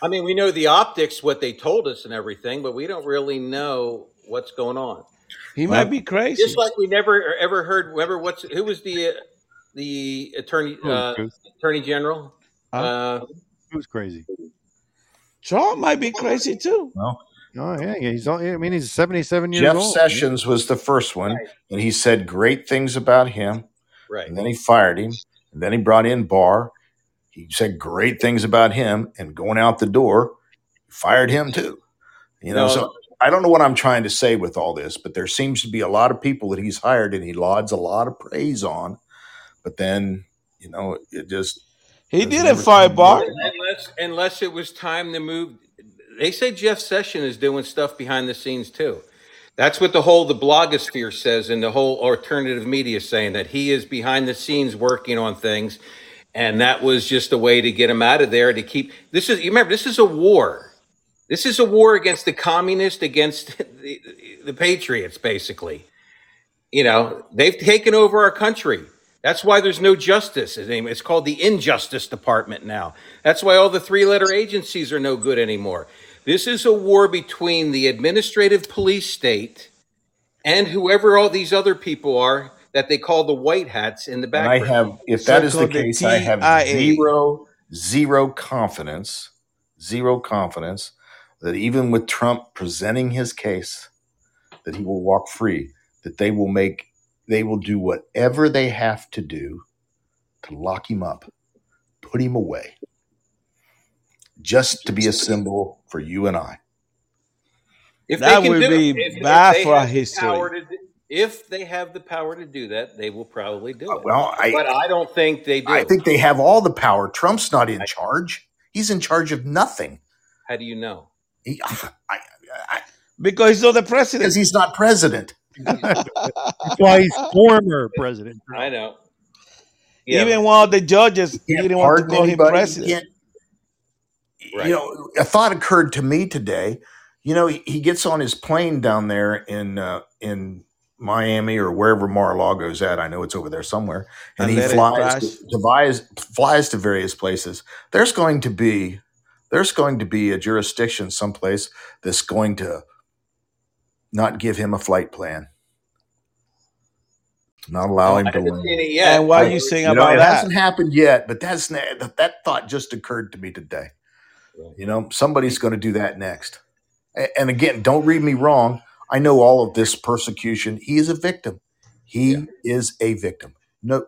I mean, we know the optics, what they told us, and everything, but we don't really know what's going on. He might be crazy. Just like we never ever heard. Ever what's who was the uh, the attorney Who, uh, attorney general? Uh, Who's crazy? Trump might be crazy too. well. Oh yeah, yeah, he's. all- I mean, he's seventy-seven years Jeff old. Jeff Sessions was the first one, and he said great things about him. right. And then he fired him. And then he brought in Barr. He said great things about him, and going out the door, fired him too. You know, No. so I don't know what I'm trying to say with all this, but there seems to be a lot of people that he's hired and he lauds a lot of praise on, but then you know it just He didn't fire Barr. Unless unless it was time to move. They say Jeff Sessions is doing stuff behind the scenes too. That's what the whole the blogosphere says, and the whole alternative media saying that he is behind the scenes working on things, and that was just a way to get him out of there to keep. This is you remember this is a war. This is a war against the communists, against the, the patriots, basically. You know, they've taken over our country. That's why there's no justice. It's called the Injustice Department now. That's why all the three letter agencies are no good anymore. This is a war between the administrative police state and whoever all these other people are that they call the white hats in the And I have, if that is the So-called the case, I have TIA. zero, zero confidence, zero confidence that even with Trump presenting his case, that he will walk free, that they will make, they will do whatever they have to do to lock him up, put him away, just to be a symbol for you and I. If That they can would do be it, if, if bad they for our have the history. power to do- if they have the power to do that, they will probably do uh, it. Well, I, but I don't think they do. I think they have all the power. Trump's not in charge. He's in charge of nothing. How do you know? He, I, Because he's not the president. because he's not president. That's why he's former president. I know. Yeah. Even one of the judges He didn't want to call him anybody. He president. can't- Right. You know, a thought occurred to me today. You know, he, he gets on his plane down there in uh, in Miami or wherever Mar-a-Lago's at. I know it's over there somewhere, and, And he flies to, to flies, flies to various places. There's going to be there's going to be a jurisdiction someplace that's going to not give him a flight plan, not allow him to haven't land. seen it yet. And what are you saying you know, about it that? hasn't happened yet, but that's that, that thought just occurred to me today. You know, somebody's going to do that next. And again, don't read me wrong. I know all of this persecution. He is a victim. He is a victim. No,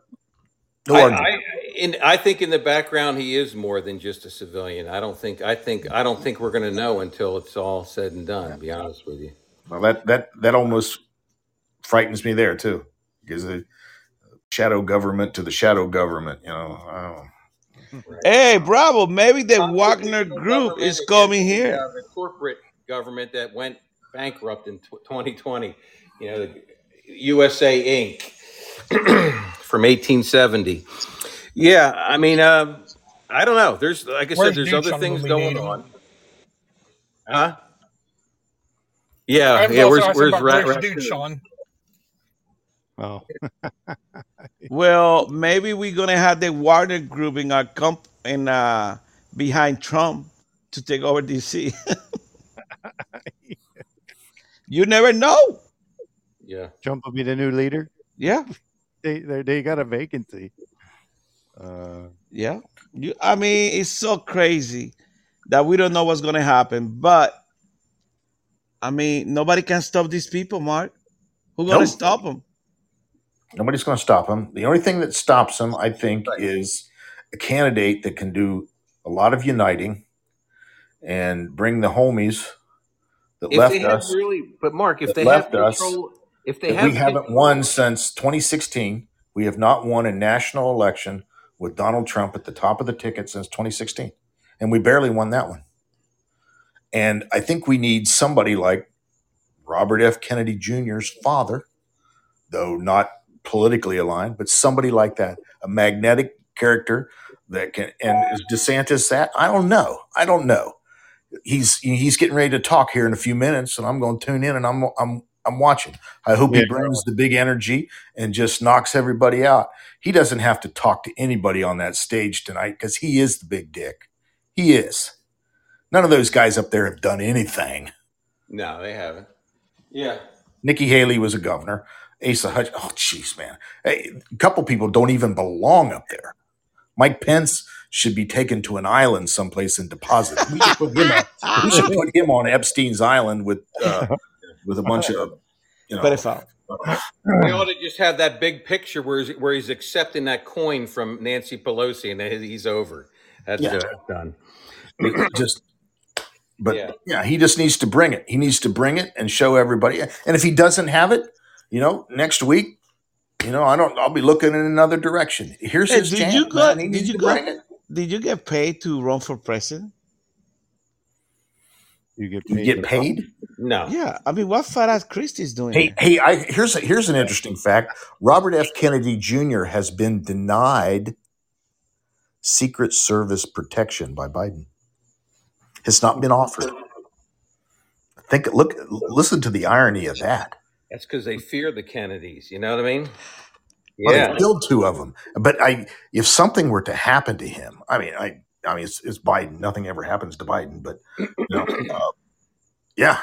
no I, argument. I, in, I think in the background he is more than just a civilian. I don't think. I think. I don't think we're going to know until it's all said and done. To be honest with you. Well, that that that almost frightens me there too, because the shadow government to the shadow government. You know, I don't- Hey, bravo! Maybe the Wagner Group is coming here. Uh, the corporate government that went bankrupt in 2020. You know, the USA Inc. from 1870. Yeah, I mean, uh, I don't know. There's, like I Where's said, there's Duke other things when we need going on. Huh? Yeah, I was yeah. also Where's asking where's about Rat? where's Rat Dude Sean? Oh, Well, maybe we're gonna have the Wagner Group in our comp in uh behind Trump to take over DC. you never know. Yeah. Trump will be the new leader. Yeah, They they, they got a vacancy. Uh, yeah. You, I mean, it's so crazy that we don't know what's gonna happen. But I mean, nobody can stop these people, Mark. Who's gonna Nope. stop them? Nobody's going to stop them. The only thing that stops them, I think, is a candidate that can do a lot of uniting and bring the homies that If left they us. really, but Mark, if that they have left us. if they that have we haven't control- won since 2016. We have not won a national election with Donald Trump at the top of the ticket since 2016. And we barely won that one. And I think we need somebody like Robert F. Kennedy Jr.'s father, though not politically aligned, but somebody like that, a magnetic character that can. And is DeSantis that? I don't know. I don't know. He's he's getting ready to talk here in a few minutes, and I'm going to tune in and I'm I'm I'm watching. I hope Yeah. he brings the big energy and just knocks everybody out. He doesn't have to talk to anybody on that stage tonight because he is the big dick. He is. None of those guys up there have done anything. No, they haven't. Yeah. Nikki Haley was a governor. Asa Hutch. Oh, jeez, man. Hey, a couple people don't even belong up there. Mike Pence should be taken to an island someplace and deposited. We should put him on, we should put him on Epstein's island with uh, with a bunch of you know. Pedophile. We ought to just have that big picture where he's, where he's accepting that coin from Nancy Pelosi and he's over. That's Yeah. uh, done. just but Yeah. yeah. he just needs to bring it he needs to bring it and show everybody and if he doesn't have it you know next week you know i don't i'll be looking in another direction here's Hey, his did chance you go? he Did you go? bring it Did you get paid to run for president? you get you paid. get to- paid No. Yeah, I mean, what fat ass Christie's doing? hey there? hey i here's a, here's an interesting fact robert f kennedy jr has been denied secret service protection by biden it's not been offered think look listen to the irony of that That's because they fear the Kennedys. You know what I mean? Well, Yeah. they killed two of them. But I, if something were to happen to him, I mean, I, I mean, it's, it's Biden. Nothing ever happens to Biden, but you know, uh, yeah.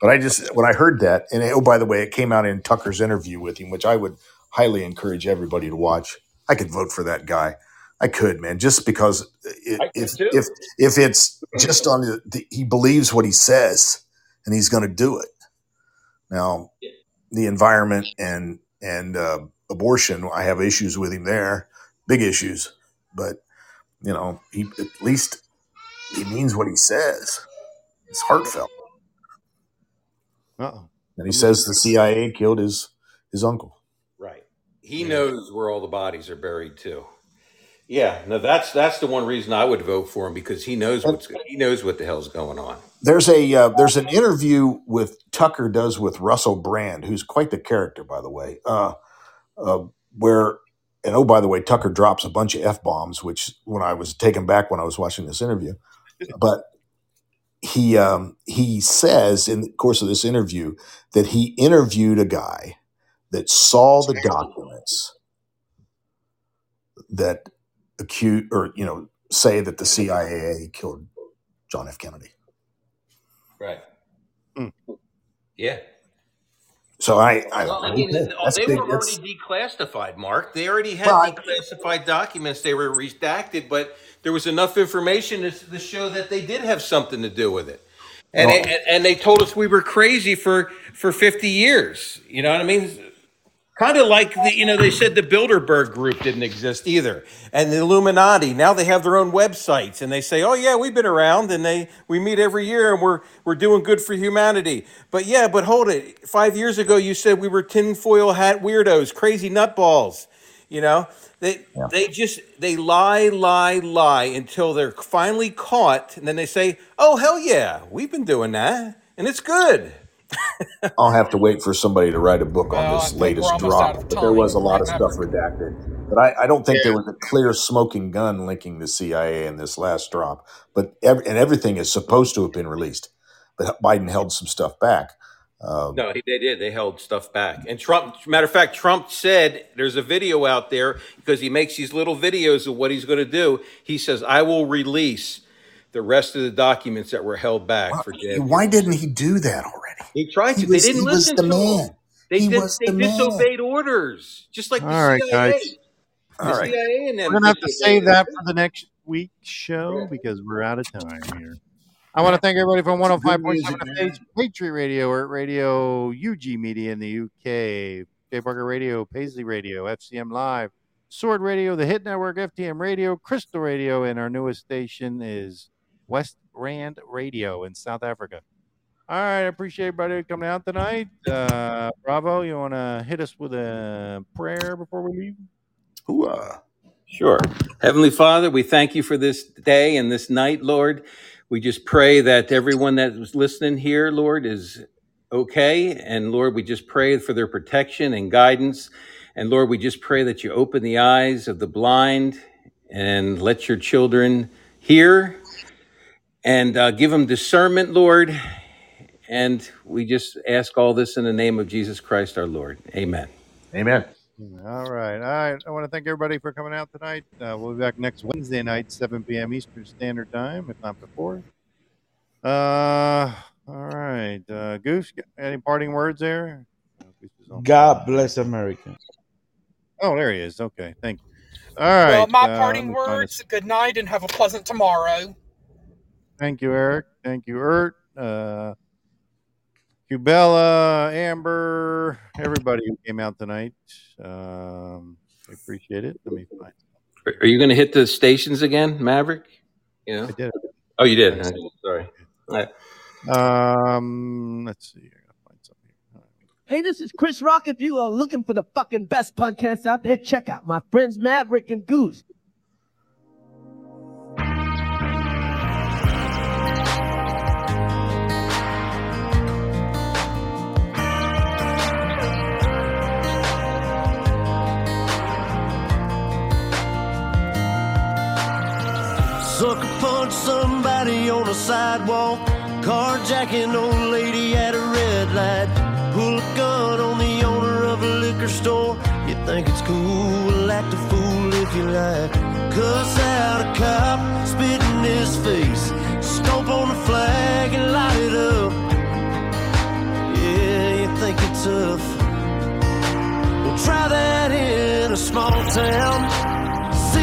But I just when I heard that, and oh, by the way, it came out in Tucker's interview with him, which I would highly encourage everybody to watch. I could vote for that guy. I could, man, just because it, if if if it's just on the, the he believes what he says and he's going to do it. Now, the environment and and uh, abortion, I have issues with him there, big issues. But you know, he at least he means what he says. It's heartfelt, Uh-oh. and he says the CIA killed his his uncle. Right. He knows where all the bodies are buried too. Yeah. No, that's that's the one reason I would vote for him because he knows what's he knows what the hell's going on. There's a uh, there's an interview with Tucker does with Russell Brand, who's quite the character, by the way. Uh, uh, where and oh, by the way, Tucker drops a bunch of f bombs, which when I was taken back when I was watching this interview, but he um, he says in the course of this interview that he interviewed a guy that saw the documents that accuse or you know say that the CIA killed John F. Kennedy. Right. Hmm. Yeah. So I, I Well, I mean, that's they big. were already declassified, Mark. They already had Well, I- declassified documents. They were redacted, but there was enough information to, to show that they did have something to do with it. And, Well- and and they told us we were crazy for for 50 years. You know what I mean? Kind of like the, you know, they said the Bilderberg group didn't exist either. And the Illuminati, now they have their own websites and they say, oh yeah, we've been around and they, we meet every year and we're, we're doing good for humanity. But yeah, but hold it. Five years ago, you said we were tinfoil hat weirdos, crazy nutballs. You know, they, they just, they lie, lie, lie until they're finally caught. And then they say, oh, hell yeah, we've been doing that and it's good. I'll have to wait for somebody to write a book on Well, I this latest drop. But there was a lot of stuff redacted. But I, I don't think there was a clear smoking gun linking the CIA in this last drop. But ev- and everything is supposed to have been released. But Biden held some stuff back. Um, No, he- they did. They held stuff back. And Trump, matter of fact, Trump said there's a video out there because he makes these little videos of what he's going to do. He says, I will release the rest of the documents that were held back for JFK. why didn't he do that already? He tried to. He was- they didn't he was listen the to man. him. They, He did, was they the man. disobeyed orders, just like the All right, CIA. guys. The All right. CIA and We're gonna have to disobeyed save that for the next week's show because we're out of time here. I want to thank everybody from 105.7 Patriot Radio or Radio UG Media in the UK, Jay Parker Radio, Paisley Radio, FCM Live, Sword Radio, the Hit Network, FTM Radio, Crystal Radio, and our newest station is West Rand Radio in South Africa. All right, I appreciate everybody coming out tonight. Uh, Bravo, you want to hit us with a prayer before we leave? Hoorah. Sure. Heavenly Father, we thank you for this day and this night, Lord. We just pray that everyone that was listening here, Lord, is okay. And Lord, we just pray for their protection and guidance. And Lord, we just pray that you open the eyes of the blind and let your children hear and uh, give them discernment, Lord. And we just ask all this in the name of Jesus Christ our Lord. Amen. Amen. All right. All right. I want to thank everybody for coming out tonight. Uh, we'll be back next Wednesday night, 7 p.m. Eastern Standard Time, if not before. Uh, all right. Uh, Goose, any parting words there? Goose is on- God bless America. Oh, there he is. Okay. Thank you. All right. well, my uh, parting let words: good night and have a pleasant tomorrow. Thank you, Eric. Thank you, Ert. Uh, Cubella, Amber, everybody who came out tonight. Um, I appreciate it. Let me find. Are are you going to hit the stations again, Maverick? You know? I did. Oh, you did. Okay, Sorry. All right. Um, let's see. I gotta find something. Hey, this is Chris Rock. If you are looking for the fucking best podcast out there, check out my friends Maverick and Goose. Somebody on a sidewalk. Carjacking old lady at a red light. Pull a gun on the owner of a liquor store. You think it's cool, act a fool if you like. Cuss out a cop, spit in his face. Stomp on the flag and light it up. Yeah, you think it's tough. Well, try that in a small town.